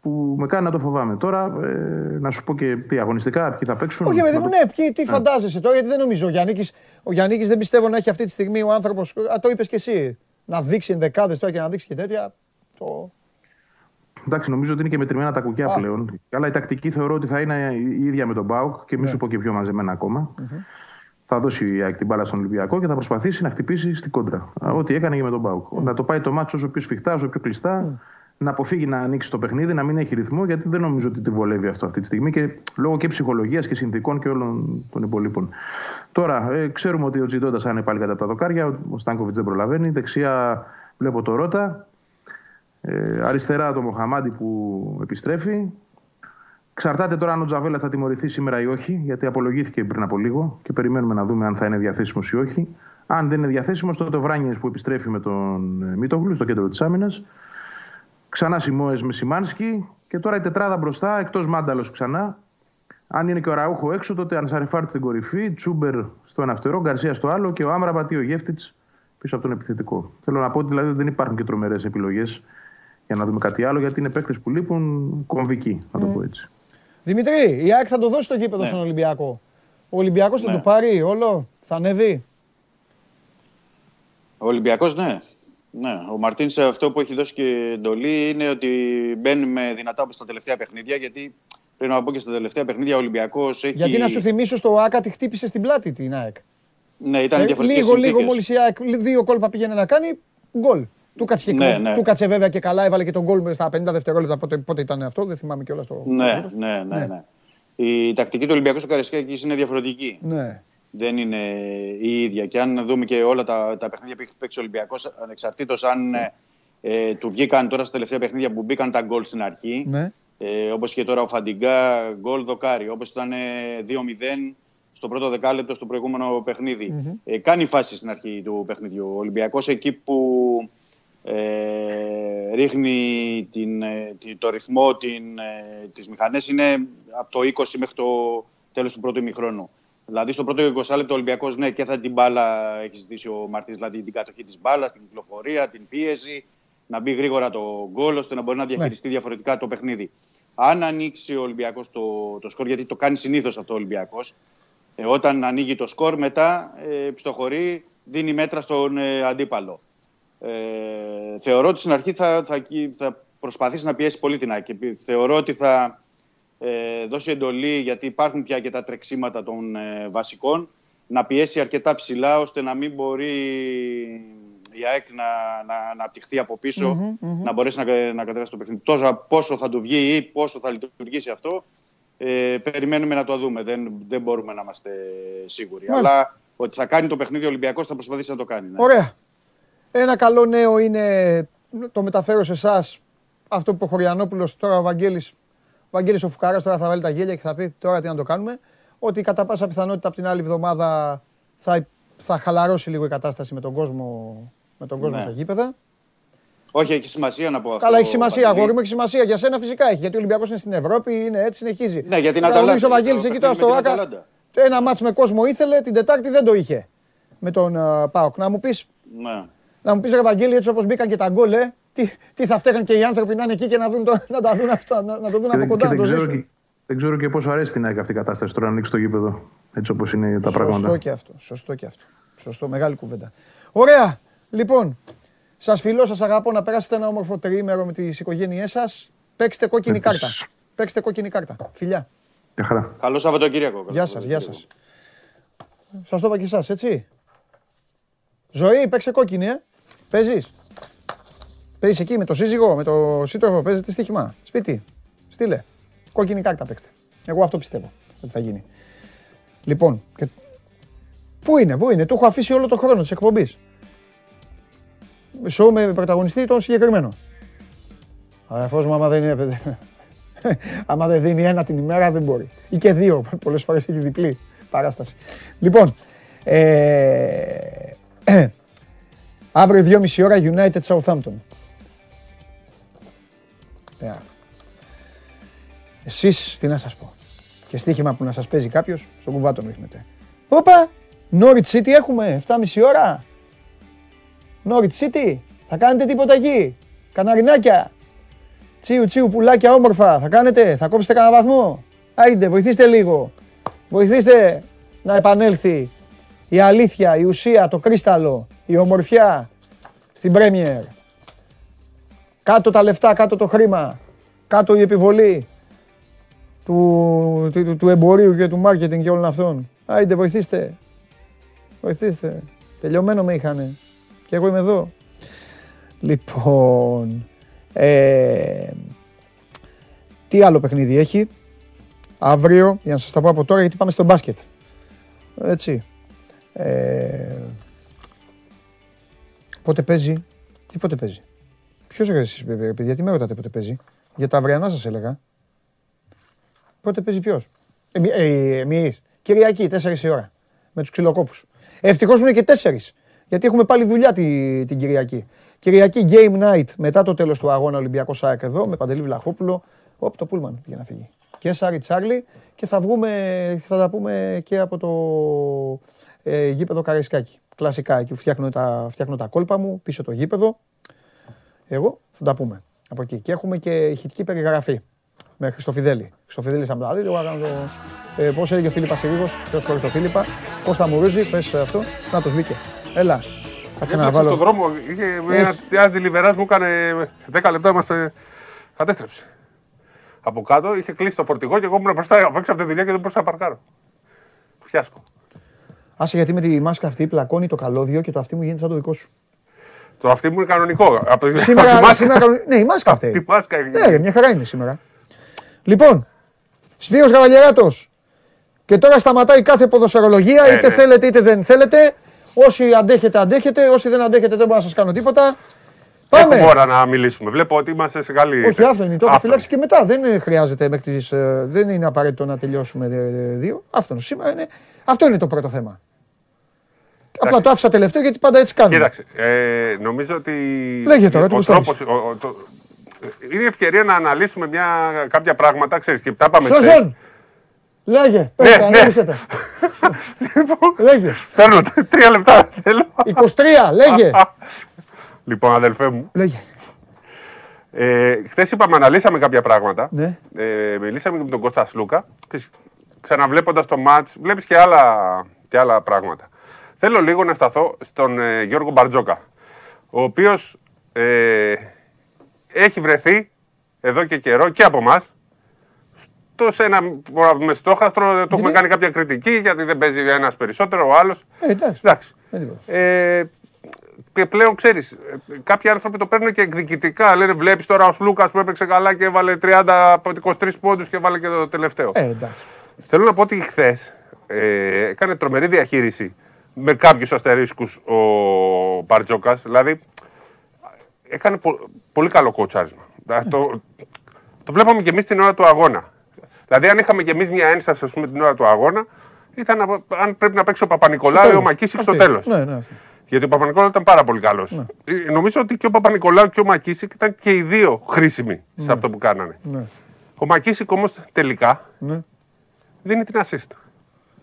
που με κάνει να το φοβάμαι. Τώρα ε, να σου πω και τι αγωνιστικά, ποιοι θα παίξουν. Όχι, παιδί να μου, το- ναι, ποιοι- τι φαντάζεσαι τώρα, γιατί δεν νομίζω. Ο Γιάννη ο Γιάννικης δεν πιστεύω να έχει αυτή τη στιγμή ο άνθρωπος. Το είπες και εσύ. Να δείξει ενδεκάδες τώρα και να δείξει και τέτοια. Το... Εντάξει, νομίζω ότι είναι και μετρημένα τα κουκιά Α. πλέον. Καλά, η τακτική θεωρώ ότι θα είναι η ίδια με τον Μπάουκ και μην Ναι. σου πω και πιο μαζεμένα ακόμα. Θα δώσει η ΑΕΚ την μπάλα στον Ολυμπιακό και θα προσπαθήσει να χτυπήσει στην κόντρα. Α, Ό,τι έκανε και με τον Μπάουκ. Να το πάει το μάτσο όσο πιο σφιχτά, όσο πιο κλειστά. Να αποφύγει να ανοίξει το παιχνίδι, να μην έχει ρυθμό, γιατί δεν νομίζω ότι τη βολεύει αυτό αυτή τη στιγμή και λόγω και ψυχολογίας και συνθηκών και όλων των υπολείπων. Τώρα, ε, ξέρουμε ότι ο Τζιντόντα θα είναι πάλι κατά τα δοκάρια, ο Στάνκοβιτς δεν προλαβαίνει. Δεξιά βλέπω το Ρότα. Ε, αριστερά το Μοχαμάντι που επιστρέφει. Ξαρτάται τώρα αν ο Τζαβέλα θα τιμωρηθεί σήμερα ή όχι, γιατί απολογήθηκε πριν από λίγο και περιμένουμε να δούμε αν θα είναι διαθέσιμος ή όχι. Αν δεν είναι διαθέσιμος, τότε ο Βράνιες που επιστρέφει με τον ε, Μίτογλου στο κέντρο της άμυνας. Ξανά Σιμόες με Σιμάνσκι και τώρα η τετράδα μπροστά, εκτός Μάνταλος ξανά. Αν είναι και ο Αραούχο έξω, τότε Ανσαριφάρντ στην κορυφή, Τσούμπερ στο ένα φτερό, Γκαρσία στο άλλο και ο Άμραμπατ ή ο Γέβτιτς πίσω από τον επιθετικό. Θέλω να πω ότι δηλαδή δεν υπάρχουν και τρομερές επιλογές για να δούμε κάτι άλλο, γιατί είναι παίκτες που λείπουν κομβικοί, να το πω έτσι. Δημητρή, η ΑΕΚ θα το δώσει το γήπεδο Ναι. στον Ολυμπιακό. Ο Ολυμπιακός θα Ναι. το πάρει όλο, θα ανέβει; Ο Ολυμπιακός, ναι. ναι. Ο Μαρτίνς αυτό που έχει δώσει και εντολή είναι ότι μπαίνουμε δυνατά όπως τα τελευταία παιχνίδια. Γιατί πρέπει να πω και στα τελευταία παιχνίδια ο Ολυμπιακός έχει. Γιατί να σου θυμίσω στο ΆΚΑ τη χτύπησε στην πλάτη την ΑΕΚ. Ναι, ήταν Ε, διαφορετικές λίγο, λίγο συνθήκες. μόλις η ΑΕΚ δύο κόλπα πήγαινε να κάνει, γκολ. Του κάτσε, και- Ναι, ναι. του κάτσε βέβαια και καλά, έβαλε και τον γκολ στα 50 δευτερόλεπτα. Πότε, πότε ήταν αυτό, δεν θυμάμαι κιόλας το. Ναι, ναι, ναι, ναι. Η τακτική του Ολυμπιακού στο Καραϊσκάκης είναι διαφορετική. ναι. Δεν είναι η ίδια. Και αν δούμε και όλα τα, τα παιχνίδια που έχει παίξει ο Ολυμπιακός, ανεξαρτήτως αν ε, ε, του βγήκαν τώρα στα τελευταία παιχνίδια που μπήκαν τα γκολ στην αρχή. ναι. Ε, Όπως και τώρα ο Φαντιγκά, γκολ δοκάρι. Όπως ήταν ε, 2-0 στο πρώτο δεκάλεπτο στο προηγούμενο παιχνίδι. Ε, κάνει φάση στην αρχή του παιχνιδιού. Ο Ολυμπιακός εκεί που ε, ρίχνει την, ε, τη- το ρυθμό, την, ε, τις μηχανές είναι από το 20 μέχρι το τέλος του πρώτου ημιχρόνου. Δηλαδή στο πρώτο 20 λεπτό ο Ολυμπιακός ναι και θα την μπάλα έχει ζητήσει ο Μαρτής, δηλαδή την κατοχή της μπάλας, την κυκλοφορία, την πίεση, να μπει γρήγορα το γκολ ώστε να μπορεί να διαχειριστεί διαφορετικά το παιχνίδι. Αν ανοίξει ο Ολυμπιακός το, το σκορ, γιατί το κάνει συνήθως αυτό ο Ολυμπιακός, ε, όταν ανοίγει το σκορ μετά ε, πιστοχωρεί, δίνει μέτρα στον ε, αντίπαλο. Ε, θεωρώ ότι στην αρχή θα, θα, θα προσπαθήσει να πιέσει πολύ την ΑΕΚ. Θεωρώ ότι θα ε, δώσει εντολή, γιατί υπάρχουν πια και τα τρεξίματα των ε, βασικών, να πιέσει αρκετά ψηλά ώστε να μην μπορεί η ΑΕΚ να, να, να αναπτυχθεί από πίσω, να μπορέσει να, να κατέβει το παιχνίδι. Τόσο πόσο θα του βγει ή πόσο θα λειτουργήσει αυτό, ε, περιμένουμε να το δούμε. Δεν, δεν μπορούμε να είμαστε σίγουροι. Μάλιστα. Αλλά ότι θα κάνει το παιχνίδι ο Ολυμπιακός θα προσπαθήσει να το κάνει. Ναι. Ωραία. Ένα καλό νέο είναι, το μεταφέρω σε εσάς, αυτό που ο Χωριανόπουλος τώρα ο Βαγγέλης, ο Βαγγέλης ο Φουκάρας τώρα θα βάλει τα γέλια και θα πει τώρα τι να το κάνουμε. Ότι κατά πάσα πιθανότητα από την άλλη εβδομάδα θα, θα χαλαρώσει λίγο η κατάσταση με τον κόσμο, με τον κόσμο Ναι. στα γήπεδα. Όχι, έχει σημασία να πω αυτό. Καλά, έχει σημασία, Παντελή. αγόρι μου, έχει σημασία. Για σένα φυσικά έχει. Γιατί ο Ολυμπιακός είναι στην Ευρώπη, είναι έτσι, συνεχίζει. Ναι, για την Τώρα, Αταλάντα. νομίζω ο Βαγγέλης Το εκεί τώρα στο παιχνίδι με την Άκα. Αταλάντα. Ένα μάτς με κόσμο ήθελε, την Τετάρτη δεν το είχε. Με τον uh, Πάοκ. Να μου πεις, Ναι. Να μου πεις ρε Βαγγέλη, έτσι όπως μπήκαν και τα γκολ, ε, τι, τι θα φταίγαν και οι άνθρωποι να είναι εκεί και να, δουν το, να τα δουν αυτά, να, να το δουν Και από δεν- κοντά, και να το δεν, ξέρω ζήσουν. και, δεν ξέρω και πόσο αρέσει την ΑΕΚ αυτή η κατάσταση τώρα να ανοίξει το γήπεδο. Έτσι όπως είναι τα πράγματα. Σωστό και αυτό. Σωστό και αυτό. Σωστό, μεγάλη κουβέντα. Ωραία. Λοιπόν, σας φιλώ, σας αγαπώ να περάσετε ένα όμορφο τριήμερο με τις οικογένειές σας. Παίξτε κόκκινη κάρτα. Παίξτε κόκκινη κάρτα. Φιλιά. Μια χαρά. Καλό Σαββατοκύριακο. Γεια σας, γεια σας. Σας το είπα και εσάς, έτσι. Ζωή, παίξε κόκκινη, ε. Παίζεις; Παίζεις εκεί με το σύζυγο, με το σύντροφο, παίζετε στοίχημα; Σπίτι. Στείλε. Κόκκινη κάρτα παίξτε. Εγώ αυτό πιστεύω ότι θα γίνει. Λοιπόν, και... πού είναι, πού είναι, του έχω αφήσει όλο το χρόνο της εκπομπής. Σοου με πρωταγωνιστή τον συγκεκριμένο. Αδερφός μου, άμα δεν είναι, παιδί. *laughs* άμα δεν δίνει ένα την ημέρα, δεν μπορεί. Ή και δύο, πολλές φορές έχει διπλή παράσταση. Λοιπόν, ε, *clears throat* αύριο 2,5 ώρα United Southampton. Yeah. Εσείς τι να σας πω. Και στοίχημα που να σας παίζει κάποιος, στον κουβά τον ρίχνετε. Όπα, Norwich City έχουμε, 7,5 ώρα. Norwich City, θα κάνετε τίποτα εκεί. Καναρινάκια. Τσίου τσίου πουλάκια όμορφα. Θα κάνετε, θα κόψετε κανένα βαθμό. Άιντε, βοηθήστε λίγο. Βοηθήστε να επανέλθει η αλήθεια, η ουσία, το κρίσταλο, η ομορφιά στην Πρέμιερ. Κάτω τα λεφτά, κάτω το χρήμα, κάτω η επιβολή του, του, του εμπορίου και του μάρκετινγκ και όλων αυτών. Άιντε, βοηθήστε. Βοηθήστε. Τελειωμένο με είχανε. Και εγώ είμαι εδώ. Λοιπόν, ε, τι άλλο παιχνίδι έχει. Αύριο, για να σας τα πω από τώρα, γιατί πάμε στο μπάσκετ. Έτσι. Ε, πότε παίζει; Τι πότε παίζει; Ποιος ρε εσείς, παιδιά, παιδιά, τι με ρωτάτε πότε παίζει; Για τα αυριανά σας έλεγα. Πότε παίζει ποιος; Εμεί, ε, εμείς. Κυριακή, 4 η ώρα. Με τους ξυλοκόπους. Ευτυχώς που είναι και 4. Γιατί έχουμε πάλι δουλειά τη, την Κυριακή. Κυριακή Game Night μετά το τέλος του αγώνα Ολυμπιακό ΣΑΕΚ εδώ με Παντελή Βλαχόπουλο. Όπ, το Πούλμαν πήγε να φύγει. Και Σάρι Τσάρλι και θα βγούμε, θα τα πούμε και από το ε, γήπεδο Καραϊσκάκη. Κλασικά, εκεί που φτιάχνω τα, φτιάχνω τα κόλπα μου, πίσω το γήπεδο. Εγώ θα τα πούμε από εκεί. Και έχουμε και ηχητική περιγραφή με Χριστοφιδέλη. Χριστοφιδέλη Σαμπλάδη, εγώ έκανα το. Ε, Πώς έλεγε ο Φίλιππας Συρίγο, Θεό χωρίς το Φίλιππα. Κώστα Μουρούζη, πες αυτό. Να το μπήκε. Έλα. Κάτσε να Έπλεξε βάλω. στον δρόμο, είχε ένα, Έχει. ένας deliverance μου έκανε 10 λεπτά, είμαστε κατέστρεψε. Από κάτω είχε κλείσει το φορτηγό και εγώ ήμουν μπροστά απ' έξω από τη δουλειά και δεν μπορούσα να παρκάρω. Φιάσκο. Άσε γιατί με τη μάσκα αυτή πλακώνει το καλώδιο και το αυτή μου γίνεται σαν το δικό σου. Το αυτή μου είναι κανονικό. Από τη- από τη Σήμερα, μάσκα. σήμερα κανονι- ναι, η μάσκα αυτή. Τη μάσκα έγινε. Ναι, ρε, μια χαρά είναι σήμερα. Λοιπόν, Σπύρος Γαβαλιαράτος. Και τώρα σταματάει κάθε ποδοσφαιρολογία, Ε, είτε ναι. θέλετε είτε δεν θέλετε. Όσοι αντέχετε, αντέχετε. Όσοι δεν αντέχετε, δεν μπορώ να σας κάνω τίποτα. Πάμε. Έχουμε ώρα να μιλήσουμε. Βλέπω ότι είμαστε σε καλή. Όχι, άφθονη. Το έχω Άφθονη. φυλάξει και μετά. Δεν ε, χρειάζεται μέχρι τις, ε, Δεν είναι απαραίτητο να τελειώσουμε ε, ε, δύο. Άφθονος. Σήμερα είναι. Αυτό είναι το πρώτο θέμα. Απλά το άφησα τελευταίο γιατί πάντα έτσι κάνουμε. Κοίταξε, ε, νομίζω ότι Λέγε τώρα, τι ο γουστάρεις. τρόπος, ο- ο- το- είναι ευκαιρία να αναλύσουμε μια, κάποια πράγματα, ξέρεις, και τα πάμε χθες. Σόζον! Λέγε, πες τα, ναι. ανάλυσε τα. Λέγε. Θέλω τρία λεπτά. Θέλω. 23, λέγε. λοιπόν, αδελφέ μου, Λέγε. ε, χθες είπαμε, αναλύσαμε κάποια πράγματα. Ναι. Ε, μιλήσαμε και με τον Κώστας Σλούκα. Και ξαναβλέποντας το μάτς, βλέπεις και άλλα, και άλλα πράγματα. Θέλω λίγο να σταθώ στον ε, Γιώργο Μπαρτζόκα, ο οποίος ε, έχει βρεθεί εδώ και καιρό και από εμάς σε ένα με στόχαστρο, του έχουμε κάνει κάποια κριτική γιατί δεν παίζει ένας περισσότερο, ο άλλος. Ε, εντάξει. Εντάξει. Δεν τίποτα. Ε, και πλέον ξέρεις, κάποιοι άνθρωποι το παίρνουν και εκδικητικά. Λένε, βλέπεις τώρα ο Σλούκας που έπαιξε καλά και έβαλε 30 από 23 πόντους και έβαλε και το τελευταίο. Ε, εντάξει. Θέλω να πω ότι χθες ε, έκανε τρομερή διαχείριση με κάποιους αστερίσκους ο Μπαρτζόκας. Δηλαδή, έκανε πο- πολύ καλό κοτσάρισμα. Δηλαδή, Το, το βλέπαμε και εμείς την ώρα του αγώνα. Δηλαδή, αν είχαμε και εμείς μια ένσταση ας πούμε, την ώρα του αγώνα, ήταν να- αν πρέπει να παίξει ο Παπα-Νικολάου ή ο τέλος. Μακίσικ στο Αυτή. τέλος. Ναι, ναι, αυτή. Γιατί ο Παπα-Νικολάου ήταν πάρα πολύ καλός. Νομίζω ότι και ο Παπα-Νικολάου και ο Μακίσικ ήταν και οι δύο χρήσιμοι σε αυτό που κάνανε. Ναι. Ο Μακίσικ όμως τελικά Ναι. δίνει την assist.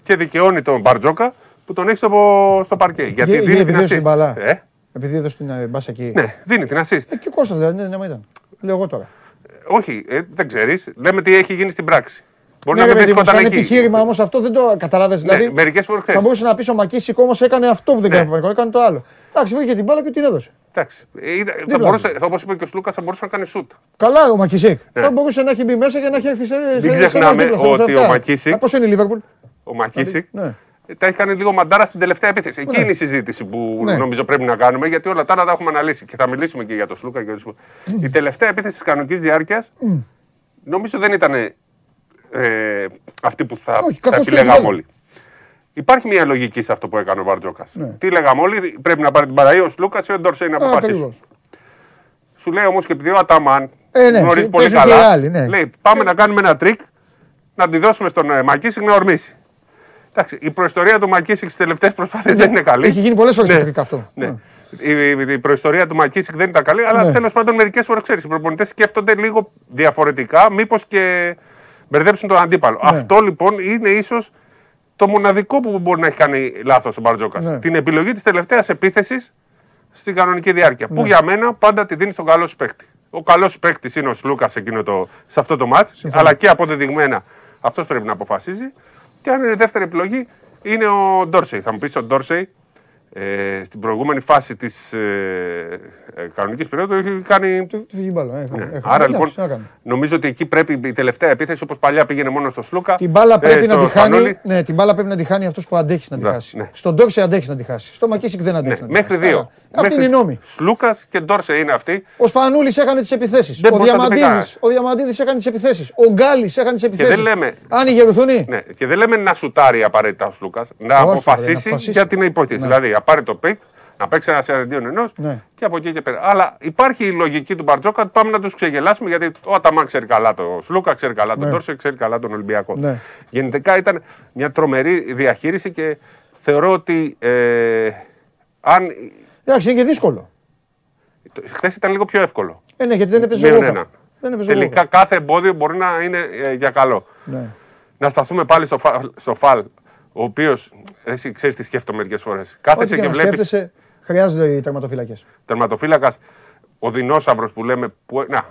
Και δικαιώνει τον Μπαρτζόκα που τον έχεις στο, στο παρκέ. Γιατί Γε- δίνει επειδή την έδωσε την assist. μπαλά. Ε, Επειδή έδωσε την ε, μπάσα εκεί. ναι, δίνει την assist. Ε, και ο Κώστας δεν είναι, ναι, ήταν. Λέω εγώ τώρα. Όχι, ε, δεν ξέρεις. Λέμε τι έχει γίνει στην πράξη. Μπορεί Ναι, να ρε μην παιδί μου, βρίσκονταν σαν εκεί. επιχείρημα όμως αυτό δεν το καταλάβες. Ναι, δηλαδή, μερικές φορές θα ξέρεις. μπορούσε να πεις ο Μακίσικ όμως έκανε αυτό που δεν Ναι. έκανε ο Παπα-Νικολάου, έκανε το άλλο. Εντάξει, βρήκε την μπάλα και την έδωσε. Εντάξει. Ε, είδα- θα Δίπλα μπορούσε, όπως είπε και ο Σλούκας, θα μπορούσε να κάνει σουτ. Καλά ο Μακίσικ. Θα μπορούσε να έχει μπει μέσα και να έχει έρθει σε. σε- σε Ναι. Μην εμάς ξεχνάμε δίπλα, στα ότι ο μεσοαυτά. Μακίσικ- Α, Πώς είναι η Λίβερπουλ; Ο Μακίσικ Ναι. ε, τα έχει κάνει λίγο μαντάρα στην τελευταία επίθεση. Εκεί είναι η συζήτηση που Ναι. νομίζω πρέπει να κάνουμε, γιατί όλα τα άλλα τα έχουμε αναλύσει και θα μιλήσουμε και για τον Σλούκα. Και για τον Σλούκα. η τελευταία επίθεση της κανονικής διάρκειας νομίζω δεν ήταν ε, αυτή που θα, Όχι, θα καταστρέφει επιλέγαμε όλα. όλοι. Υπάρχει μια λογική σε αυτό που έκανε ο Μπαρτζόκας. Ναι. Τι λέγαμε όλοι, πρέπει να πάρει την παραή ο Σλούκας ή ο Ντόρσεϊ να Α, αποφασίσει. ακριβώς. Σου λέει όμως και επειδή ο Αταμάν Ε, ναι, γνωρίζει και πολύ παίζουν και καλά, οι άλλοι, ναι. λέει πάμε να κάνουμε ένα τρίκ να τη δώσουμε στον ε, Μακίσικ να ορμήσει. Εντάξει, η προϊστορία του Μακίσικ στις τελευταίες προσπάθειες δεν είναι καλή. Ναι. Έχει γίνει πολλές φορές Ναι. το τρικ αυτό. Ναι. Η, η, η προϊστορία του Μακίσικ δεν ήταν καλή, αλλά Ναι. τέλος πάντων μερικές φορές ξέρεις. Οι προπονητές σκέφτονται λίγο διαφορετικά, μήπως και μπερδέψουν τον αντίπαλο. Ναι. Αυτό λοιπόν είναι ίσως το μοναδικό που μπορεί να έχει κάνει λάθος ο Μπαρτζόκας. Ναι. Την επιλογή της τελευταίας επίθεσης στην κανονική διάρκεια. Ναι. Που για μένα πάντα τη δίνει στον καλός σου παίκτη. Ο καλός σου παίκτης είναι ο Σλούκας το, σε αυτό το μάτς, αλλά και αποδεδειγμένα αυτός πρέπει να αποφασίζει. Και αν είναι δεύτερη επιλογή, είναι ο Ντόρσεϊ. Θα μου πεις ο Ντόρσεϊ ε, στην προηγούμενη φάση της ε, ε, κανονικής περίοδου έχει κάνει. Του φύγει η μπάλα. ε, Ναι. έχανε. Άρα Εντάξει, λοιπόν, τι να κάνουμε. νομίζω ότι εκεί πρέπει η τελευταία επίθεση όπως παλιά πήγαινε μόνο στο Σλούκα. Την μπάλα ε, πρέπει να στο τη χάνει. Σπανούλη. Ναι, την μπάλα πρέπει να τη χάνει αυτός που αντέχεις να τη Ναι, χάσει. ναι. Στον Ντόρσε αντέχεις να τη χάσει. Στο Μακίσικ δεν αντέχεις Ναι, να τη μέχρι χάσει. δύο. Άρα, Αυτή είναι η γνώμη. Σλούκας και Ντόρσεϊ είναι αυτοί. Ο Σπανούλης έκανε τις επιθέσεις. Δεν Ο μπορούσε να το πει Διαμαντίδη κανένας. ο Διαμαντίδης έκανε τις επιθέσεις. Ο Γκάλης έκανε τις επιθέσεις. δεν λέμε- Άνοιγε ρουθούνι. Ναι, και δεν λέμε να σουτάρει απαραίτητα ο Σλούκας, να Όχι, αποφασίσει, ρε, να αποφασίσει. για την υπόθεση. Δηλαδή, να πάρει το pick, να παίξει ένα εναντίον ενός Ναι. και από εκεί και πέρα. Αλλά υπάρχει η λογική του Μπαρτζόκα ότι πάμε να τους ξεγελάσουμε γιατί ο Αταμάν ξέρει καλά τον Σλούκα, ξέρει καλά τον Ναι. Ντόρσεϊ, ξέρει καλά τον Ολυμπιακό. Ναι. Γενικά ήταν μια τρομερή διαχείριση και θεωρώ ότι ε, αν. Εντάξει, είναι και δύσκολο. Χθες ήταν λίγο πιο εύκολο. Ε, ναι, γιατί δεν έπαιζε ο Μείον Walkup. ένα. Δεν έπαιζε ο Τελικά κάθε εμπόδιο μπορεί να είναι ε, για καλό. Walkup. Ναι. Να σταθούμε πάλι στο, φα- στο φαλ, ο οποίος. Εσύ ξέρεις τι σκέφτομαι μερικές φορές. Ό,τι Κάθεσαι και και να βλέπει σκέφτεσαι, χρειάζονται οι τερματοφύλακες. τερματοφύλακας, ο δεινόσαυρος που λέμε. Που, να,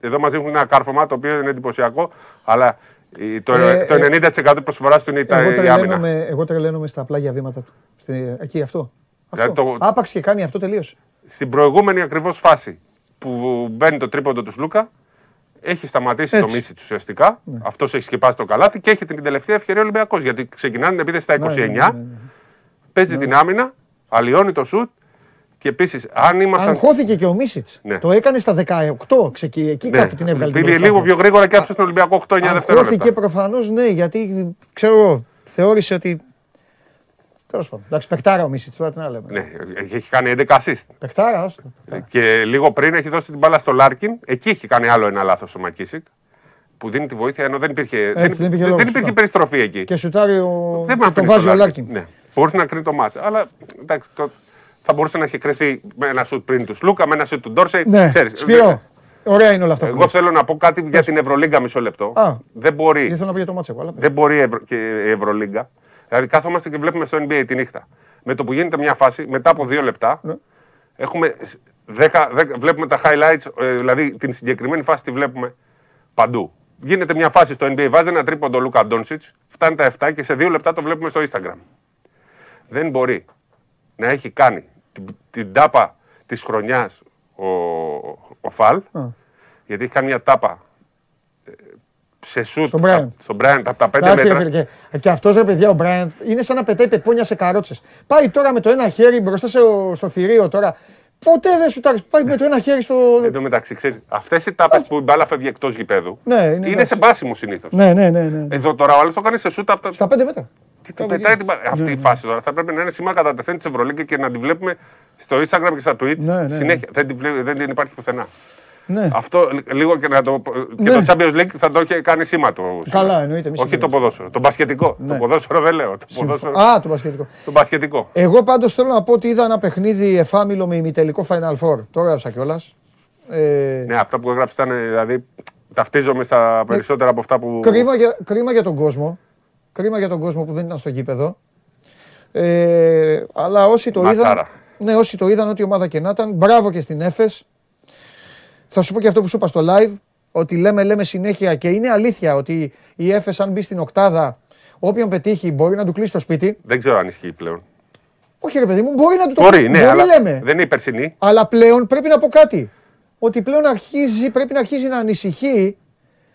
εδώ μας δείχνουν ένα κάρφωμα το οποίο είναι εντυπωσιακό, αλλά η- το, Ε, το 90% τη προσφοράς του είναι η, τα- Εγώ η άμυνα. τρελαίνομαι, εγώ τρελαίνομαι στα πλάγια βήματα του. Στη, εκεί αυτό. Δηλαδή αυτό. το- Άπαξ και κάνει αυτό τελείωσε. Στην προηγούμενη ακριβώς φάση που μπαίνει το τρίποντο του Σλούκα, έχει σταματήσει Έτσι. το μίση του ουσιαστικά. Ναι. Αυτός έχει σκεπάσει το καλάθι και έχει την τελευταία ευκαιρία ο Ολυμπιακός. Γιατί ξεκινάνε την επίθεση στα 29, Ναι, ναι, ναι, ναι. παίζει την άμυνα, αλλοιώνει το σουτ και επίσης αν ήμασταν. Αγχώθηκε και ο Μίσιτς. Ναι. Το έκανε στα 18. Ξεκι... Εκεί Ναι, κάπου την έβγαλε. την πήγε προσπάθεια. λίγο πιο γρήγορα και άφησε τον Ολυμπιακό 8-9 δευτερόλεπτα. Αγχώθηκε προφανώς, ναι, γιατί ξέρω εγώ, θεώρησε ότι. Τέλος πάντων. Εντάξει, παιχτάρα ο Μίσιτς, τώρα τι να λέμε. Ναι, έχει κάνει 11 assist. Παιχτάρα, άστο. Και λίγο πριν έχει δώσει την μπάλα στο Λάρκιν. Εκεί έχει κάνει άλλο ένα λάθος ο Μακίσικ. Που δίνει τη βοήθεια ενώ δεν υπήρχε, δεν υπήρχε λόγος, δεν υπήρχε σωστά. περιστροφή εκεί. Και σουτάρει ο. Δεν και με τον αφήνει βάζει το ο Λάρκιν. Λάρκιν. Ναι. Μπορούσε να κρίνει το ματς. Αλλά εντάξει, το, θα μπορούσε να έχει κριθεί με ένα σουτ πριν του Σλούκα, με ένα σουτ του Ντόρσεϊ. Ναι, Ξέρεις, Σπύρο. δεν- Ωραία είναι όλα αυτά που Εγώ λες. θέλω να πω κάτι για την Ευρωλίγκα μισό λεπτό. Α. δεν μπορεί, Γιατί θέλω να πω για το μάτσο, αλλά. δεν μπορεί η Ευρω... και η Ευρωλίγκα. Δηλαδή κάθομαστε και βλέπουμε στο NBA τη νύχτα. Με το που γίνεται μια φάση, μετά από δύο λεπτά, Ναι. έχουμε 10, 10, βλέπουμε τα highlights, ε, δηλαδή την συγκεκριμένη φάση τη βλέπουμε παντού. Γίνεται μια φάση στο NBA, βάζει ένα τρίποντο ο Λούκα Ντόνσιτς, φτάνει τα 7 και σε δύο λεπτά το βλέπουμε στο Instagram. Δεν μπορεί να έχει κάνει την, την τάπα της χρονιάς ο, ο Φαλ, Α. γιατί έχει κάνει μια τάπα ε, σε σουτ. Στον Bryant. Στον Bryant από τα 5 Εντάξει, ρε μέτρα. φίλε, και, και αυτός ρε παιδιά ο Μπράιαντ είναι σαν να πετάει πεπόνια σε καρότσες. Πάει τώρα με το ένα χέρι μπροστά στο, στο θηρίο τώρα. Ποτέ δεν σου τάξει. Πάει με το ένα χέρι στο. Εν τω μεταξύ, ξέρεις, αυτές οι τάπες που η μπάλα φεύγει εκτός γηπέδου Ναι, είναι είναι εντάξει. σε μπάσιμο συνήθως. Ναι, ναι, ναι. ναι. Εδώ τώρα ο άλλος το κάνει σε σούτ από τα. Στα πέντε μέτρα. Τι το πετάει την μπάλα. Αυτή η φάση τώρα θα πρέπει να είναι σήμερα κατά τεθέν της Ευρωλίγκας και να τη βλέπουμε στο Instagram και στα Twitch Ναι, ναι, συνέχεια. Δεν, τη βλέ- δεν την υπάρχει πουθενά. Ναι. Αυτό λ- λίγο και, να το, και Ναι. το Champions League θα το είχε κάνει σήμα το. Καλά, εννοείται. μη Όχι το συμφωνείς. ποδόσφαιρο. Το μπασκετικό. Ναι. Το ποδόσφαιρο δεν λέω. Το, Συμφω- ποδόσφαιρο, Α, το μπασκετικό. το μπασκετικό. Εγώ πάντως θέλω να πω ότι είδα ένα παιχνίδι εφάμιλο με ημιτελικό Final Four. Το έγραψα κιόλας. Ε, Ναι, αυτά που έγραψες ήταν δηλαδή. Ταυτίζομαι στα περισσότερα από αυτά που. κρίμα, για, κρίμα για τον κόσμο. Κρίμα για τον κόσμο που δεν ήταν στο γήπεδο. Ε, αλλά όσοι το είδαν. Ματσάρα. Ναι, όσοι το είδαν, ό,τι ομάδα και να ήταν. Μπράβο και στην Έφες. Θα σου πω και αυτό που σου είπα στο live. Ότι λέμε, λέμε συνέχεια και είναι αλήθεια ότι η Έφες αν μπει στην οκτάδα, όποιον πετύχει μπορεί να του κλείσει το σπίτι. Δεν ξέρω αν ισχύει πλέον. Όχι ρε παιδί μου, μπορεί να του το Μπορεί, ναι, μπορεί, αλλά λέμε. δεν είναι η περσινή. Αλλά πλέον πρέπει να πω κάτι. Ότι πλέον αρχίζει, πρέπει να αρχίζει να ανησυχεί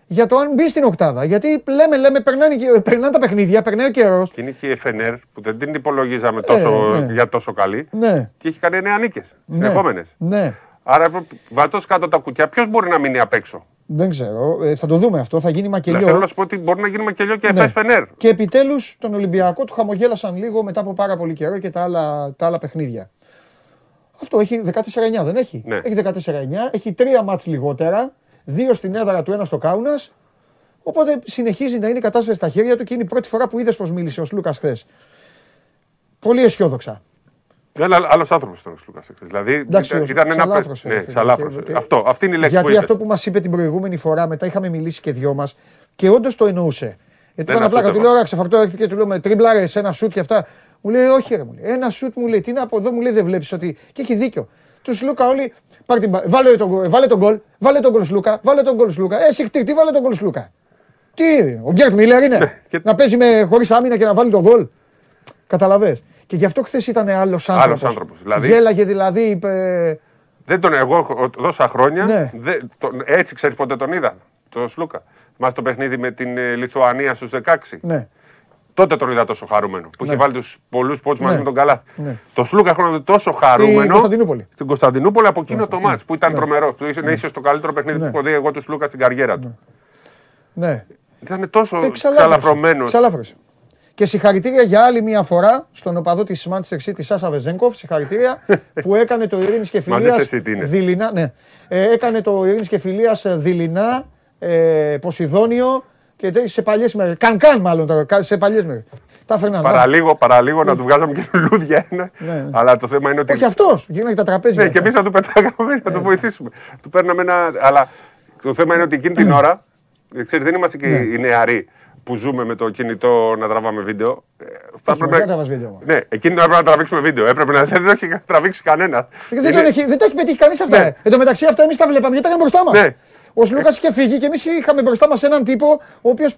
για το αν μπει στην οκτάδα. Γιατί λέμε, λέμε, περνάνε, και- περνάνε τα παιχνίδια, περνάει ο καιρός. Και είναι και η FNR που δεν την υπολογίζαμε τόσο, ναι. για τόσο καλή. Ναι, Και έχει κάνει 9 νίκες. ναι, Συνεχόμενες. ναι. Άρα βατός κάτω τα κουκιά. Ποιος μπορεί να μείνει απ' έξω; Δεν ξέρω. Ε, θα το δούμε αυτό. Θα γίνει Ναι, θέλω μακελιό. να σου πω ότι μπορεί να γίνει μακελιό και Ναι. FS FNR. Και επιτέλους τον Ολυμπιακό του χαμογέλασαν λίγο μετά από πάρα πολύ καιρό και τα άλλα, τα άλλα παιχνίδια. Αυτό έχει 14-9, δεν έχει; Ναι. Έχει 14-9, έχει τρία μάτς λιγότερα, δύο στην έδρα του, ένα στο Κάουνας. Οπότε συνεχίζει να είναι η κατάσταση στα χέρια του και είναι η πρώτη φορά που είδες πώ μίλησε ο Σλούκας χθες. Πολύ αισιόδοξα. Ένα άλλος άνθρωπος ήταν ο Σλούκα. Δηλαδή Εντάξει, ήταν, ο- ήταν ένα. ξαλάφρωσε, Ναι, ρε φίλε. ξαλάφρωσε. Και- και- Αυτό, αυτή είναι η λέξη Γιατί που αυτό είπες. που μας είπε την προηγούμενη φορά, μετά είχαμε μιλήσει και δυο μας και όντως το εννοούσε. Γιατί Δεν είπα πλάκα, αυτό του το λέω: Ωραία, ξεφαρτώ, έρχεται και του λέω με τρίμπλαρε, ένα σουτ και αυτά. Μου λέει: Όχι, ρε, μου λέει. Ένα σουτ μου λέει: Τι είναι από εδώ, μου λέει: Δεν βλέπεις ότι. Και έχει δίκιο. Τους Λούκα όλοι. Πάρ την... μπα- Βάλε τον γκολ, βάλε τον γκολ, βάλε τον γκολς Σλούκα, βάλε τον γκολς Σλούκα. Ε, συχτή, τι βάλε τον γκολς Σλούκα. Τι, ο Γκέρτ Μίλλερ είναι. Ναι, και- Να παίζει με χωρίς άμυνα και να βάλει τον γκολ. Καταλαβέ. Και γι' αυτό χθες ήταν άλλος άνθρωπος. άνθρωπος, δηλαδή- Γέλαγε δηλαδή. Είπε, Δεν τον εγώ έχω- τόσα χρόνια. Ναι. δεν- τον- έτσι ξέρεις πότε τον είδα. Το Σλούκα. Μα το παιχνίδι με την ε, Λιθουανία στους 16. ναι. Τότε τον είδα τόσο χαρούμενο. Που είχε βάλει τους πολλούς πόντους μαζί Ναι. με τον Καλάθι. Ναι. Το Σλούκα έχω δει τόσο χαρούμενο. Κωνσταντινούπολη. Στην Κωνσταντινούπολη από εκείνο το μάτς που ήταν τρομερό. Που είναι ίσω το καλύτερο παιχνίδι Ναι. που έχω δει εγώ του Σλούκα στην καριέρα του. Ναι. Ήταν τόσο Ε, ξαλάφρωσε. ξαλαφρωμένος. Ξαλάφρωσε. Και συγχαρητήρια για άλλη μια φορά στον οπαδό της Manchester City, Σάσα Βεζέγκοφ. Συγχαρητήρια *laughs* που έκανε το Ειρήνης και Φιλίας. Manchester City είναι. δειλινά. Ναι. Ε, έκανε το Ειρήνης και Φιλίας δειλινά, ε, Ποσειδόνιο και τέτοιες σε παλιές μέρες. Κανκάν, μάλλον τώρα, κα- σε παλιές μέρες. Τα έφερναν. Παραλίγο, παραλίγο να του βγάζαμε και λουλούδια ένα. Ναι. Αλλά το θέμα είναι ότι. Όχι αυτός, γίνανε τα τραπέζια. Ναι, και εμείς να του πετάγαμε να το βοηθήσουμε. Του παίρναμε ένα. Αλλά το θέμα είναι ότι εκείνη την ώρα. Ξέρεις, δεν είμαστε και Ναι. οι νεαροί που ζούμε με το κινητό να τραβάμε βίντεο. Ε, Θα Όχι, δεν τραβάς βίντεο, μόνο. Ναι, εκείνη την ώρα πρέπει να τραβήξουμε βίντεο. Έπρεπε να *laughs* δεν το έχει τραβήξει κανένας. Ε, Δεν, τον έχει, δεν τα έχει πετύχει κανείς αυτά. Ναι. ε. Εν τω μεταξύ αυτά εμείς τα βλέπαμε γιατί ήταν μπροστά μας. Ναι. Ο Λούκα είχε φύγει και εμείς είχαμε μπροστά μας έναν τύπο ο οποίος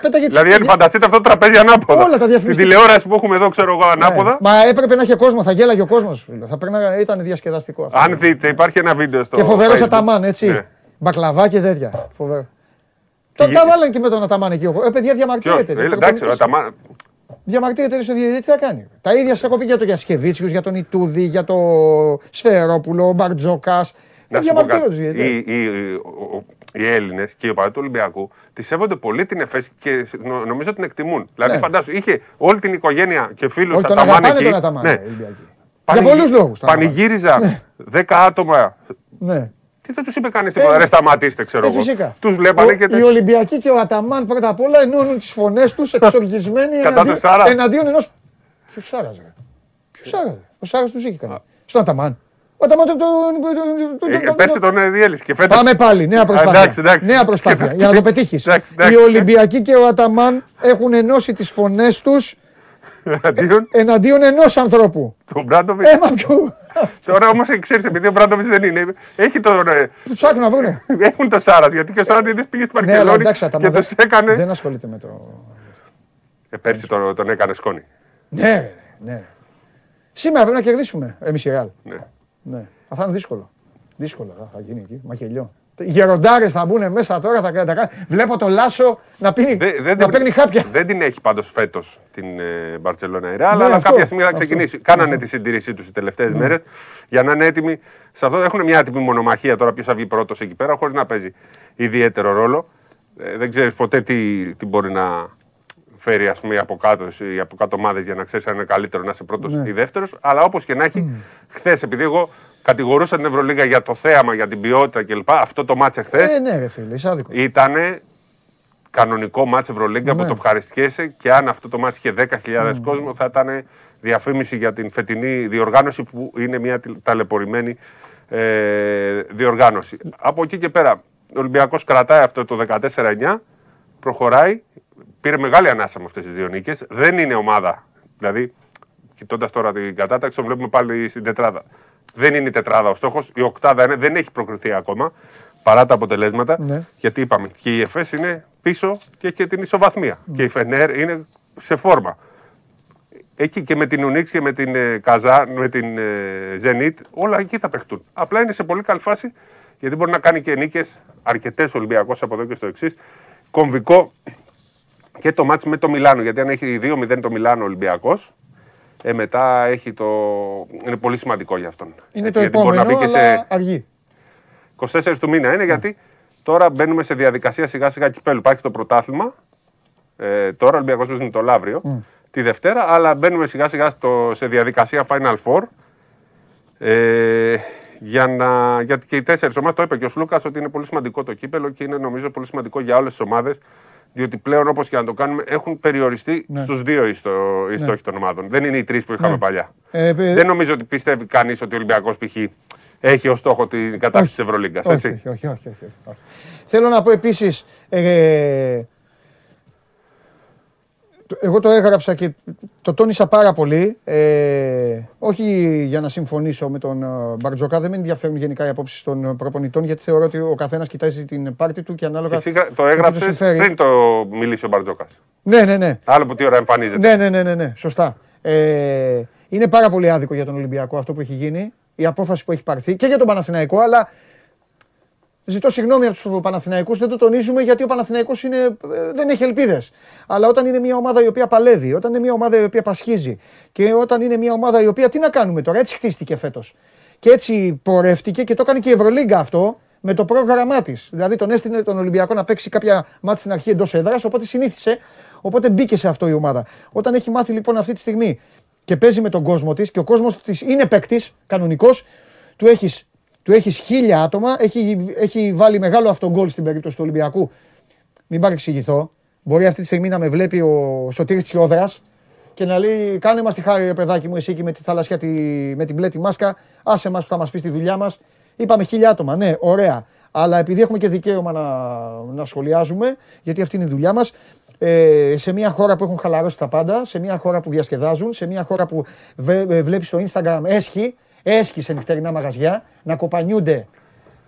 πέταγε τις. Δηλαδή, αν φανταστείτε αυτό το τραπέζι ανάποδα. Όλα τα Στην διαφημιστικά. τηλεόραση που έχουμε εδώ, ξέρω εγώ, ανάποδα. Ναι. Μα έπρεπε να είχε κόσμο, θα γέλαγε ο κόσμος. Θα περνάγα, ήταν διασκεδαστικό αυτό. Αν δείτε, υπάρχει ένα βίντεο στο. και φοβερός Facebook. Αταμάν, έτσι. Ναι. Μπακλαβά και τέτοια. Φοβερό. Τα, Και- τα βάλανε και με τον Αταμάν εκεί. Ε, παιδιά, Ποιος; διαμαρτύρεται. Ε, το Εντάξει, ο προπονητής. Αταμάν. Διαμαρτύρεται στο διαιτητή, τι θα κάνει. Τα ίδια σε έχω πει για τον Γιασκεβίτσιους, για τον Ιτούδη, για τον Σφερόπουλο, ο Μπαρτζόκας. Να σου πω Διαμαρτύρονται κάτι. του διαιτητές. Οι, οι, ο- ο- οι Έλληνες και οι οπαδοί του Ολυμπιακού τη σέβονται πολύ την ΕΦΕΣ και νο- νομίζω την εκτιμούν. Δηλαδή, Ναι. φαντάσου, είχε όλη την οικογένεια και φίλους Όχι, τον Αταμάν αγαπάνε εκεί. τον Αταμάν. Ναι. οι Ολυμπιακοί. Πανηγυ- πολλούς λόγους τον αγαπάνε. Πανηγύριζαν 10 άτομα. Ναι. Τι δεν τους είπε κανείς τίποτα. Ε, Ρε, σταματήστε, ξέρω Ε, εγώ. φυσικά. Τους βλέπανε Ο- και. Οι Ολυμπιακοί και ο Αταμάν πρώτα απ' όλα ενώνουν τις φωνές τους *laughs* εξοργισμένοι Κατά εναντίον, του Σάρα. εναντίον ενό. Ποιος Σάρας, ρε; Ποιος Σάρας. Ο Σάρας τους είχε κάνει. Στον Αταμάν. Ο Αταμάν τον. τον- τον- τον- Ε, τον- Πέρσι τον ε, διέλυσε. Και φέτος... Πάμε πάλι, νέα προσπάθεια. Εντάξει, εντάξει. Νέα προσπάθεια για να το πετύχεις. Εντάξει, εντάξει. Οι Ολυμπιακοί και ο Αταμάν έχουν ενώσει τις φωνές τους Εναντίον; Εναντίον ενός ανθρώπου. του Μπράντοβιτς. Ε, μα ποιο. Τώρα όμως ξέρεις, επειδή ο Μπράντοβιτς δεν είναι. Έχει τον. ε, Του ψάχνουν να βρούνε. Έχουν το Σάρας. Γιατί και ο Σάρας δεν πήγε στην Ναι, αλλά Παρκελόνη εντάξει, ο και Αταμάν τους δεν- έκανε. δεν ασχολείται με το. Ε, πέρσι τον, τον έκανε σκόνη. Ναι, ρε, ναι. Σήμερα πρέπει να κερδίσουμε εμείς η Ρεάλ. Ναι. Ναι. Θα είναι δύσκολο. Δύσκολο θα, θα γίνει εκεί. Μακελιό. Οι γεροντάρες θα μπουν μέσα τώρα, θα τα κάνουν. Βλέπω το Λάσο να, πίνει, Δεν, δεν, να την- παίρνει χάπια. δεν την έχει πάντως φέτος την ε, Μπαρσελόνα η Ρεάλ, Ναι, αλλά αυτό, κάποια στιγμή θα αυτό. ξεκινήσει. Κάνανε τη συντήρησή τους οι τελευταίες Ναι. μέρες για να είναι έτοιμοι. Σε αυτό έχουν μια άτιμη μονομαχία τώρα ποιος θα βγει πρώτος εκεί πέρα, χωρίς να παίζει ιδιαίτερο ρόλο. Ε, δεν ξέρεις ποτέ τι, τι μπορεί να φέρει ας πούμε, οι από κάτω, οι από κάτω ομάδες για να ξέρεις αν είναι καλύτερο να είσαι πρώτος Ναι. ή δεύτερος. Αλλά όπως και να έχει, χθες, επειδή εγώ κατηγορούσα την Ευρωλίγα για το θέαμα, για την ποιότητα κλπ. Αυτό το μάτσε χθε Ε, ναι, ρε φίλε, είσαι άδικος. ήταν κανονικό μάτς Ευρωλίγκα Ναι. που το ευχαριστιέσαι και αν αυτό το μάτς είχε 10.000 κόσμο θα ήταν διαφήμιση για την φετινή διοργάνωση που είναι μια τυ- ταλαιπωρημένη ε, διοργάνωση. Από εκεί και πέρα ο Ολυμπιακός κρατάει αυτό το 14-9, προχωράει, πήρε μεγάλη ανάσα με αυτές τις δύο νίκες, δεν είναι ομάδα, δηλαδή κοιτώντας τώρα την κατάταξη, το βλέπουμε πάλι στην τετράδα. Δεν είναι η τετράδα ο στόχος. Η οκτάδα είναι, δεν έχει προκριθεί ακόμα παρά τα αποτελέσματα. Ναι. Γιατί είπαμε, και η ΕΦΕΣ είναι πίσω και έχει και την ισοβαθμία. Και η Φενέρ είναι σε φόρμα. Εκεί και με την Ουνίξ και με την ε, Καζά, με την ε, Zenit, όλα εκεί θα παιχτούν. Απλά είναι σε πολύ καλή φάση γιατί μπορεί να κάνει και νίκες αρκετές Ολυμπιακός από εδώ και στο εξής. Κομβικό και το μάτς με το Μιλάνο. Γιατί αν έχει 2-0 το Μιλάνο Ολυμπιακός, ε, μετά έχει το... είναι πολύ σημαντικό για αυτόν. Είναι Έτσι, το γιατί μπορεί επόμενο, να μπει και αλλά σε- αργεί. 24 του μήνα είναι γιατί τώρα μπαίνουμε σε διαδικασία σιγά σιγά κυπέλου. Υπάρχει το πρωτάθλημα. Ε, τώρα ο Ολυμπιακός παίζει το Λαύριο τη Δευτέρα, αλλά μπαίνουμε σιγά σιγά στο, σε διαδικασία Final Four. Ε, για να, γιατί και οι τέσσερις ομάδες, το είπε και ο Σλούκας, ότι είναι πολύ σημαντικό το κύπελο και είναι νομίζω πολύ σημαντικό για όλες τις ομάδες. Διότι πλέον όπως και να το κάνουμε έχουν περιοριστεί Ναι. στους δύο οι, στο, οι Ναι. στόχοι των ομάδων. Δεν είναι οι τρεις που είχαμε Ναι. παλιά. Ε, ε, Δεν νομίζω ότι πιστεύει κανείς ότι ο Ολυμπιακός π.χ. έχει ως στόχο την κατάκτηση της Ευρωλίγκας. όχι, όχι, όχι, όχι, όχι, όχι. Θέλω να πω επίσης, ε, το- εγώ το έγραψα και το τόνισα πάρα πολύ, ε, όχι για να συμφωνήσω με τον ε, Μπαρτζοκά, δεν με ενδιαφέρουν γενικά οι απόψεις των ε, προπονητών, γιατί θεωρώ ότι ο καθένας κοιτάζει την πάρτη του και ανάλογα Εσύ γρα- το με έγραψες συμφέρει. πριν το μιλήσει ο Μπαρτζόκας. Ναι, ναι, ναι. Άλλο που τι ώρα εμφανίζεται. Ναι, ναι, ναι, ναι, ναι, σωστά. Ε, είναι πάρα πολύ άδικο για τον Ολυμπιακό αυτό που έχει γίνει, η απόφαση που έχει πάρθει και για τον Παναθηναϊκό, αλλά ζητώ συγγνώμη από τους Παναθηναϊκούς, δεν το τονίζουμε γιατί ο Παναθηναϊκός είναι, ε, δεν έχει ελπίδες. Αλλά όταν είναι μια ομάδα η οποία παλεύει, όταν είναι μια ομάδα η οποία πασχίζει και όταν είναι μια ομάδα η οποία. Τι να κάνουμε τώρα, έτσι χτίστηκε φέτος. Και έτσι πορεύτηκε και το έκανε και η Ευρωλίγκα αυτό με το πρόγραμμά της. Δηλαδή τον έστειλε τον Ολυμπιακό να παίξει κάποια μάτια στην αρχή εντός έδρας, οπότε συνήθισε, οπότε μπήκε σε αυτό η ομάδα. Όταν έχει μάθει λοιπόν αυτή τη στιγμή και παίζει με τον κόσμο της και ο κόσμος της είναι παίκτης, κανονικός, του έχεις του έχεις χίλια άτομα, έχει, έχει βάλει μεγάλο αυτό γκολ στην περίπτωση του Ολυμπιακού. Μην παρεξηγηθώ. Μπορεί αυτή τη στιγμή να με βλέπει ο Σωτήρης Τσιόδρας και να λέει κάνε μας τη χάρη ρε παιδάκι μου εσύ εκεί με τη θαλασσιά τη, με την μπλε τη μάσκα, άσε μας που θα μας πεις τη δουλειά μας. Είπαμε χίλια άτομα, ναι, ωραία. Αλλά επειδή έχουμε και δικαίωμα να, να σχολιάζουμε, γιατί αυτή είναι η δουλειά μας, ε, σε μια χώρα που έχουν χαλαρώσει τα πάντα, σε μια χώρα που διασκεδάζουν, σε μια χώρα που βε, ε, βλέπεις στο Instagram έσχη, έσχη σε νυχτερινά μαγαζιά, να κοπανιούνται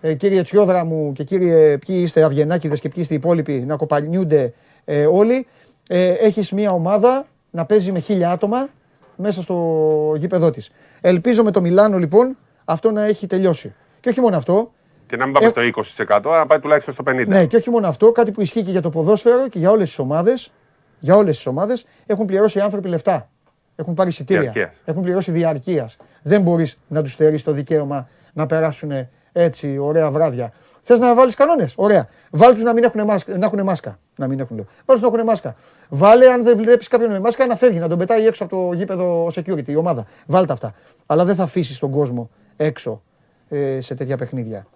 ε, κύριε Τσιόδρα μου και κύριε ποιοι είστε Αυγενάκηδες και ποιοι είστε οι υπόλοιποι να κοπανιούνται ε, όλοι. Ε, έχεις μια ομάδα να παίζει με χίλια άτομα μέσα στο γήπεδό της. Ελπίζω με το Μιλάνο λοιπόν αυτό να έχει τελειώσει. Και όχι μόνο αυτό, Και να μην πάμε Ε, στο 20%, αλλά να πάει τουλάχιστον στο 50%. ναι, και όχι μόνο αυτό, κάτι που ισχύει και για το ποδόσφαιρο και για όλες τις ομάδες, για όλες τις ομάδες έχουν πληρώσει οι άνθρωποι λεφτά. Έχουν πάρει εισιτήρια. Διαρκείας. Έχουν πληρώσει διαρκείας. Δεν μπορείς να τους στερείς το δικαίωμα να περάσουν έτσι ωραία βράδια. Θες να βάλεις κανόνες; Ωραία. Βάλει τους να μην έχουν μάσκα. Να έχουν μάσκα. Να μην έχουν, λέω. Βάλε τους να έχουν μάσκα. Βάλε αν δεν βλέπεις κάποιον με μάσκα να φεύγει, να τον πετάει έξω από το γήπεδο security, η ομάδα. Βάλτε αυτά. Αλλά δεν θα αφήσεις τον κόσμο έξω ε, σε τέτοια παιχνίδια.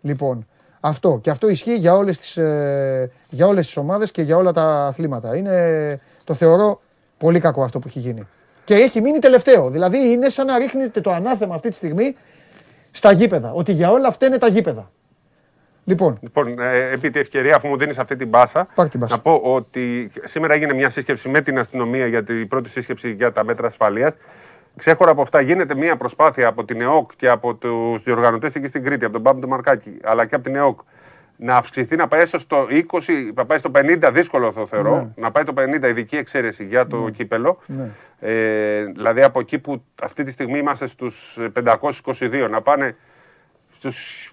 Λοιπόν, αυτό. Και αυτό ισχύει για όλες τις, ε, για όλες τις ομάδες και για όλα τα αθλήματα. Είναι, το θεωρώ πολύ κακό αυτό που έχει γίνει. Και έχει μείνει τελευταίο. Δηλαδή είναι σαν να ρίχνετε το ανάθεμα αυτή τη στιγμή στα γήπεδα. Ότι για όλα αυτά είναι τα γήπεδα. Λοιπόν, Λοιπόν, ε, επί τη ευκαιρία, αφού μου δίνεις αυτή την μπάσα, Πάρ' την μπάσα. να πω ότι σήμερα έγινε μια σύσκεψη με την αστυνομία για την πρώτη σύσκεψη για τα μέτρα ασφαλείας. Ξέχωρα από αυτά, γίνεται μια προσπάθεια από την ΕΟΚ και από τους διοργανωτές εκεί στην Κρήτη, από τον Πάμπο του Μαρκάκη, αλλά και από την ΕΟΚ, να αυξηθεί, να πάει έστω στο 20, να πάει στο 50, δύσκολο το θεωρώ, Ναι. να πάει το 50 ειδική εξαίρεση για το κύπελο. Ναι. Ε, δηλαδή από εκεί που αυτή τη στιγμή είμαστε στους 522, να πάνε στους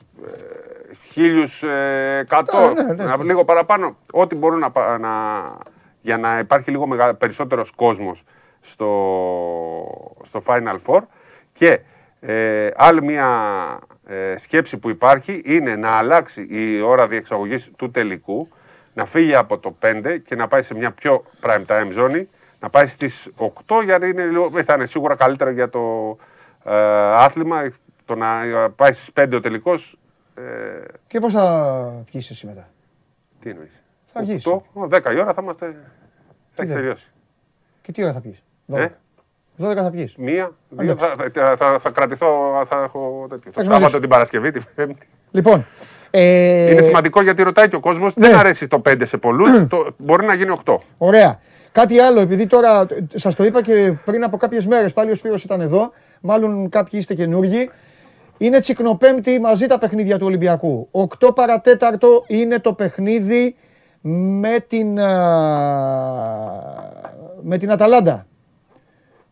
χίλιους ε, εκατό, Α, ναι, ναι. να- λίγο παραπάνω. Ό,τι μπορούν να, πα- να, για να υπάρχει λίγο μεγα, περισσότερος κόσμος στο, στο Final Four. Και ε, άλλη μια ε, σκέψη που υπάρχει είναι να αλλάξει η ώρα διεξαγωγής του τελικού, να φύγει από το 5 και να πάει σε μια πιο prime time ζώνη, να πάει στις 8 για να είναι λίγο, ε, θα είναι σίγουρα καλύτερα για το ε, άθλημα, το να πάει στις 5 ο τελικός, ε, Και πώς θα πιει εσύ μετά; τι εννοείς; Θα βγει. 8, 10 η ώρα θα είμαστε, θα έχει δεν- τελειώσει. Και τι ώρα θα πιει. 12. Ε; 12 θα πιεις. Μία, δύο, θα, θα, θα, θα κρατηθώ, θα έχω τέτοιο. Το Έχεις μαζί Σάββατο σου. την Παρασκευή, την Πέμπτη. Λοιπόν. Ε, Είναι σημαντικό γιατί ρωτάει και ο κόσμος, ναι. δεν αρέσει το 5 σε πολλούς, μπορεί να γίνει 8. Ωραία. Κάτι άλλο, επειδή τώρα σας το είπα και πριν από κάποιες μέρες πάλι ο Σπύρος ήταν εδώ, μάλλον κάποιοι είστε καινούργοι. Είναι τσικνοπέμπτη μαζί τα παιχνίδια του Ολυμπιακού. 8 παρατέταρτο είναι το παιχνίδι με την, α, με την Αταλάντα.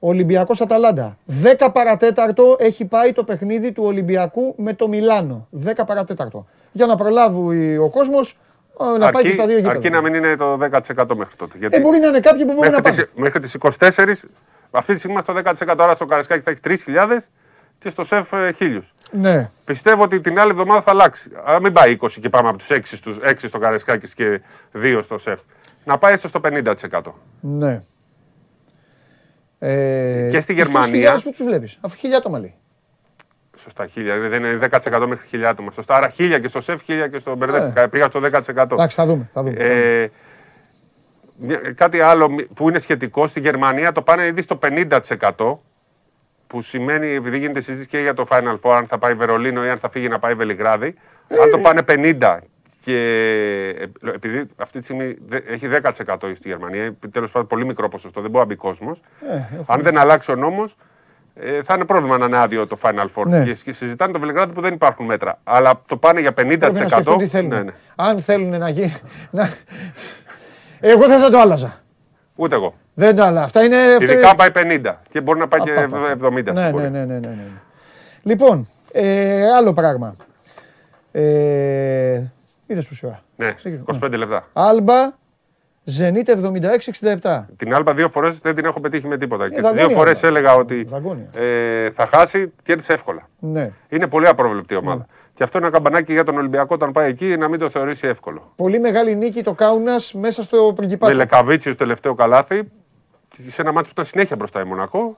Ολυμπιακός Αταλάντα. 10 παρατέταρτο έχει πάει το παιχνίδι του Ολυμπιακού με το Μιλάνο. 10 παρατέταρτο. Για να προλάβει ο κόσμος α, να πάει και στα δύο γήπεδα. αρκεί να μην είναι το 10% μέχρι τότε. Γιατί Ε, μπορεί να είναι κάποιοι που μπορεί να μέχρι, πάνε. τις, μέχρι τις 24, αυτή τη στιγμή είμαστε στο 10% τώρα στο Καρασκάκι θα έχει 3.000 και στο ΣΕΦ 1.000. Ναι. Πιστεύω ότι την άλλη εβδομάδα θα αλλάξει. Αλλά μην πάει 20 και πάμε από τους 6, στους, 6 στο Καρασκάκη και 2 στο ΣΕΦ. Να πάει έστω στο 50%. Ναι. Ε, Και στη τους Γερμανία- 3.000 που τους βλέπεις, αφού χιλιά το μαλλί. Σωστά, 1000. Δεν είναι 10% μέχρι 1000 άτομα. Σωστά. Άρα 1000 και στο ΣΕΦ, 1000 και στο Μπερδεύτηκα. Πήγα στο 10%. Ε. Εντάξει, θα δούμε. Θα δούμε. Ε, μια- κάτι άλλο μη- που είναι σχετικό, στη Γερμανία το πάνε ήδη στο 50%. Που σημαίνει, επειδή γίνεται συζήτηση και για το Final Four, αν θα πάει Βερολίνο ή αν θα φύγει να πάει Βελιγράδι. Αν το πάνε 50 και ε, επειδή αυτή τη στιγμή δε- έχει 10% στη Γερμανία, τέλος πάντων πολύ μικρό ποσοστό, δεν μπορεί να μπει κόσμος. Ε, αν δεν αλλάξει ο νόμος, ε, θα είναι πρόβλημα να είναι άδειο το Final Four. Ναι. Και, και συζητάνε το Βελιγράδι που δεν υπάρχουν μέτρα. Αλλά το πάνε για 50%. Πρέπει να σκεφτούν τι θέλουν. ναι, ναι. Αν θέλουν να γίνει... Να... Εγώ δεν θα το άλλαζα. Ούτε εγώ. Δεν το άλλα. Αυτά είναι... αυτό Ειδικά είναι- αν πάει 50 και μπορεί να πάει και Απα, απα. 70. Ναι, στην πορεία. ναι, ναι, ναι, ναι, ναι. Λοιπόν, ε, άλλο πράγμα. Ε, είδες πόση ώρα. Ναι, Ξεκινώ. 25 λεπτά. Άλμπα, Ζενίτ 76-67. Την Άλμπα δύο φορές δεν την έχω πετύχει με τίποτα. και τις δαγκώνει δύο η φορές Άλμπα. έλεγα ότι Δαγκώνει. ε, θα χάσει, κέρδισε εύκολα. Ναι. Είναι πολύ απρόβλεπτη η ομάδα. Και αυτό είναι ένα καμπανάκι για τον Ολυμπιακό όταν πάει εκεί να μην το θεωρήσει εύκολο. Πολύ μεγάλη νίκη το Κάουνας μέσα στο Με Πριγκιπάτο. Λεκαβίτσιος τελευταίο καλάθι, σε ένα μάτι που ήταν συνέχεια μπροστά η Μονακό.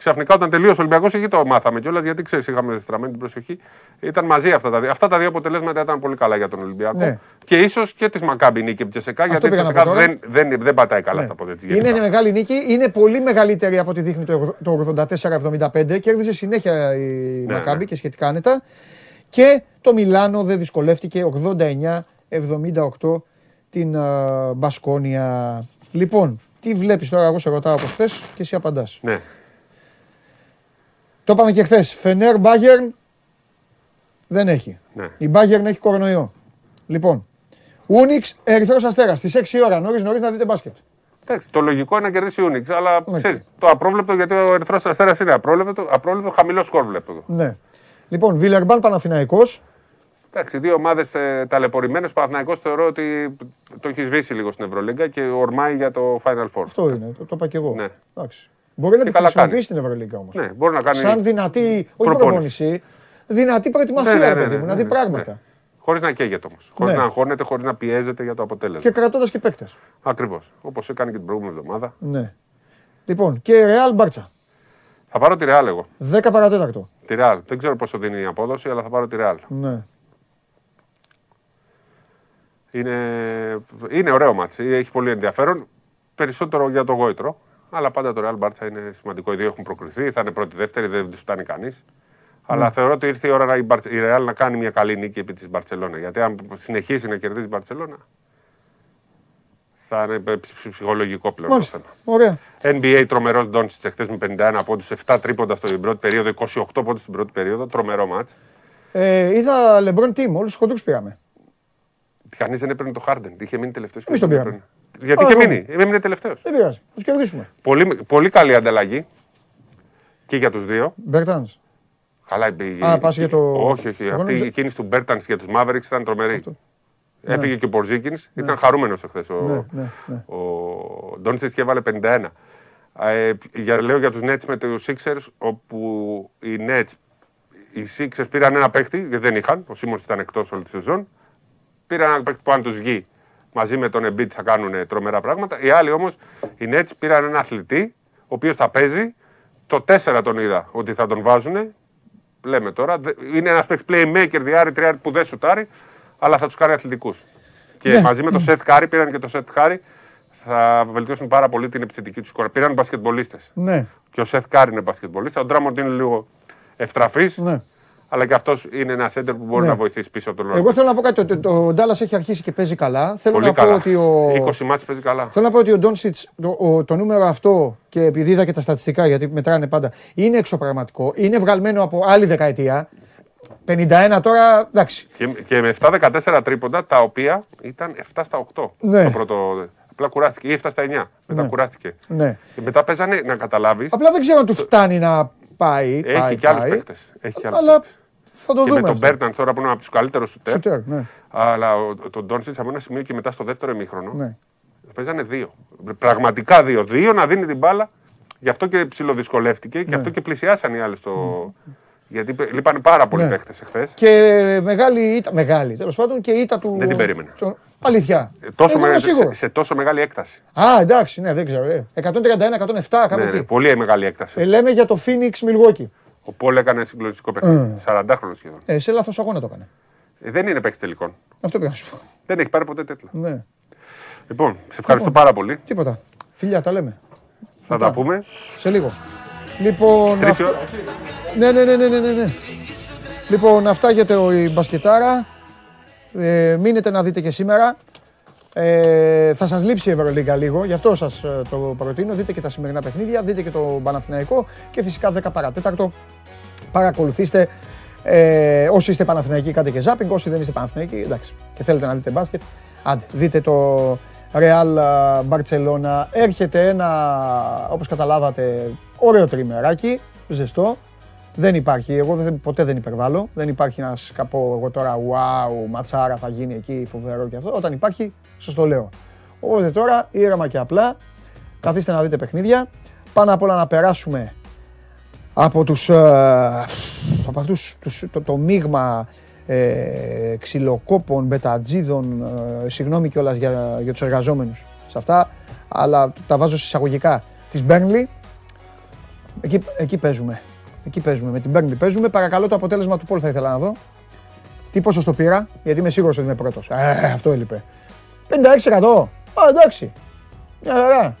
Ξαφνικά όταν τελείωσε ο Ολυμπιακός, εκεί το μάθαμε κιόλας γιατί ξέρεις, είχαμε στραμμένη την προσοχή. Ήταν μαζί αυτά τα δύο. Αυτά τα δύο αποτελέσματα ήταν πολύ καλά για τον Ολυμπιακό. Ναι. Και ίσως και της Μακάμπι νίκη από τη Τσεσεκά, γιατί η πήγα να πω Τσεσεκά τώρα. δεν, δεν, δεν πατάει καλά Ναι. στα πόδια της. Είναι μεγάλη νίκη, είναι πολύ μεγαλύτερη από ό,τι δείχνει το το 84-75. Κέρδισε συνέχεια η Ναι, Μακάμπη ναι. και σχετικά άνετα. Και το Μιλάνο δεν δυσκολεύτηκε 89-78 την α, Μπασκόνια. Λοιπόν, τι βλέπεις τώρα, εγώ σε ρωτάω από χθες και εσύ απαντάς. Ναι. Το είπαμε και χθες. Φενέρ Μπάγερν δεν έχει. Ναι. Η Μπάγερν έχει κορονοϊό. Λοιπόν, Ούνιξ Ερυθρός Αστέρας στις 6 ώρα νωρίς νωρίς να δείτε μπάσκετ. Εντάξει, το λογικό είναι να κερδίσει η Ούνιξ, αλλά Ναι. ξέρεις, το απρόβλεπτο γιατί ο Ερυθρός Αστέρας είναι απρόβλεπτο, απρόβλεπτο χαμηλός σκορ βλέπω εδώ. Ναι. Λοιπόν, Βιλερμπάν Παναθηναϊκός. Εντάξει, δύο ομάδες ε, ταλαιπωρημένες. Ο Παναθηναϊκός θεωρώ ότι το έχει σβήσει λίγο στην Ευρωλίγκα και ορμάει για το Final Four. Αυτό είναι, το, το είπα και εγώ. Ναι. Εντάξει. Μπορεί να Και την καλά χρησιμοποιήσει την Ευρωλίγκα όμως. Ναι, μπορεί να κάνει. Σαν δυνατή, όχι προπόνηση. προπόνηση, δυνατή προετοιμασία, Ναι, ναι, ρε ναι, παιδί ναι, μου, ναι, να δει ναι, πράγματα. Χωρίς να καίγεται όμως. Χωρίς Ναι. να αγχώνεται, χωρίς να πιέζεται για το αποτέλεσμα. Και κρατώντας και παίκτες. Ακριβώς. Όπως έκανε και την προηγούμενη εβδομάδα. Ναι. Λοιπόν, και Real Μπάρτσα. Θα πάρω τη Real εγώ. 10 παρατέταρτο. Τη Real. Δεν ξέρω πόσο δίνει η απόδοση, αλλά θα πάρω τη Real. Ναι. Είναι, είναι ωραίο μάτς. Έχει πολύ ενδιαφέρον. Περισσότερο για το γόητρο. Αλλά πάντα το Real Barca είναι σημαντικό. Οι δύο έχουν προκριθεί. Θα είναι πρώτη-δεύτερη, δεν τους φτάνει κανείς. Αλλά θεωρώ ότι ήρθε η ώρα να η, Μπαρ- η Real να κάνει μια καλή νίκη επί της Μπαρσελόνα. Γιατί αν συνεχίσει να κερδίζει η Μπαρσελόνα, θα είναι ψ- ψυχολογικό πλέον. το Μάλιστα. θέμα. Ωραία. NBA τρομερός Ντόντσιτς εχθές με 51 πόντους, 7 τρίποντα στην πρώτη περίοδο, 28 πόντους στην πρώτη περίοδο. Τρομερό ματς. Ε, είδα LeBron Team, όλους τους χοντρούς πήραμε. Κανείς δεν έπαιρνε το Harden. Είχε μείνει τελευταίος. Εμείς τον πήραμε. Γιατί Α, είχε εγώ. μείνει. Έμεινε τελευταίος. Δεν πειράζει. Θα τους κερδίσουμε. Πολύ, πολύ καλή ανταλλαγή και για τους δύο. Μπέρτανς. Καλά, η- Α, πας για το- Όχι, όχι. Εγώ Αυτή νόμιζα- η κίνηση του Μπέρτανς για τους Mavericks ήταν τρομερή. Έφυγε και ο Πορζίκιν, ήταν χαρούμενος εχθές. Ο, Ναι, ναι, ναι. ο Ντόντσιτς και έβαλε 51. Ε, για, λέω για τους Nets με του Sixers, όπου οι Nets, οι Sixers πήραν ένα παίχτη, γιατί δεν είχαν, ο Σίμονς ήταν εκτός όλη τη σεζόν. Πήραν ένα παίχτη που αν τους βγει μαζί με τον Embiid θα κάνουν τρομερά πράγματα. Οι άλλοι όμως, οι Nets πήραν ένα αθλητή, ο οποίος θα παίζει. Το 4 τον είδα ότι θα τον βάζουν. Λέμε τώρα. Δε- Είναι ένας παίχτη playmaker, διάρρη, τριάρη που δεν σουτάρει, αλλά θα τους κάνει αθλητικούς. Και Ναι. μαζί με το Seth Curry, πήραν και το Seth Curry, θα βελτιώσουν πάρα πολύ την επιθετική τους εικόνα. Πήραν μπασκετμπολίστες. Ναι, Και ο Seth Curry είναι μπασκετμπολίστας. Ο Ντράμοντ είναι λίγο ευτραφής, ναι. Αλλά και αυτός είναι ένα center που μπορεί Ναι. να βοηθήσει πίσω από τον Εγώ θέλω να πω κάτι. Το, το Ντάλλα έχει αρχίσει και παίζει καλά. Θέλω Πολύ να καλά. πω ότι ο. 20 μάτς παίζει καλά. Θέλω να πω ότι ο Ντόνσιτ, το, ο- το νούμερο αυτό και επειδή είδα και τα στατιστικά γιατί μετράνε πάντα, είναι εξωπραγματικό. Είναι βγαλμένο από άλλη δεκαετία. 51 τώρα, εντάξει. Και, και με 7-14 τρίποντα, τα οποία ήταν 7 στα 8. Ναι. Το πρώτο, απλά κουράστηκε. Ή 7 στα 9. Μετά Ναι. κουράστηκε. Ναι. Και μετά παίζανε, να καταλάβεις. Απλά δεν ξέρω αν του φτάνει να πάει. Έχει πάει, και άλλους πάει. παίχτε. Έχει και άλλους Αλλά παίκτες. Θα το και δούμε. με τον αυτό. Μπέρναν τώρα που είναι από τους καλύτερους σουτέρ. Σουτέρ, ναι. Αλλά ο- τον Ντόνσιτ από ένα σημείο και μετά στο δεύτερο ημίχρονο ναι. παίζανε δύο. Πραγματικά δύο. Δύο να δίνει την μπάλα. Γι' αυτό και ψιλοδυσκολεύτηκε και Ναι. αυτό και πλησιάσαν οι άλλοι στο. Γιατί πε- λείπανε πάρα πολλοί Ναι. παίχτε εχθές. Και μεγάλη ήττα, μεγάλη τέλος πάντων και η ήττα του. Δεν την περίμενα. το- Αλήθεια. Τόσο Εγώ είμαι με- σίγουρος. σε, σε τόσο μεγάλη έκταση. Α, εντάξει, ναι, δεν ξέρω. ε. 131-107, κάπου Ναι, εκεί. ναι, πολύ μεγάλη έκταση. Ε, λέμε για το Phoenix Milwaukee. Ο Πολ έκανε συγκλονιστικό παιχνίδι. 40 χρόνια σχεδόν. Ε, σε λάθος αγώνα το έκανε. Ε, δεν είναι παίκτης τελικών. Αυτό πήγα να σου πω. Δεν έχει πάρει ποτέ τέτοια. Ναι. Λοιπόν, σε ευχαριστώ πάρα πολύ. Τίποτα. Φιλιά, τα λέμε. Θα τα πούμε. Σε λίγο. Λοιπόν, Τρεις αυτό- ώρα. ναι, ναι, ναι, ναι, ναι, ναι, ναι. Λοιπόν, αυτά για το η μπασκετάρα. Ε, μείνετε να δείτε και σήμερα. Ε, θα σας λείψει η Ευρωλίγκα λίγο, γι' αυτό σας ε, το προτείνω. Δείτε και τα σημερινά παιχνίδια, δείτε και το Παναθηναϊκό και φυσικά 10 παρατέταρτο. Παρακολουθήστε. Ε, όσοι είστε Παναθηναϊκοί κάντε και ζάπινγκ, όσοι δεν είστε Παναθηναϊκοί, εντάξει. Και θέλετε να δείτε μπάσκετ, άντε, δείτε το Real ε, Barcelona. Έρχεται ένα, όπως καταλάβατε, ωραίο τριμεράκι, ζεστό. Δεν υπάρχει, εγώ δεν, ποτέ δεν υπερβάλλω. Δεν υπάρχει να σας πω εγώ τώρα, wow, ματσάρα θα γίνει εκεί, φοβερό και αυτό. Όταν υπάρχει, σας το λέω. Οπότε τώρα, ήρεμα και απλά, καθίστε να δείτε παιχνίδια. Πάνω απ' όλα να περάσουμε από τους, ε, από αυτούς, τους, το, το μείγμα ε, ξυλοκόπων, μπετατζίδων, ε, συγγνώμη κιόλας για, για τους εργαζόμενους σε αυτά, αλλά τα βάζω συσσαγωγικά, της Burnley, εκεί, εκεί παίζουμε. Εκεί παίζουμε. Με την Burnley παίζουμε. Παρακαλώ το αποτέλεσμα του Πολ θα ήθελα να δω. Τι ποσοστό πήρα, γιατί είμαι σίγουρος ότι είμαι πρώτος. Ε, αυτό έλειπε. 56%. Α, εντάξει. Μια χαρά.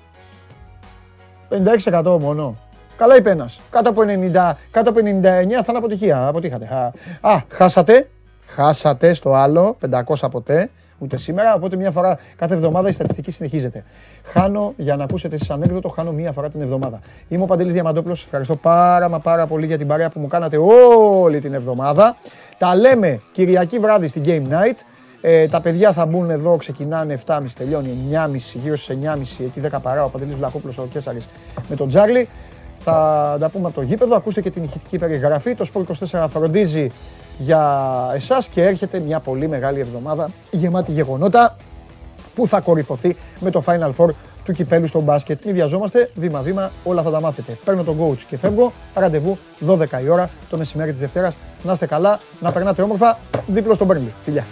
56% μόνο. Καλά είπε ένας. Κάτω από 90, κάτω από 99 θα είναι αποτυχία. Αποτύχατε. Α, α, χάσατε. Χάσατε στο άλλο, 500 ποτέ, ούτε σήμερα. Οπότε μια φορά κάθε εβδομάδα η στατιστική συνεχίζεται. Χάνω, για να ακούσετε εσείς ανέκδοτο, χάνω μία φορά την εβδομάδα. Είμαι ο Παντελής Διαμαντόπουλος. Ευχαριστώ πάρα μα πάρα πολύ για την παρέα που μου κάνατε όλη την εβδομάδα. Τα λέμε Κυριακή βράδυ στην Game Night. Ε, τα παιδιά θα μπουν εδώ, ξεκινάνε 7.30, τελειώνει 9.30, γύρω στις 9.30, εκεί 10 παρά, ο Παντελής Βλακόπουλος, ο Κέσαρης με τον Τζάρλι. Θα τα πούμε από το γήπεδο, ακούστε και την ηχητική περιγραφή. Το Sport 24 φροντίζει για εσάς και έρχεται μια πολύ μεγάλη εβδομάδα γεμάτη γεγονότα που θα κορυφωθεί με το Final Four του κυπέλου στο μπάσκετ. Μην βιαζόμαστε, βήμα-βήμα, όλα θα τα μάθετε. Παίρνω τον coach και φεύγω. Ραντεβού 12 η ώρα το μεσημέρι της Δευτέρας. Να είστε καλά, να περνάτε όμορφα, δίπλο στον Μπέρνλι. Φιλιά.